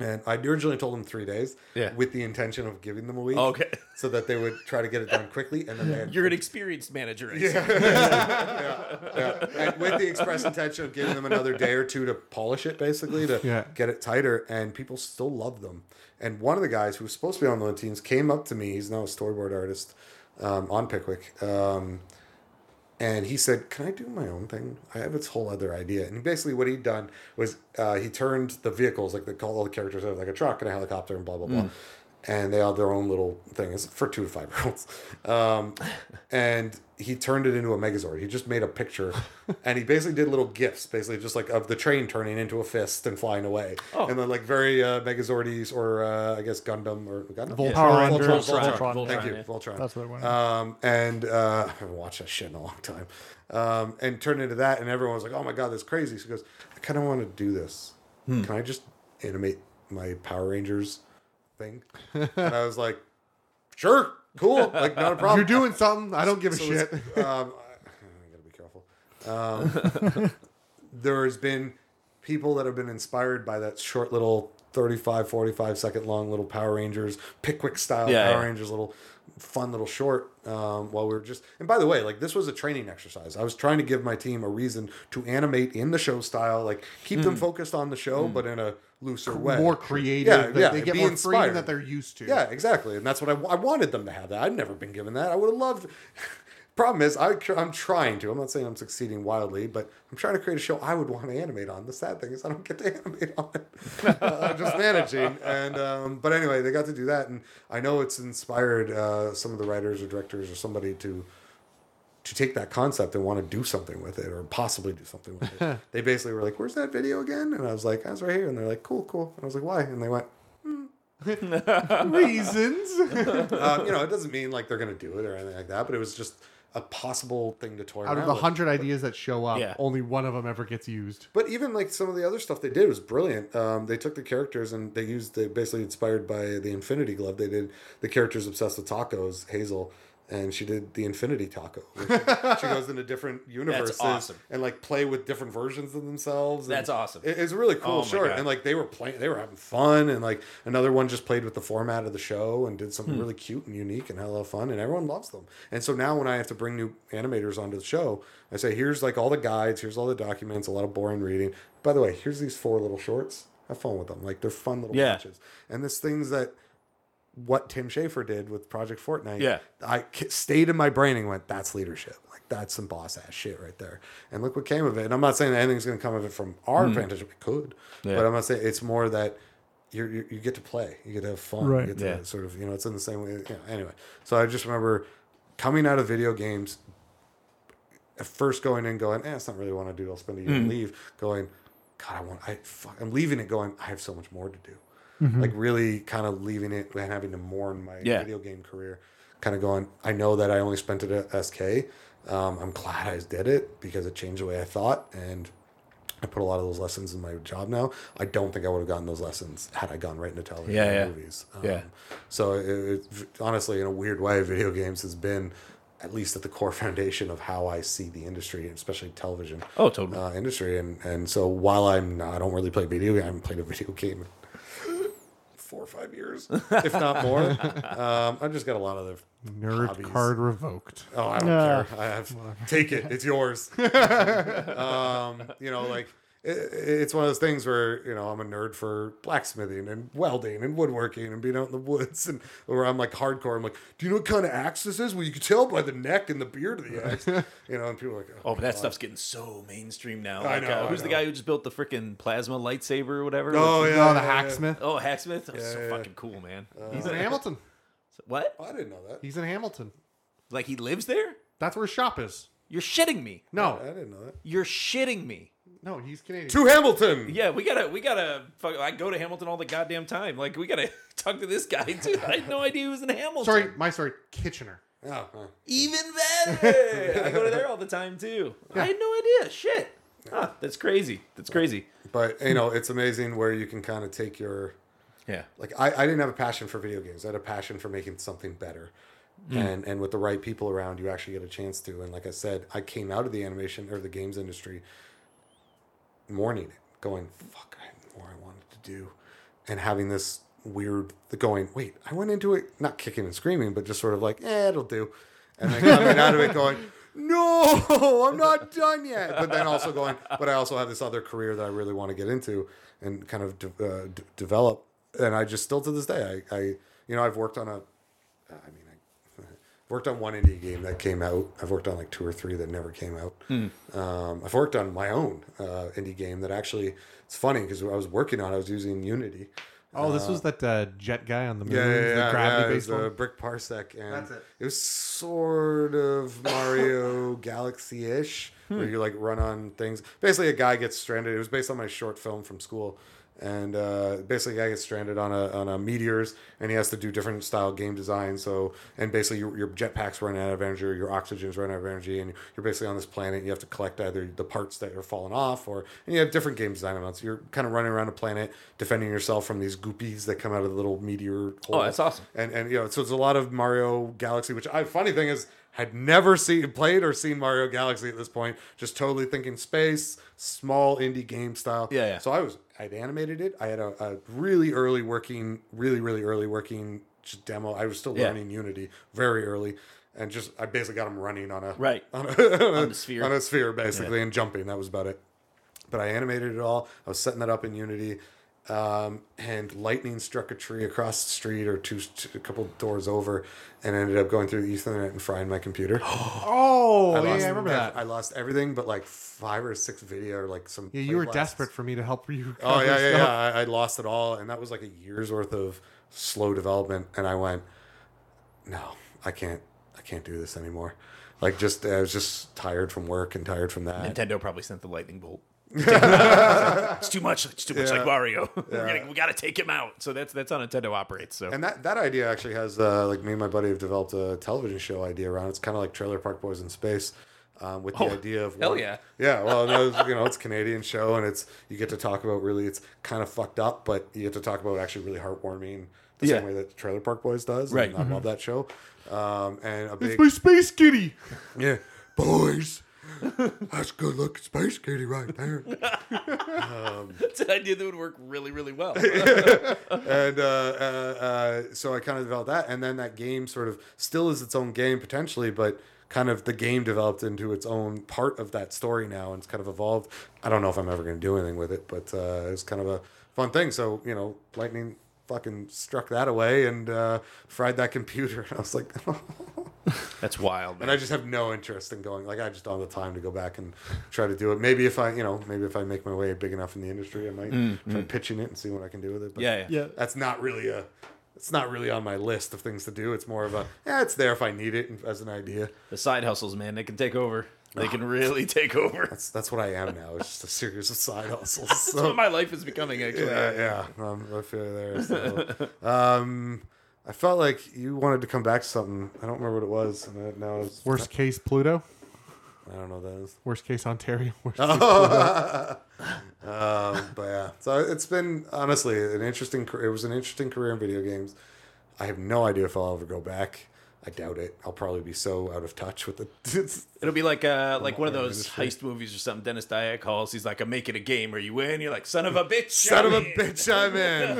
And I originally told them three days, Yeah. with the intention of giving them a week, Okay. so that they would try to get it done quickly, and then they had You're an experienced manager. I see. yeah. And with the express intention of giving them another day or two to polish it, basically to Yeah. get it tighter, and people still love them. And one of the guys who was supposed to be on the teams came up to me. He's now a storyboard artist um, on Pikwik. Um, and he said, "Can I do my own thing? I have this whole other idea." And basically, what he'd done was uh, he turned the vehicles, like call all the characters have like a truck and a helicopter and blah blah blah, and they all their own little thing. It's for two to five year olds, um, and he turned it into a Megazord. He just made a picture, and he basically did little gifs, basically just like of the train turning into a fist and flying away, and then like very uh, Megazordies or uh, I guess Gundam or Gundam. Voltron. Power Voltron, Rangers, Voltron, Voltron, Thank Voltron, you, yeah. Voltron. That's what it went. Um, and uh, I haven't watched that shit in a long time. Um, and turned into that, and everyone was like, "Oh my god, that's crazy." She goes, "I kind of want to do this. Hmm. Can I just animate my Power Rangers thing?" and I was like, "Sure, cool, like not a problem." You're doing something. I don't give a So shit. it's- um, I gotta be careful. Um, there's been people that have been inspired by that short little 35, 45 second long little Power Rangers, Pikwik style Yeah, Power yeah. Rangers little fun little short um, while we were just and by the way like this was a training exercise i was trying to give my team a reason to animate in the show style like keep them focused on the show but in a looser way More creative. Yeah, they, yeah, they get be more inspired. freedom that they're used to. yeah, exactly. And that's what I, I wanted them to have that. I've never been given that. I would have loved. Problem is, I, I'm trying to. I'm not saying I'm succeeding wildly, but I'm trying to create a show I would want to animate on. The sad thing is, I don't get to animate on it. uh, I'm just managing. And um, but anyway, they got to do that, and I know it's inspired uh, some of the writers or directors or somebody to to take that concept and want to do something with it or possibly do something with it. they basically were like, "Where's that video again?" And I was like, "I was right here." And they're like, "Cool, cool." And I was like, "Why?" And they went, Reasons. um, you know, it doesn't mean like they're gonna do it or anything like that, but it was just a possible thing to toy Out of around the with. hundred ideas that show up, Yeah. only one of them ever gets used. But even like some of the other stuff they did was brilliant. Um, they took the characters and they used they basically inspired by the Infinity Glove. They did the characters obsessed with tacos, Hazel, and she did the Infinity Taco. she goes into different universes awesome. and like play with different versions of themselves. That's awesome. it- it's a really cool Oh short, and like they were playing, they were having fun, and like another one just played with the format of the show and did something Hmm. really cute and unique and had a lot of fun, and everyone loves them. And so now when I have to bring new animators onto the show, I say, here's like all the guides, here's all the documents, a lot of boring reading. By the way, here's these four little shorts. Have fun with them. Like they're fun little Yeah. patches. And this things that what Tim Schafer did with Project Fortnight. Yeah. I stayed in my brain and went, that's leadership. Like that's some boss ass shit right there. And look what came of it. And I'm not saying that anything's going to come of it from our advantage. It could. Yeah. but I'm not saying it's more that you're, you you get to play, you get to have fun, Right. you get to Yeah. sort of, you know, it's in the same way. You know, anyway, so I just remember coming out of video games, at first going in, going, eh, it's not really what I want to do. I'll spend a year and Hmm. leave. Going, God, I want, I, fuck, I'm leaving it. Going, I have so much more to do. Mm-hmm. Like really, kind of leaving it and having to mourn my Yeah. video game career. Kind of going, I know that I only spent it at SK. Um, I'm glad I did it because it changed the way I thought and. I put a lot of those lessons in my job now. I don't think I would have gotten those lessons had I gone right into television Yeah, yeah. movies. Um, Yeah. So it, it, honestly, in a weird way, video games has been at least at the core foundation of how I see the industry, especially television Oh, totally. uh, industry. And and so while I'm not, I don't really play video, games, I haven't played a video game four or five years, if not more. um, I've just got a lot of the Nerd hobbies. card revoked. Oh, I don't No. care. I have take it. It's yours. um, you know, like it, it's one of those things where you know I'm a nerd for blacksmithing and welding and woodworking and being out in the woods and where I'm like hardcore. I'm like, do you know what kind of axe this is? Well, you can tell by the neck and the beard of the axe. you know, and people are like, Oh, but that stuff's getting so mainstream now. I know, uh, I who's the guy who just built the freaking plasma lightsaber or whatever? Oh yeah, Oh, the yeah, yeah. hacksmith. Oh, Hacksmith. That was so Yeah, yeah. fucking cool, man. He's in Hamilton. what? I didn't know that. He's in Hamilton. Like he lives there? That's where his shop is. You're shitting me. No, I didn't know that. You're shitting me. No, he's Canadian. To Hamilton. Yeah, we gotta, we gotta. Fuck, I go to Hamilton all the goddamn time. Like we gotta talk to this guy too. I had no idea he was in Hamilton. Sorry, my sorry, Kitchener. Oh, huh. even better. I go to there all the time too. I had no idea. Shit. Huh, ah, that's crazy. That's crazy. But you know, it's amazing where you can kind of take your Yeah. like I, I didn't have a passion for video games. I had a passion for making something better. Hmm. And and with the right people around, you actually get a chance to. And like I said, I came out of the animation or the games industry mourning it, going, fuck, I had more I wanted to do. And having this weird going, wait, I went into it not kicking and screaming, but just sort of like, eh, it'll do. And then coming out of it going, no, I'm not done yet. But then also going, but I also have this other career that I really want to get into and kind of de- uh, d- develop. And I just still to this day, I, I, you know, I've worked on a, I mean, worked on one indie game that came out. I've worked on like two or three that never came out. Um, I've worked on my own uh, indie game that actually, it's funny because I was working on, it, I was using Unity. Oh, this was that uh, jet guy on the moon, Yeah, yeah, the yeah. yeah, gravity it was one. a brick parsec, and That's it. it was sort of Mario Galaxy-ish, where you like run on things. Basically, a guy gets stranded. It was based on my short film from school, and uh, basically, a guy gets stranded on a on a meteors, and he has to do different style game design. So, and basically, your, your jetpack's running out of energy, or your oxygen's running out of energy, and you're basically on this planet. You have to collect either the parts that are falling off, or and you have different game design amounts. You're kind of running around a planet, defending yourself from these goopies that come out of the little meteor. Oh, that's awesome. And and you know, so it's a lot of Mario Galaxy, which I funny thing is had never seen played or seen Mario Galaxy at this point. Just totally thinking space, small indie game style. Yeah, yeah. So I was I'd animated it. I had a, a really early working, really really early working just demo. I was still Yeah. learning Unity very early. And just I basically got them running on a Right. on a, On the sphere. on a sphere basically and jumping. That was about it. But I animated it all. I was setting that up in Unity, um, and lightning struck a tree across the street or two, two a couple doors over, and ended up going through the Ethernet and frying my computer. Oh, yeah, lost I remember that. I lost everything but like five or six video or like some. yeah, you were playlists. desperate for me to help you. Oh yeah, yeah, yeah. I, I lost it all, and that was like a year's worth of slow development. And I went, no, I can't, I can't do this anymore. Like just, I was just tired from work and tired from that. Nintendo probably sent the lightning bolt. It's too much. It's too much Yeah. like Mario. We're gonna, we got to take him out. So that's that's how Nintendo operates. So And that, that idea actually has uh, like me and my buddy have developed a television show idea around. It's kind of like Trailer Park Boys in Space, um, with the Oh, idea of hell one- yeah. yeah. Well, no, you know, it's a Canadian show, and it's you get to talk about really it's kind of fucked up, but you get to talk about actually really heartwarming the Yeah. same way that Trailer Park Boys does. Right. And I love that show. Um, and a big It's my space kitty. yeah, boys. That's good looking space kitty right there. it's an idea that would work really really well. and uh, uh, uh, so I kind of developed that, and then that game sort of still is its own game potentially, but kind of the game developed into its own part of that story now, and it's kind of evolved. I don't know if I'm ever going to do anything with it, but uh, it's kind of a fun thing. So you know, lightning fucking struck that away and uh, fried that computer. And I was like, that's wild. and I just have no interest in going. Like I just don't have the time to go back and try to do it. Maybe if I, you know, maybe if I make my way big enough in the industry, I might try pitching it and see what I can do with it. But yeah, yeah, Yeah. that's not really a it's not really on my list of things to do it's more of a yeah it's there if i need it as an idea The side hustles, man, they can take over. They can really take over. that's that's what i am now it's just a series of side hustles That's so what my life is becoming. Actually, yeah yeah um, i feel you there so. um i felt like you wanted to come back to something i don't remember what it was and I, now it's, Worst case Pluto. i don't know what that is Worst case Ontario. Worst case um, but yeah, so it's been honestly an interesting. car- It was an interesting career in video games. I have no idea if I'll ever go back. I doubt it. I'll probably be so out of touch with it. It'll be like uh like one of those industry. heist movies or something. Denis Dyack calls. He's like, "I'm making a game Are you in?" You're like, "Son of a bitch!" Son of a I'm in." bitch, I'm in.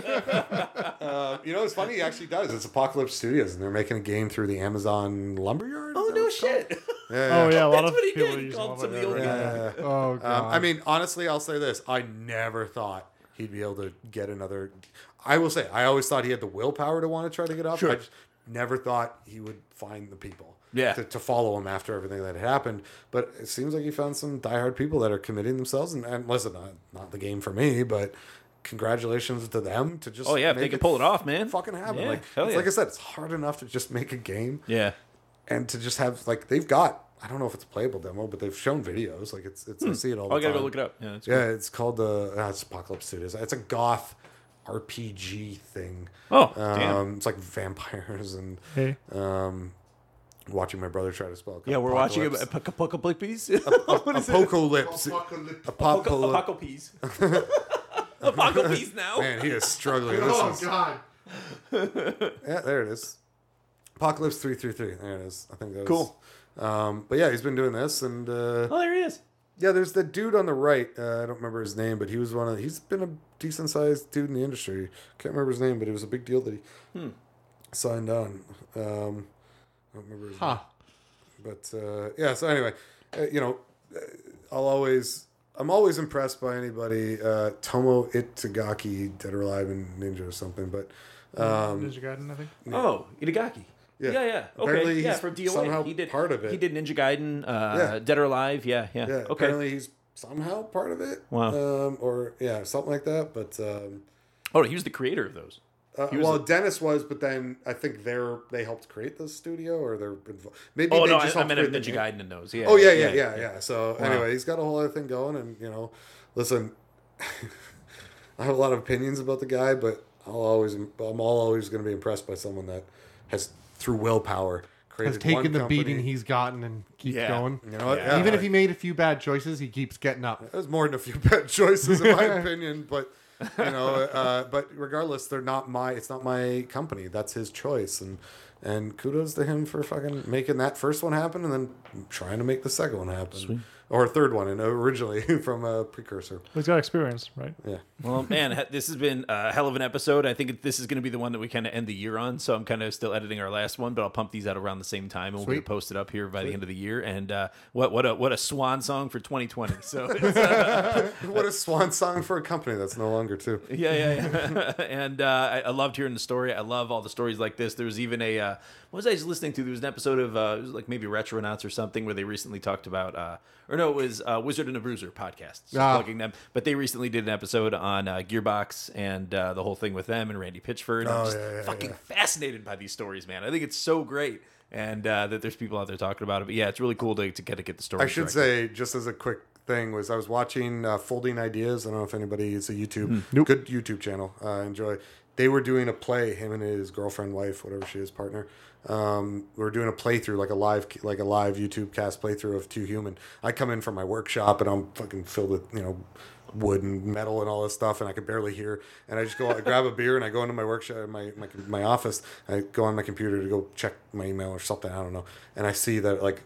uh, you know, it's funny. He actually does. It's Apocalypse Studios, and they're making a game through the Amazon Lumberyard. Oh no shit! Yeah, Oh yeah, a lot That's of what he people did. are He called some of the old right? guys. yeah. Oh god. Um, I mean, honestly, I'll say this: I never thought he'd be able to get another. I will say, I always thought he had the willpower to want to try to get up. Sure. I just never thought he would find the people. Yeah. To, to follow him after everything that had happened, but it seems like he found some diehard people that are committing themselves. And, and listen, not, not the game for me, but congratulations to them to just. Oh yeah, if they can pull it off, man. fucking happen. Yeah, like, yeah. like I said, it's hard enough to just make a game Yeah. and to just have like they've got. I don't know if it's a playable demo, but they've shown videos. Like it's, it's I see it all. The time. Oh, I gotta go look it up. Yeah. Yeah, it's called the uh, it's Apocalypse Studios. It's a goth RPG thing. Oh, damn. Um, it's like vampires and Hey, um, watching my brother try to spell. Yeah, we're watching a Apocalypse. apocalypse. Apocalypse. Apocalypse. Apocalypse. Apocalypse. Apocalypse now. Man, he is struggling. Oh This is, god. yeah, there it is. Apocalypse three three three. There it is. I think that was Cool. Um, but yeah, he's been doing this, and uh, Oh, there he is. Yeah, there's the dude on the right. Uh, I don't remember his name, but he was one of. He's been a decent sized dude in the industry. Can't remember his name, but it was a big deal that he signed on. Um, I don't remember his Huh. name, but uh, yeah. So anyway, uh, you know, uh, I'll always. I'm always impressed by anybody. Uh, Tomo Itagaki, Dead or Alive and Ninja or something, but um, Ninja Gaiden, I think. Oh, Itagaki. Yeah. Yeah, yeah. Apparently Okay. Yeah, he's for DOA. somehow he did part of it. He did Ninja Gaiden, uh, Yeah. Dead or Alive. Yeah, yeah. yeah, okay. apparently he's somehow part of it. Wow. Um, or yeah, something like that. But um, Oh, he was the creator of those. Uh, well, Dennis was, but then I think they're they helped create the studio, or they're involved. Maybe Oh they no, just I helped meant Ninja. Gaiden in those. Yeah. Oh yeah, yeah, yeah, yeah. So Wow. anyway, he's got a whole other thing going, and you know, listen, I have a lot of opinions about the guy, but I'll always, I'm all always going to be impressed by someone that has through willpower created Has taken one the company. beating he's gotten and keeps Yeah. going. You know what? Yeah. Yeah, Even if he made a few bad choices, he keeps getting up. There's more than a few bad choices, in my opinion. But you know, uh, but regardless, they're not my. It's not my company. That's his choice, and and kudos to him for fucking making that first one happen, and then trying to make the second one happen, or a third one, and originally from a precursor. He's got experience, right? Yeah, Well, man, this has been a hell of an episode. I think this is going to be the one that we kind of end the year on. So I'm kind of still editing our last one, but I'll pump these out around the same time, and we'll get it posted up here by the end of the year. And uh, what what a what a swan song for 2020. So it's, uh, what a swan song for a company that's no longer two. yeah, yeah, yeah. and uh, I, I loved hearing the story. I love all the stories like this. There was even a uh, what was I just listening to? There was an episode of uh, it was like maybe Retronauts or something where they recently talked about, uh, or no, it was uh, Wizard and a Bruiser podcast. So Ah. plugging them, but they recently did an episode on uh, Gearbox and uh, the whole thing with them and Randy Pitchford. I'm Oh, just yeah, yeah, fucking yeah. fascinated by these stories, man. I think it's so great. And uh, that there's people out there talking about it, but yeah, it's really cool to, to get to get the story. I should say, just as a quick thing, was I was watching uh, Folding Ideas. I don't know if anybody is a YouTube, good YouTube channel. Uh, enjoy. They were doing a play. Him and his girlfriend, wife, whatever she is, partner. Um, we are doing a playthrough, like a live, like a live YouTube cast playthrough of Too Human. I come in from my workshop and I'm fucking filled with you know wood and metal and all this stuff, and I could barely hear. And I just go, I grab a beer and I go into my workshop, my, my my office. I go on my computer to go check my email or something. I don't know, and I see that like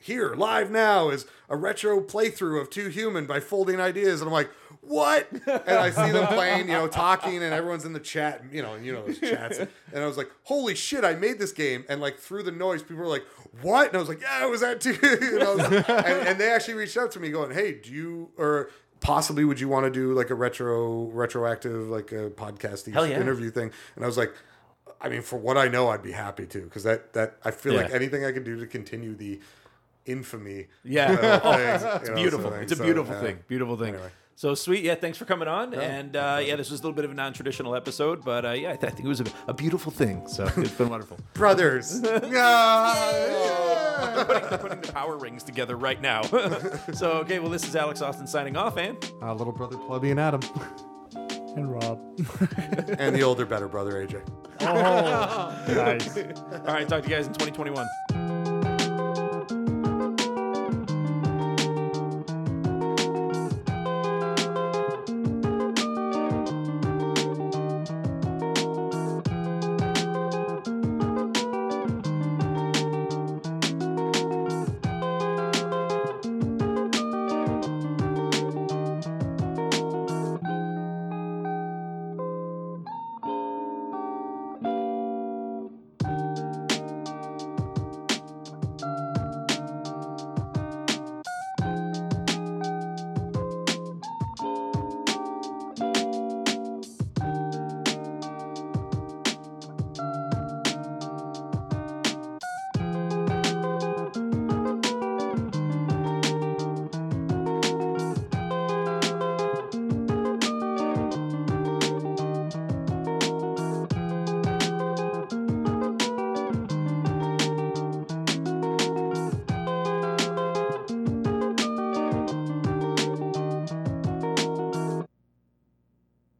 here live now is a retro playthrough of Too Human by Folding Ideas, and I'm like, what? And I see them playing, you know, talking, and everyone's in the chat, you know, and you know those chats. And I was like, holy shit, I made this game, and like through the noise, people were like, what? And I was like, yeah, it was that too. and, I was and, and they actually reached out to me, going, hey, do you or possibly would you want to do like a retro retroactive like a podcasty yeah. interview thing? And I was like. I mean, for what I know, I'd be happy to because that that I feel like anything I can do to continue the infamy. Yeah, uh, thing, it's you know, beautiful. sort of. It's a So, beautiful yeah. thing. Beautiful thing. Anyway. So sweet, yeah. Thanks for coming on, and uh, yeah, this was a little bit of a non-traditional episode, but uh, yeah, I, th- I think it was a, a beautiful thing. So it's been wonderful. Brothers. Yeah. putting, putting the power rings together right now. so okay, well, this is Alex Austin signing off, and Uh, little brother Plebby and Adam. And Rob. and the older, better brother, AJ. Oh, nice. all right, talk to you guys in 2021.